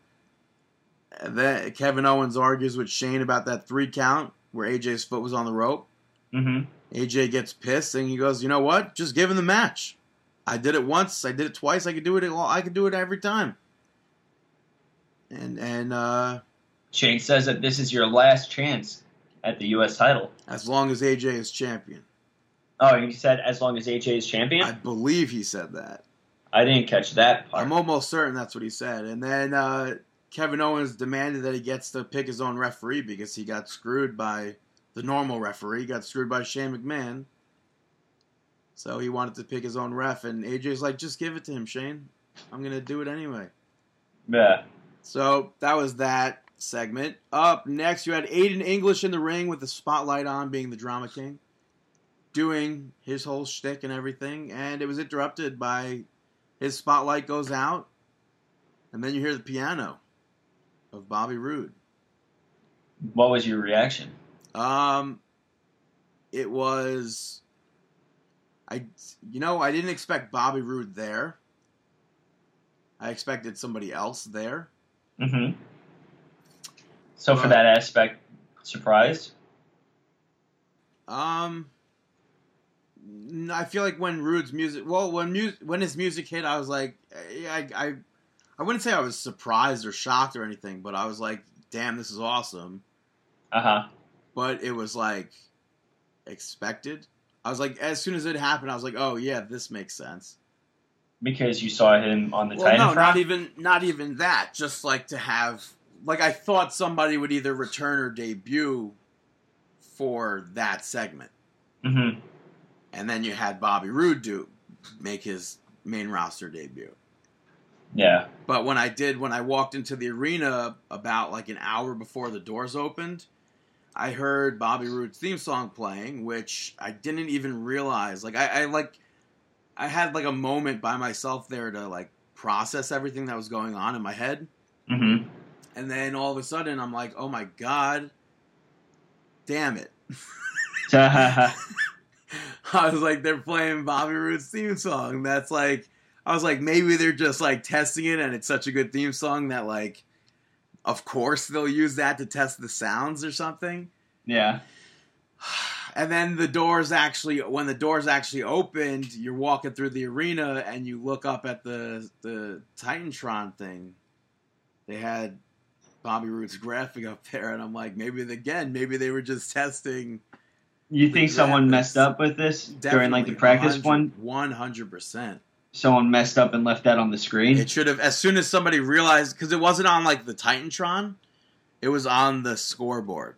And then Kevin Owens argues with Shane about that three count where AJ's foot was on the rope. hmm AJ gets pissed and he goes, "You know what? Just give him the match. I did it once. I did it twice. I could do it. all- I could do it every time." And and uh, Shane says that this is your last chance at the U.S. title. as long as AJ is champion, Oh, he said as long as AJ is champion. I believe he said that. I didn't catch that part. I'm almost certain that's what he said. And then uh, Kevin Owens demanded that he gets to pick his own referee because he got screwed by the normal referee. He got screwed by Shane McMahon. So he wanted to pick his own ref, and AJ's like, just give it to him, Shane. I'm going to do it anyway. yeah. So that was that segment. Up next, you had Aiden English in the ring with the spotlight on, being the drama king, doing his whole shtick and everything, and it was interrupted by his spotlight goes out, and then you hear the piano of Bobby Roode. What was your reaction? Um, it was, I, you know, I didn't expect Bobby Roode there. I expected somebody else there. Mm-hmm. So for that aspect, surprised? Um, I feel like when Roode's music, well, when mu- when his music hit, I was like, I, I, I wouldn't say I was surprised or shocked or anything, but I was like, damn, this is awesome. Uh huh. But it was like expected. I was like, as soon as it happened, I was like, oh yeah, this makes sense. Because you saw him on the Well, no, Titan not even not even that. Just like to have, like, I thought somebody would either return or debut for that segment. hmm and then you had Bobby Roode do make his main roster debut. Yeah. But when I did, when I walked into the arena about like an hour before the doors opened, I heard Bobby Roode's theme song playing, which I didn't even realize. Like I, I like, I had like a moment by myself there to like process everything that was going on in my head, hmm and then all of a sudden I'm like, oh my god, damn it. [laughs] [laughs] [laughs] I was like, they're playing Bobby Roode's theme song. That's like, I was like, maybe they're just like testing it, and it's such a good theme song that like, of course they'll use that to test the sounds or something. yeah. [sighs] And then the doors actually, when the doors actually opened, you're walking through the arena and you look up at the the Titantron thing. They had Bobby Roode's graphic up there, and I'm like, maybe again, maybe they were just testing. You think someone messed up with this during like the practice one? One hundred percent. Someone messed up and left that on the screen. It should have as soon as somebody realized because it wasn't on like the Titantron, it was on the scoreboard.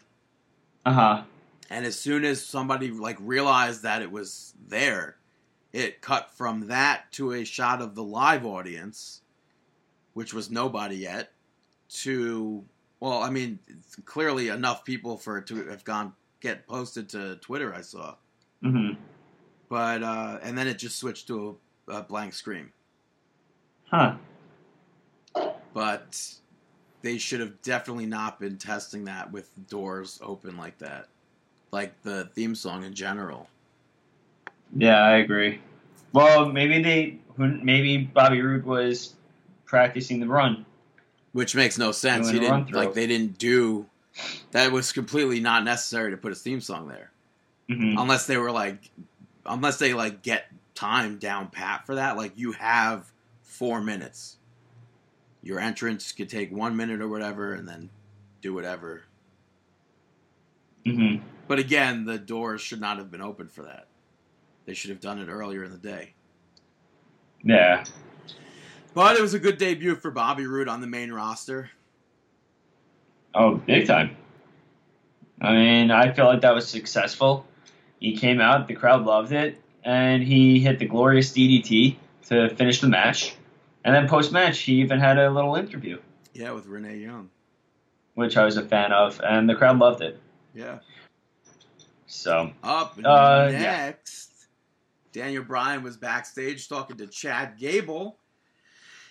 Uh huh. And as soon as somebody like realized that it was there, it cut from that to a shot of the live audience, which was nobody yet, to well, I mean, clearly enough people for it to have gone get posted to Twitter. I saw, hmm but uh, and then it just switched to a, a blank screen. Huh. But they should have definitely not been testing that with doors open like that, like the theme song in general. Yeah, I agree. Well, maybe they, maybe Bobby Roode was practicing the run. Which makes no sense. He Doing run didn't like they didn't do that was completely not necessary to put his theme song there. hmm Unless they were like unless they like get time down pat for that, like you have four minutes. Your entrance could take one minute or whatever and then do whatever. hmm But again, the doors should not have been open for that. They should have done it earlier in the day. Yeah. But it was a good debut for Bobby Roode on the main roster. Oh, big time. I mean, I feel like that was successful. He came out, the crowd loved it, and he hit the glorious DDT to finish the match. And then post match, he even had a little interview, Yeah, with Renee Young. which I was a fan of, and the crowd loved it. Yeah. So, Up Uh, yeah. next, Daniel Bryan was backstage talking to Chad Gable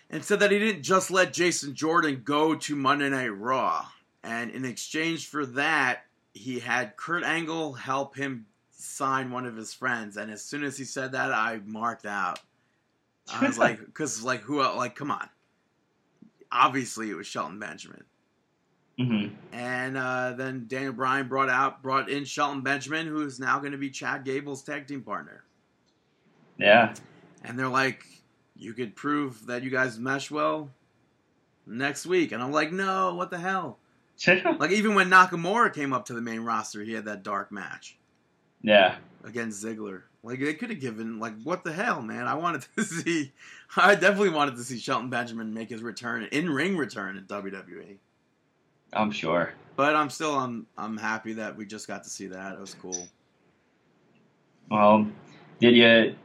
and said that he didn't just let Jason Jordan go to Monday Night Raw. And in exchange for that, he had Kurt Angle help him sign one of his friends. And as soon as he said that, I marked out. I was like, [laughs] because like who? Like, come on. Obviously, it was Shelton Benjamin. hmm And uh, then Daniel Bryan brought out brought in Shelton Benjamin, who is now going to be Chad Gable's tag team partner. yeah. And they're like, "You could prove that you guys mesh well next week." And I'm like, "No, what the hell?" Like even when Nakamura came up to the main roster, he had that dark match yeah. against Ziggler. Like they could have given like what the hell, man? I wanted [laughs] to see. I definitely wanted to see Shelton Benjamin make his return, in ring return in WWE. I'm sure. But I'm still I'm I'm happy that we just got to see that. It was cool. Well, did you?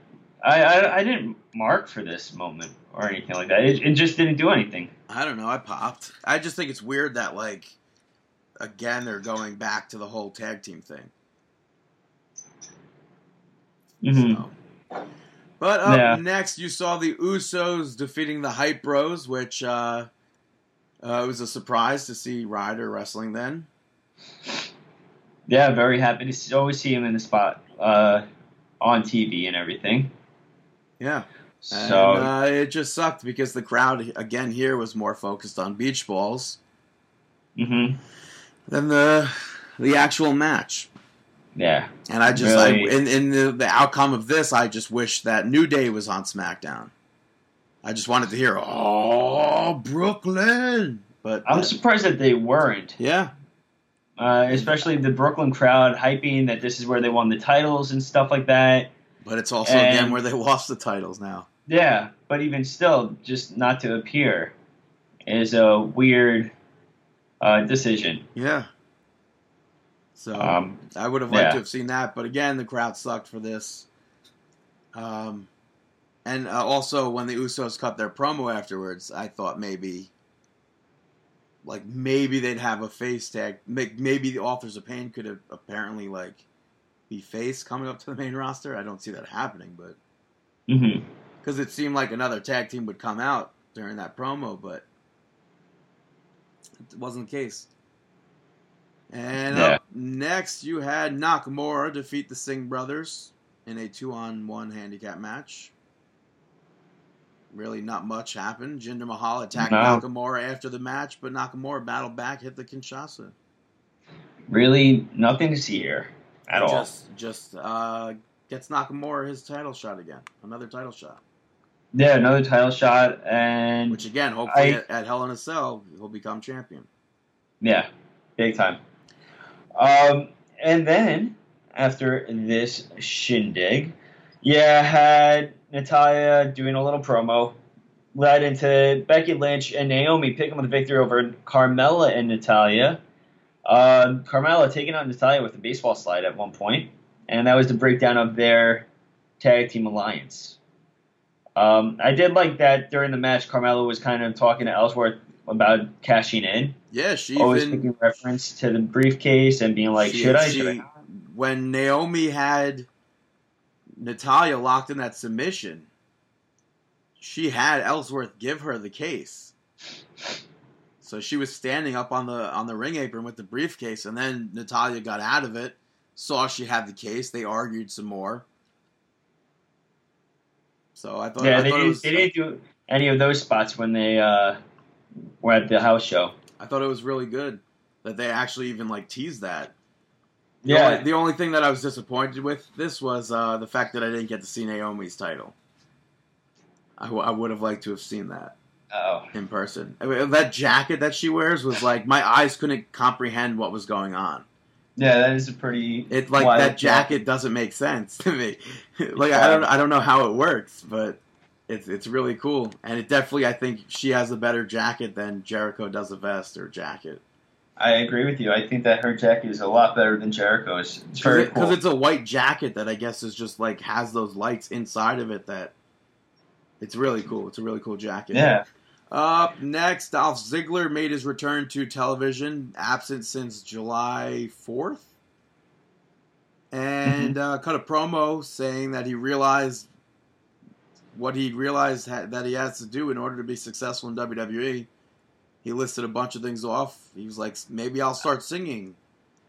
I, I I didn't mark for this moment or anything like that. It, it just didn't do anything. I don't know. I popped. I just think it's weird that like again they're going back to the whole tag team thing. hmm So. But up Yeah. next, you saw the Usos defeating the Hype Bros, which uh, uh, it was a surprise to see Ryder wrestling then. Yeah, very happy to always see him in the spot uh, on TV and everything. Yeah. So and, uh, it just sucked because the crowd again here was more focused on beach balls mhm. Than the the actual match. yeah, And I just, Really? I, in, in the, the outcome of this, I just wish that New Day was on SmackDown. I just wanted to hear, "Oh, Brooklyn!" But I'm surprised that they weren't. yeah, Uh, especially the Brooklyn crowd hyping that this is where they won the titles and stuff like that. but it's also And- again where they lost the titles now. Yeah, but even still, just not to appear is a weird uh, decision. Yeah. So Um, I would have liked yeah. to have seen that, but again, the crowd sucked for this. Um, and uh, also when the Usos cut their promo afterwards, I thought maybe, like maybe they'd have a face tag. Maybe the Authors of Pain could have apparently like be face coming up to the main roster. I don't see that happening, but because it seemed like another tag team would come out during that promo, but it wasn't the case. And Yeah. up next, you had Nakamura defeat the Singh brothers in a two-on-one handicap match. Really, not much happened. Jinder Mahal attacked No. Nakamura after the match, but Nakamura battled back, hit the Kinshasa. Really, nothing to see here at all. Just, just uh, gets Nakamura his title shot again, another title shot. Yeah, another title shot, and Which again, hopefully I- at, at Hell in a Cell, he'll become champion. Yeah, big time. Um, and then after this shindig, yeah, had Natalya doing a little promo, led into Becky Lynch and Naomi picking up the victory over Carmella and Natalya. Um, Carmella taking out Natalya with a baseball slide at one point, and that was the breakdown of their tag team alliance. Um, I did like that during the match. Carmella was kind of talking to Ellsworth about cashing in Yeah, she always even making reference to the briefcase and being like, she- should I? she- Should I? when Naomi had Natalya locked in that submission, she had Ellsworth give her the case. So she was standing up on the on the ring apron with the briefcase, and then Natalya got out of it, saw she had the case. They argued some more. So I thought, yeah, I they thought didn't, was, they didn't do any of those spots when they uh, were at the house show. I thought it was really good that they actually even like teased that. The Yeah, only, the only thing that I was disappointed with this was uh, the fact that I didn't get to see Naomi's title. I, w- I would have liked to have seen that oh, in person. I mean, that jacket that she wears was like my eyes couldn't comprehend what was going on. Yeah, that is a pretty. It like that jacket doesn't make sense [laughs] to me. [laughs] like I don't I don't know how it works, but it's it's really cool. And it definitely I think she has a better jacket than Jericho does a vest or jacket. I agree with you. I think that her jacket is a lot better than Jericho's. It's very Because cool. it's a white jacket that I guess is just like has those lights inside of it that it's really cool. It's a really cool jacket. yeah, Up next, Dolph Ziggler made his return to television, absent since July 4th. And uh, cut a promo saying that he realized what he realized ha- that he has to do in order to be successful in WWE. He listed a bunch of things off. He was like, maybe I'll start singing.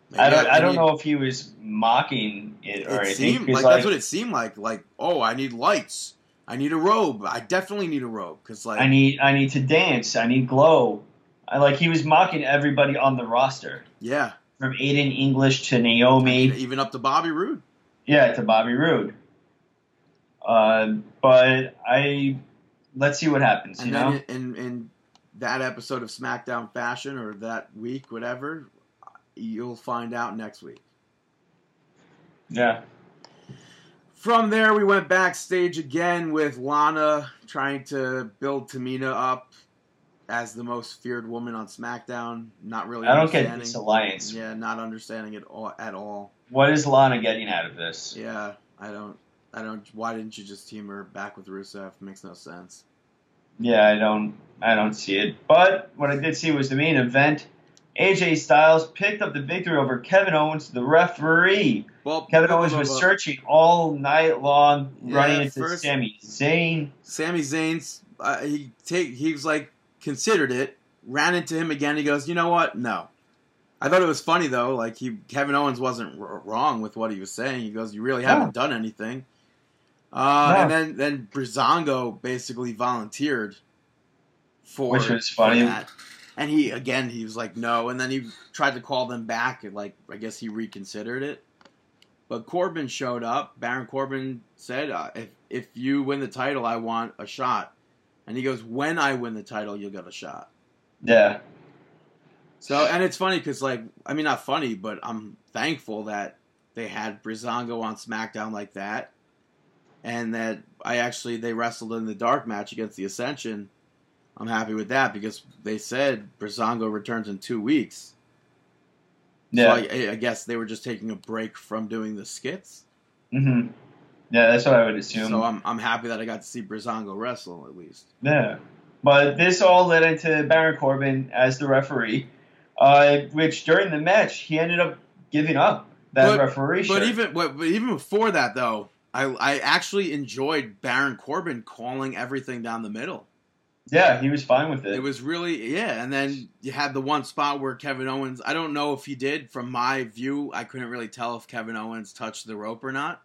Maybe I don't. I don't need- know if he was mocking it or It anything. seemed 'cause, like, that's what it seemed like. Like, oh, I need lights. I need a robe. I definitely need a robe because, like, I need. I need to dance. I need glow. I like. He was mocking everybody on the roster, yeah, from Aiden English to I Naomi. mean, even up to Bobby Roode. Yeah, to Bobby Roode. Uh, but I let's see what happens. And You know, in, in that episode of SmackDown Fashion or that week, whatever, you'll find out next week. yeah, From there, we went backstage again with Lana trying to build Tamina up as the most feared woman on SmackDown. Not really I don't get understanding. this alliance. Yeah, not understanding it all, at all. What is Lana getting out of this? Yeah, I don't. I don't. Why didn't you just team her back with Rusev? Makes no sense. Yeah, I don't. I don't see it. But what I did see was the main event. AJ Styles picked up the victory over Kevin Owens, the referee. Well, Kevin blah, blah, Owens was blah. searching all night long, Yeah, running into first- Sami Zayn. Sami Zayn's uh, he take he was like considered it, ran into him again. He goes, you know what? No. I thought it was funny though. Like he Kevin Owens wasn't r- wrong with what he was saying. He goes, you really haven't done anything. Uh, No. And then then Breezango basically volunteered for Which was funny. that. And he again he was like no, and then he tried to call them back. And like I guess he reconsidered it. But Corbin showed up. Baron Corbin said, uh, "If if you win the title, I want a shot." And he goes, "When I win the title, you'll get a shot." Yeah, So, and it's funny because, like, I mean, not funny, but I'm thankful that they had Breezango on SmackDown like that, and that I actually they wrestled in the dark match against the Ascension. I'm happy with that because they said Breezango returns in two weeks. yeah, So I, I guess they were just taking a break from doing the skits. hmm yeah. That's what I would assume. So I'm I'm happy that I got to see Breezango wrestle at least. Yeah. But this all led into Baron Corbin as the referee, uh, which during the match he ended up giving up that But- referee But even but even before that though, I I actually enjoyed Baron Corbin calling everything down the middle. Yeah, he was fine with it. It was really yeah, and then you had the one spot where Kevin Owens. I don't know if he did. From my view, I couldn't really tell if Kevin Owens touched the rope or not.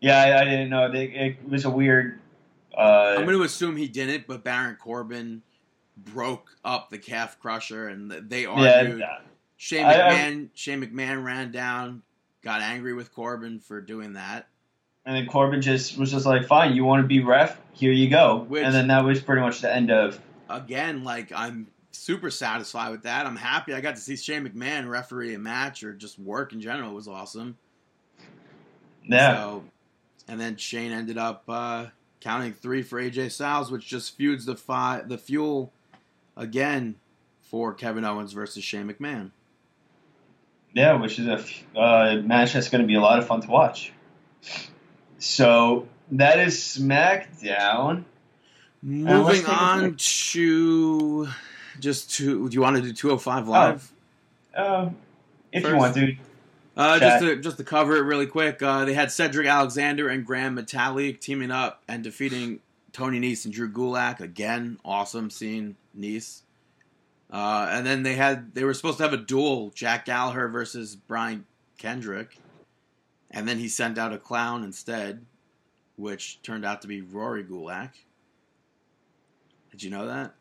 yeah, I, I didn't know. They, it was a weird. Uh, I'm going to assume he didn't, but Baron Corbin broke up the calf crusher, and they argued. yeah, Shane I- I- McMahon, Shane McMahon ran down, got angry with Corbin for doing that. And then Corbin just was just like, "Fine, you want to be ref? Here you go." Which- and then that was pretty much the end of. Again, like I'm super satisfied with that. I'm happy I got to see Shane McMahon referee a match or just work in general. It was awesome. Yeah, So, and then Shane ended up uh, counting three for AJ Styles, which just feuds the fi- the fuel again for Kevin Owens versus Shane McMahon. yeah, which is a uh, match that's going to be a lot of fun to watch. So that is SmackDown. Moving take a on to just to do you want to do 205 live? Um, if First- you want to. Uh, just to just to cover it really quick, uh, they had Cedric Alexander and Gran Metalik teaming up and defeating Tony Nese and Drew Gulak again. Awesome seeing Nese. Uh, and then they had they were supposed to have a duel, Jack Gallagher versus Brian Kendrick, and then he sent out a clown instead, which turned out to be Rory Gulak. Did you know that?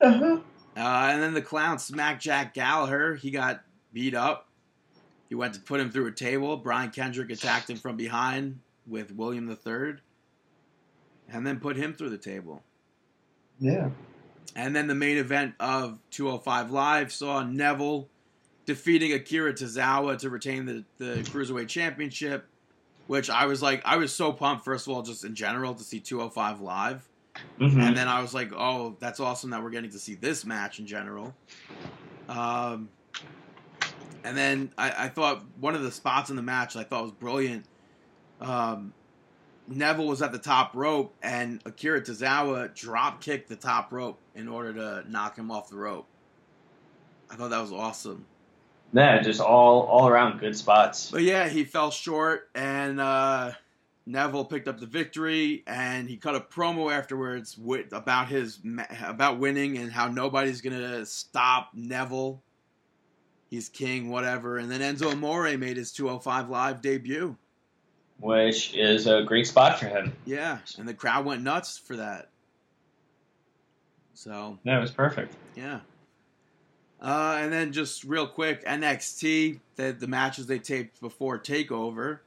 Uh-huh. Uh, and then the clown smacked Jack Gallagher. He got beat up. He went to put him through a table. Brian Kendrick attacked him from behind with William III, and then put him through the table. Yeah. And then the main event of 205 Live saw Neville defeating Akira Tozawa to retain the, the Cruiserweight Championship, which I was like, I was so pumped, first of all, just in general, to see 205 Live. Mhm. And then I was like, oh, that's awesome that we're getting to see this match in general. Um, and then I, I thought one of the spots in the match I thought was brilliant. Um, Neville was at the top rope, and Akira Tozawa drop kicked the top rope in order to knock him off the rope. I thought that was awesome. Yeah, just all all around good spots. But yeah, he fell short, and uh, Neville picked up the victory, and he cut a promo afterwards with, about his about winning and how nobody's gonna stop Neville. He's king, whatever. And then Enzo Amore made his 205 live debut. Which is a great spot for him. Yeah, and the crowd went nuts for that. So it was perfect. Yeah. Uh, and then just real quick, NXT, the, the matches they taped before Takeover,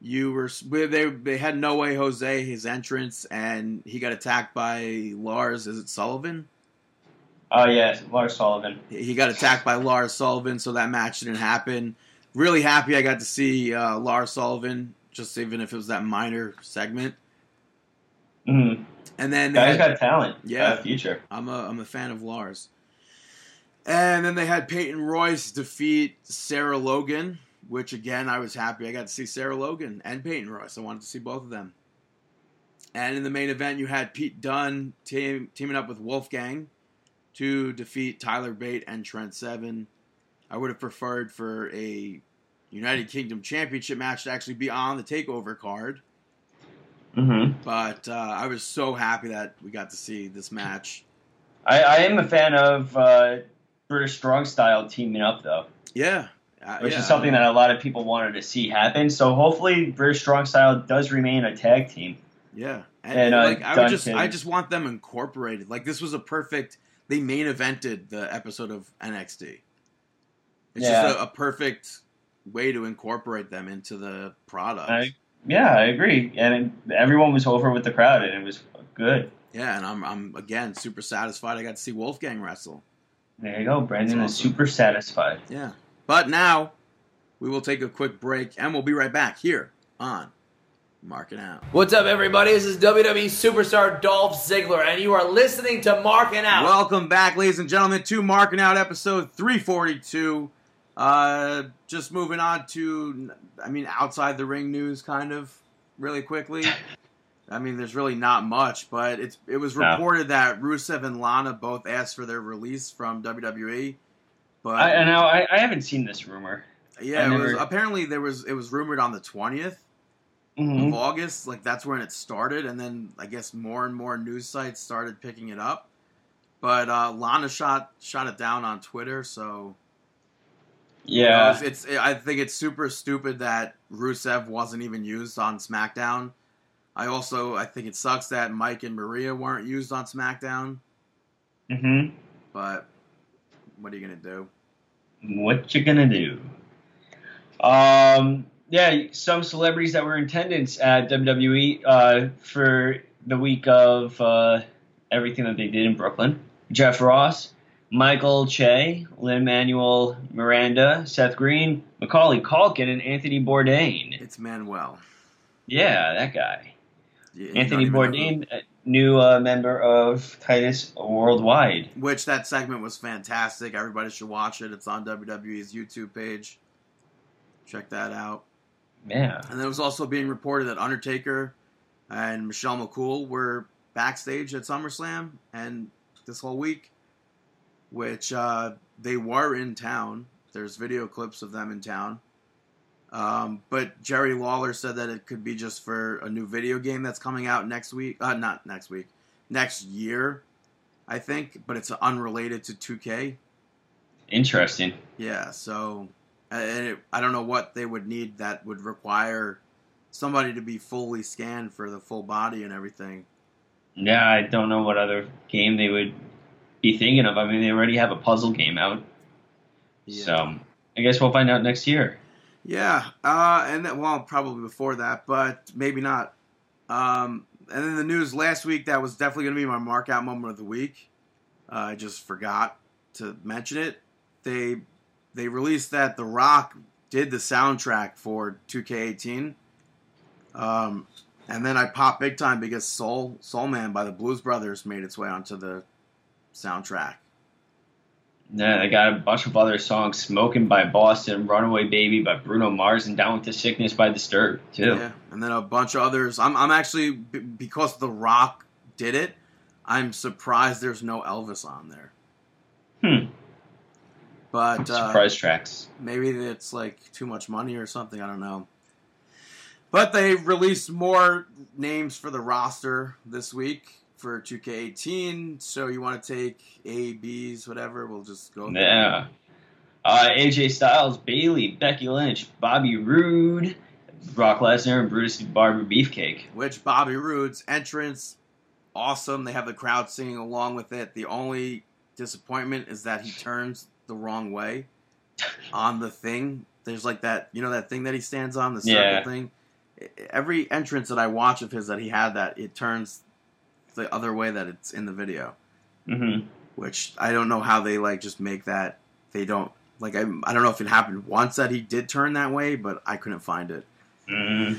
you were they they had No Way Jose his entrance, and he got attacked by Lars. Is it Sullivan? Oh yeah, Lars Sullivan. He got attacked by Lars Sullivan, so that match didn't happen. Really happy I got to see uh, Lars Sullivan, just even if it was that minor segment. Mm. And then Guy's had- got talent. Yeah. Got a future. I'm a I'm a fan of Lars. And then they had Peyton Royce defeat Sarah Logan, which again I was happy I got to see Sarah Logan and Peyton Royce. I wanted to see both of them. And in the main event, you had Pete Dunne team, teaming up with Wolfgang to defeat Tyler Bate and Trent Seven. I would have preferred for a United Kingdom Championship match to actually be on the Takeover card, Mm-hmm. but uh, I was so happy that we got to see this match. I, I am a fan of uh, British Strong Style teaming up though, Yeah, uh, which yeah. is something that a lot of people wanted to see happen. So hopefully, British Strong Style does remain a tag team. Yeah, and, And, uh, like I would just, I just want them incorporated. Like this was a perfect. They main evented the episode of NXT. It's Yeah. just a, a perfect way to incorporate them into the product. I, yeah, I agree, and it, everyone was over with the crowd, and it was good. yeah, and I'm, I'm again super satisfied. I got to see Wolfgang wrestle. There you go. Brandon That's is super satisfied. Yeah, but now we will take a quick break, and we'll be right back here on Marking Out. What's up, everybody? This is WWE superstar Dolph Ziggler, and you are listening to Marking Out. Welcome back, ladies and gentlemen, to Marking Out episode 342. Uh, just moving on to, I mean, outside the ring news, kind of, really quickly. I mean, there's really not much, but it's it was No. reported that Rusev and Lana both asked for their release from WWE. But I, and now I, I haven't seen this rumor. yeah, I it was apparently there was it was rumored on the 20th Mm-hmm. of August. Like that's when it started, and then I guess more and more news sites started picking it up. But uh, Lana shot shot it down on Twitter, so you know, Yeah, it's, it's I think it's super stupid that Rusev wasn't even used on SmackDown. I also I think it sucks that Mike and Maria weren't used on SmackDown. mm-hmm. But what are you gonna do? What you gonna do? Um, yeah, some celebrities that were in attendance at WWE uh, for the week of uh, everything that they did in Brooklyn: Jeff Ross, Michael Che, Lin Manuel Miranda, Seth Green, Macaulay Culkin, and Anthony Bourdain. It's Manuel. Yeah, that guy. You- you don't Anthony even know who- Bourdain, new uh, member of Titus Worldwide. Which that segment was fantastic. Everybody should watch it. It's on WWE's YouTube page. Check that out. Yeah. And it was also being reported that Undertaker and Michelle McCool were backstage at SummerSlam and this whole week, which uh, they were in town. There's video clips of them in town. Um, but Jerry Lawler said that it could be just for a new video game that's coming out next week. Uh, not next week, next year, I think. But it's unrelated to 2K. Interesting. Yeah, so and it, I don't know what they would need that would require somebody to be fully scanned for the full body and everything. Yeah, I don't know what other game they would be thinking of. I mean, they already have a puzzle game out, Yeah. so I guess we'll find out next year. Yeah, uh, and then, well, probably before that, but maybe not. Um, and then the news last week that was definitely going to be my mark out moment of the week. Uh, I just forgot to mention it. They they released that The Rock did the soundtrack for 2K18. Um, and then I popped big time because Soul Soul Man by the Blues Brothers made its way onto the soundtrack. Yeah, they got a bunch of other songs: "Smoking" by Boston, "Runaway Baby" by Bruno Mars, and "Down with the Sickness" by Disturbed too. Yeah, and then a bunch of others. I'm, I'm actually because The Rock did it. I'm surprised there's no Elvis on there. Hmm. But uh, Surprise tracks. maybe it's like too much money or something. I don't know. But they released more names for the roster this week for 2K18. So you want to take A, B's, whatever? We'll just go. Yeah. Uh, AJ Styles, Bayley, Becky Lynch, Bobby Roode, Brock Lesnar, and Brutus Barber Beefcake. Which Bobby Roode's entrance, awesome. They have the crowd singing along with it. The only disappointment is that he turns the wrong way on the thing. There's like that, you know, that thing that he stands on, the circle Yeah. thing. Every entrance that I watch of his that he had that, it turns the other way that it's in the video. hmm Which I don't know how they like just make that. They don't like. I I don't know if it happened once that he did turn that way, but I couldn't find it. hmm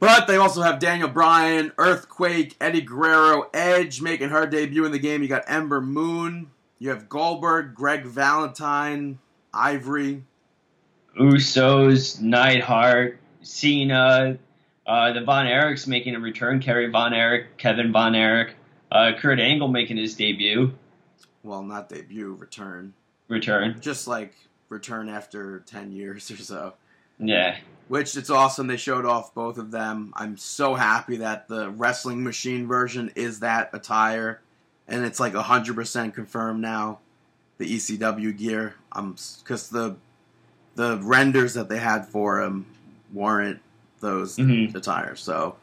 But they also have Daniel Bryan, Earthquake, Eddie Guerrero, Edge making her debut in the game. You got Ember Moon. You have Goldberg, Greg Valentine, Ivory. Usos, Neidhart, Cena, uh, the Von Erichs making a return. Kerry Von Erich, Kevin Von Erich, uh, Kurt Angle making his debut. Well, not debut, return. Return. Just like return after 10 years or so. Yeah. Which it's awesome. They showed off both of them. I'm so happy that the wrestling machine version is that attire. And it's like 100% confirmed now. The ECW gear. Um, because the the renders that they had for him warrant those Mhm. attires. So,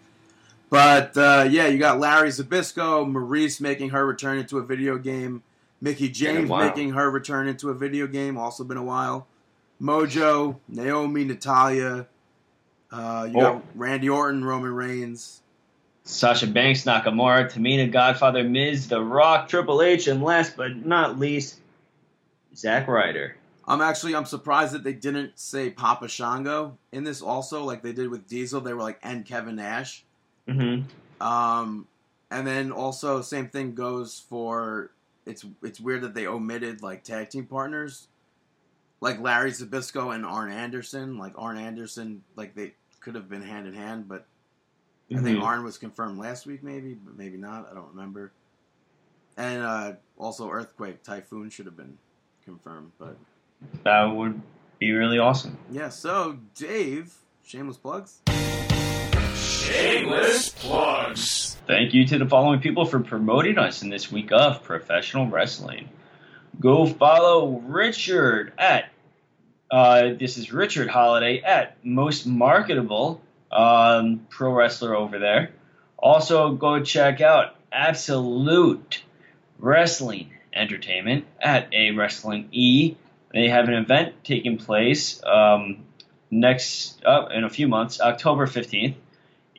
but uh, yeah, you got Larry Zbyszko, Maryse making her return into a video game, Mickie James making her return into a video game. Also been a while. Mojo, Naomi, Natalya. Uh, you Oh. got Randy Orton, Roman Reigns. Sasha Banks, Nakamura, Tamina, Godfather, Miz, The Rock, Triple H, and last but not least, Zack Ryder. I'm actually I'm surprised that they didn't say Papa Shango in this also, like they did with Diesel. They were like and Kevin Nash. Mm-hmm. Um, and then also same thing goes for it's it's weird that they omitted like tag team partners, like Larry Zbyszko and Arn Anderson. Like Arn Anderson, like they could have been hand in hand, but I think Mhm. Arn was confirmed last week, maybe, but maybe not. I don't remember. And uh, also Earthquake Typhoon should have been confirmed, but That would be really awesome. yeah. So Dave, shameless plugs. Shameless plugs. Thank you to the following people for promoting us in this week of professional wrestling. Go follow Richard at uh, this is Richard Holiday at most marketable um, pro wrestler over there. Also, go check out Absolute Wrestling Entertainment at a Wrestling E. They have an event taking place um, next uh, in a few months, October fifteenth,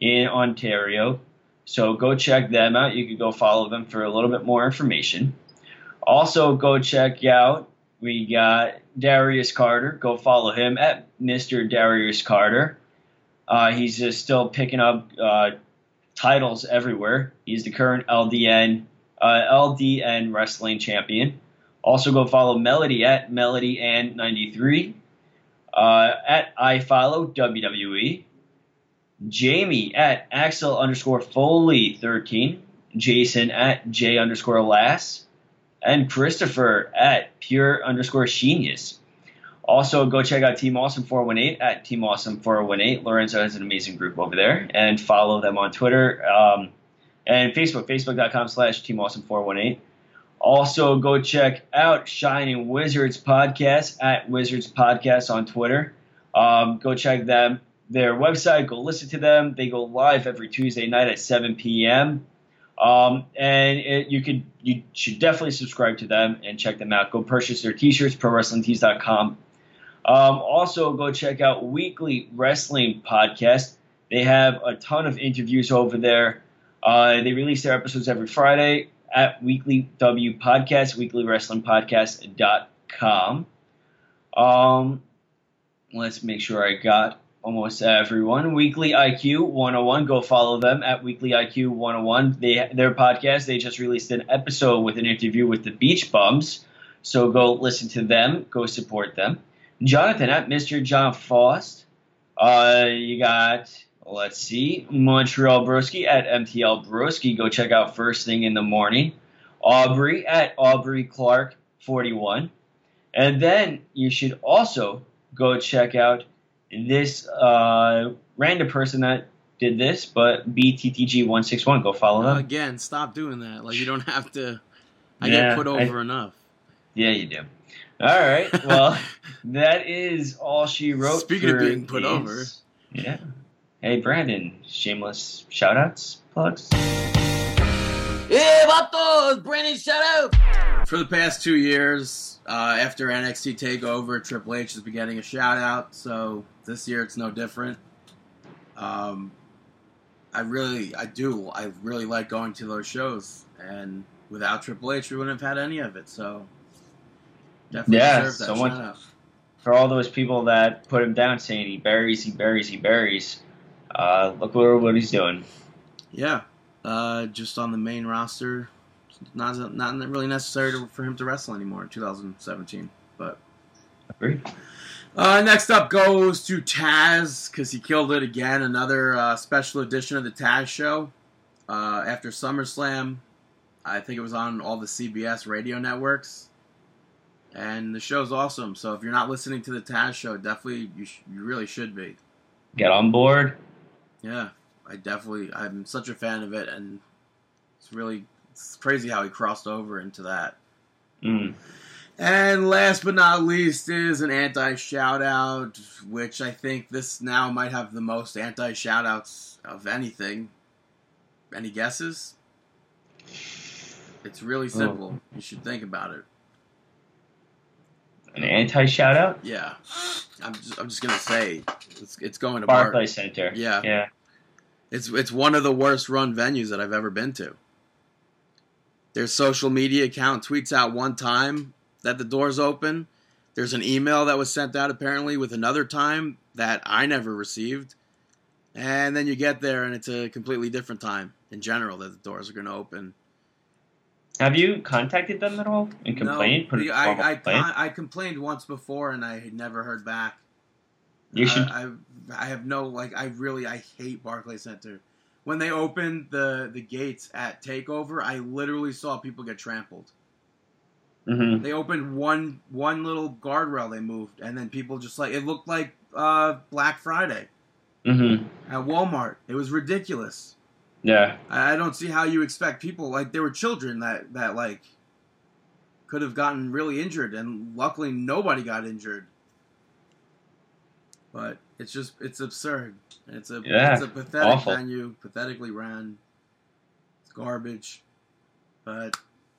in Ontario. So go check them out. You can go follow them for a little bit more information. Also, go check out. We got Darius Carter. Go follow him at Mr. Darius Carter. Uh, he's just still picking up uh, titles everywhere. He's the current LDN uh, LDN wrestling champion. Also, go follow Melody at Melody and 93. Uh, at I follow WWE. Jamie at Axel underscore Foley 13. Jason at J underscore Lass. And Christopher at Pure underscore Genius. Also, go check out Team Awesome 418 at Team Awesome 418. Lorenzo has an amazing group over there. And follow them on Twitter um, and Facebook, facebook.com slash Team Awesome 418. Also, go check out Shining Wizards podcast at Wizards Podcast on Twitter. Um, go check them their website. Go listen to them. They go live every Tuesday night at 7 p.m. Um, and it, you could you should definitely subscribe to them and check them out. Go purchase their t-shirts, prowrestlingtees.com. Um, also, go check out Weekly Wrestling Podcast. They have a ton of interviews over there. Uh, they release their episodes every Friday at Weekly W Podcast, weeklywrestlingpodcast.com. Um, let's make sure I got almost everyone. Weekly IQ 101. Go follow them at Weekly IQ 101. They their podcast. They just released an episode with an interview with the Beach Bums. So go listen to them. Go support them. Jonathan at Mr. John Faust. Uh, you got let's see Montreal Broski at MTL Broski. Go check out first thing in the morning. Aubrey at Aubrey Clark 41. And then you should also go check out this uh, random person that did this, but BTTG161. Go follow them. Again, stop doing that. Like you don't have to. I Yeah, get put I- over enough. Yeah, you do. All right. [laughs] Well, that is all she wrote. Speaking of being put over. Yeah. Hey, Brandon. Shameless shoutouts, plugs. Hey, vatos! Brandon, shout out! For the past two years, uh, after NXT Takeover, Triple H has been getting a shout out. So this year it's no different. Um, I really, I do, I really like going to those shows, and without Triple H, we wouldn't have had any of it. So definitely Yeah, deserve that someone- shout out. For all those people that put him down, saying he buries, he buries, he buries. Uh, look what, what he's doing. Yeah, uh, just on the main roster, not not really necessary to, for him to wrestle anymore in 2017. But Agreed. uh, next up goes to Taz because he killed it again. Another uh, special edition of the Taz show uh, after SummerSlam. I think it was on all the CBS radio networks, and the show's awesome. So if you're not listening to the Taz show, definitely you sh- you really should be. Get on board. Yeah, I definitely I'm such a fan of it, and it's really it's crazy how he crossed over into that. Mm. And last but not least is an anti shout out, which I think this now might have the most anti shout outs of anything. Any guesses? It's really simple. You should think about it. An anti shout out? Yeah, I'm just, I'm just gonna say it's, it's going to Bar- Barclays Center. Yeah. Yeah. It's it's one of the worst run venues that I've ever been to. Their social media account tweets out one time that the doors open. There's an email that was sent out apparently with another time that I never received. And then you get there and it's a completely different time in general that the doors are going to open. Have you contacted them at all and complained? No, I, I, complaint? I complained once before and I had never heard back. You should. I, I, I have no like. I really I hate Barclays Center. When they opened the the gates at Takeover, I literally saw people get trampled. hmm They opened one one little guardrail they moved, and then people just like it looked like uh, Black Friday mm-hmm. at Walmart. It was ridiculous. Yeah. I, I don't see how you expect people like there were children that that like could have gotten really injured, and luckily nobody got injured. But it's just it's absurd. It's a Yeah, it's a pathetic awful. venue, pathetically ran. It's garbage. But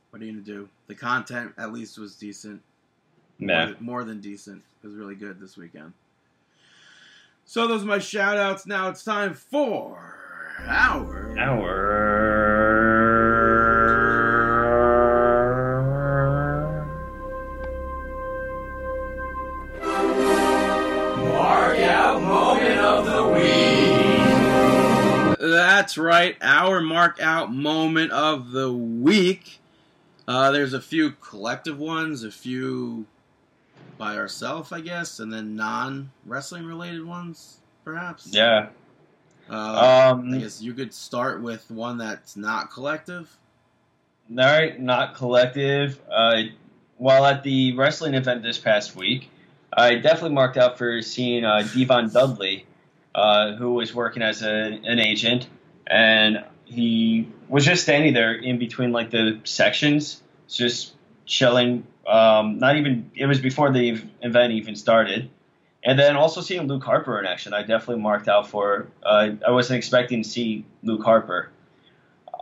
what are you gonna do? The content at least was decent. Yeah. More, more than decent. It was really good this weekend. So those are my shout outs. Now it's time for our Hour. That's right, our mark out moment of the week. Uh, there's a few collective ones, a few by ourselves, I guess, and then non wrestling related ones, perhaps. Yeah. Uh, I Um. guess you could start with one that's not collective. All right, not collective. Uh, while at the wrestling event this past week, I definitely marked out for seeing uh, Devon Dudley, uh, who was working as a, an agent, and he was just standing there in between like the sections just chilling. Um, not even it was before the event even started, and then also seeing Luke Harper in action. I definitely marked out for. Uh, I wasn't expecting to see Luke Harper.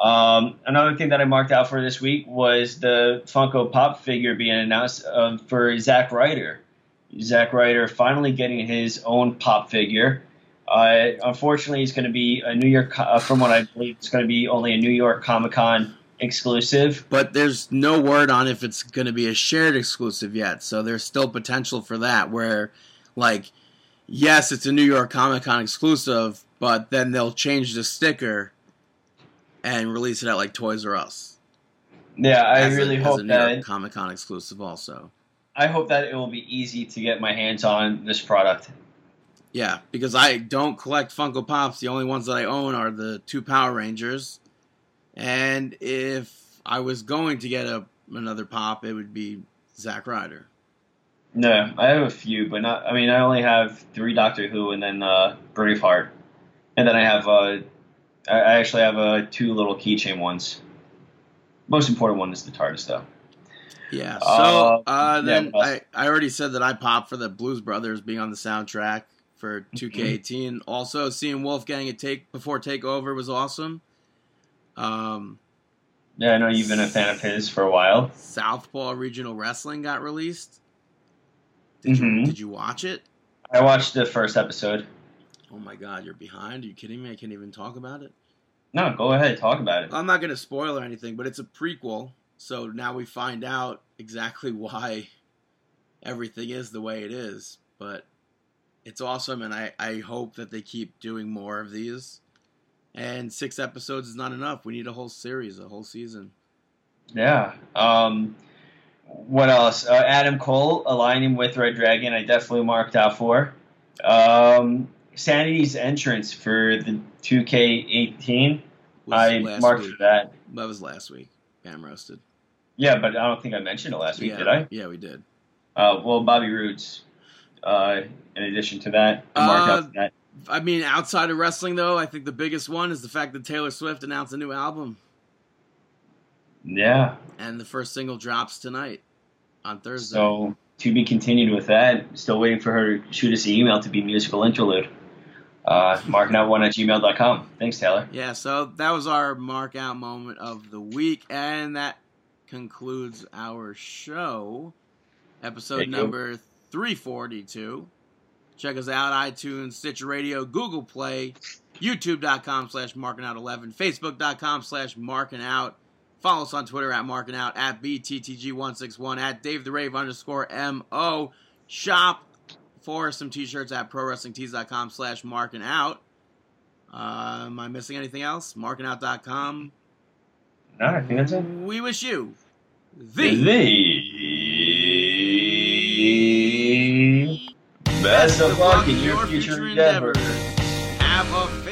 Um, another thing that I marked out for this week was the Funko Pop figure being announced uh, for Zack Ryder. Zack Ryder finally getting his own pop figure. Uh, unfortunately, it's going to be a New York, uh, from what I believe, it's going to be only a New York Comic Con exclusive. But there's no word on if it's going to be a shared exclusive yet. So there's still potential for that. Where, like, yes, it's a New York Comic Con exclusive, but then they'll change the sticker and release it at like Toys R Us. Yeah, I as a- really as hope a New that Comic Con exclusive also. I hope that it will be easy to get my hands on this product. Yeah, because I don't collect Funko Pops. The only ones that I own are the two Power Rangers. And if I was going to get a another pop, it would be Zack Ryder. No, I have a few, but not. I mean, I only have three Doctor Who and then uh, Braveheart, and then I have. Uh, I actually have uh, two little keychain ones. Most important one is the TARDIS, though. Yeah. So Uh, uh, then what I. I already said that I popped for the Blues Brothers being on the soundtrack for 2K18. Also, seeing Wolfgang at take before Takeover was awesome. Um, Yeah, I know you've been a fan of his for a while. Southpaw Regional Wrestling got released. Did you Mhm. did you watch it? I watched the first episode. Oh my God, you're behind. Are you kidding me? I can't even talk about it. No, go ahead, talk about it. I'm not going to spoil or anything, but it's a prequel. So now we find out exactly [laughs] why everything is the way it is. But it's awesome, and I, I hope that they keep doing more of these. And six episodes is not enough. We need a whole series, a whole season. Yeah. Um, what else? Uh, Adam Cole aligning with Red Dragon. I definitely marked out for. Um, Sanity's entrance for the 2K18. I marked week. for that. That was last week. Bam roasted. Yeah, but I don't think I mentioned it last week, yeah, did I? Yeah, we did. Uh, well, Bobby Roode's. Uh, in addition to that, Uh, out for that. I mean, outside of wrestling, though, I think the biggest one is the fact that Taylor Swift announced a new album, Yeah. and the first single drops tonight on Thursday. So to be continued with that. Still waiting for her to shoot us an email to be musical interlude. Uh, markingout1 at gmail.com. Thanks, Taylor. Yeah, so that was our mark out moment of the week, and that concludes our show, episode Thank you. Number 342. Check us out, iTunes, Stitcher Radio, Google Play, youtube.com slash markingout11, facebook.com slash markingout. Follow us on Twitter at markingout, at BTTG161, at Dave the Rave underscore MO. Shop for some t-shirts at prowrestlingtees.com slash markingout. Uh, am I missing anything else? Markingout.com. No, I think that's it. We wish you the, The best of luck in your future endeavors. Have a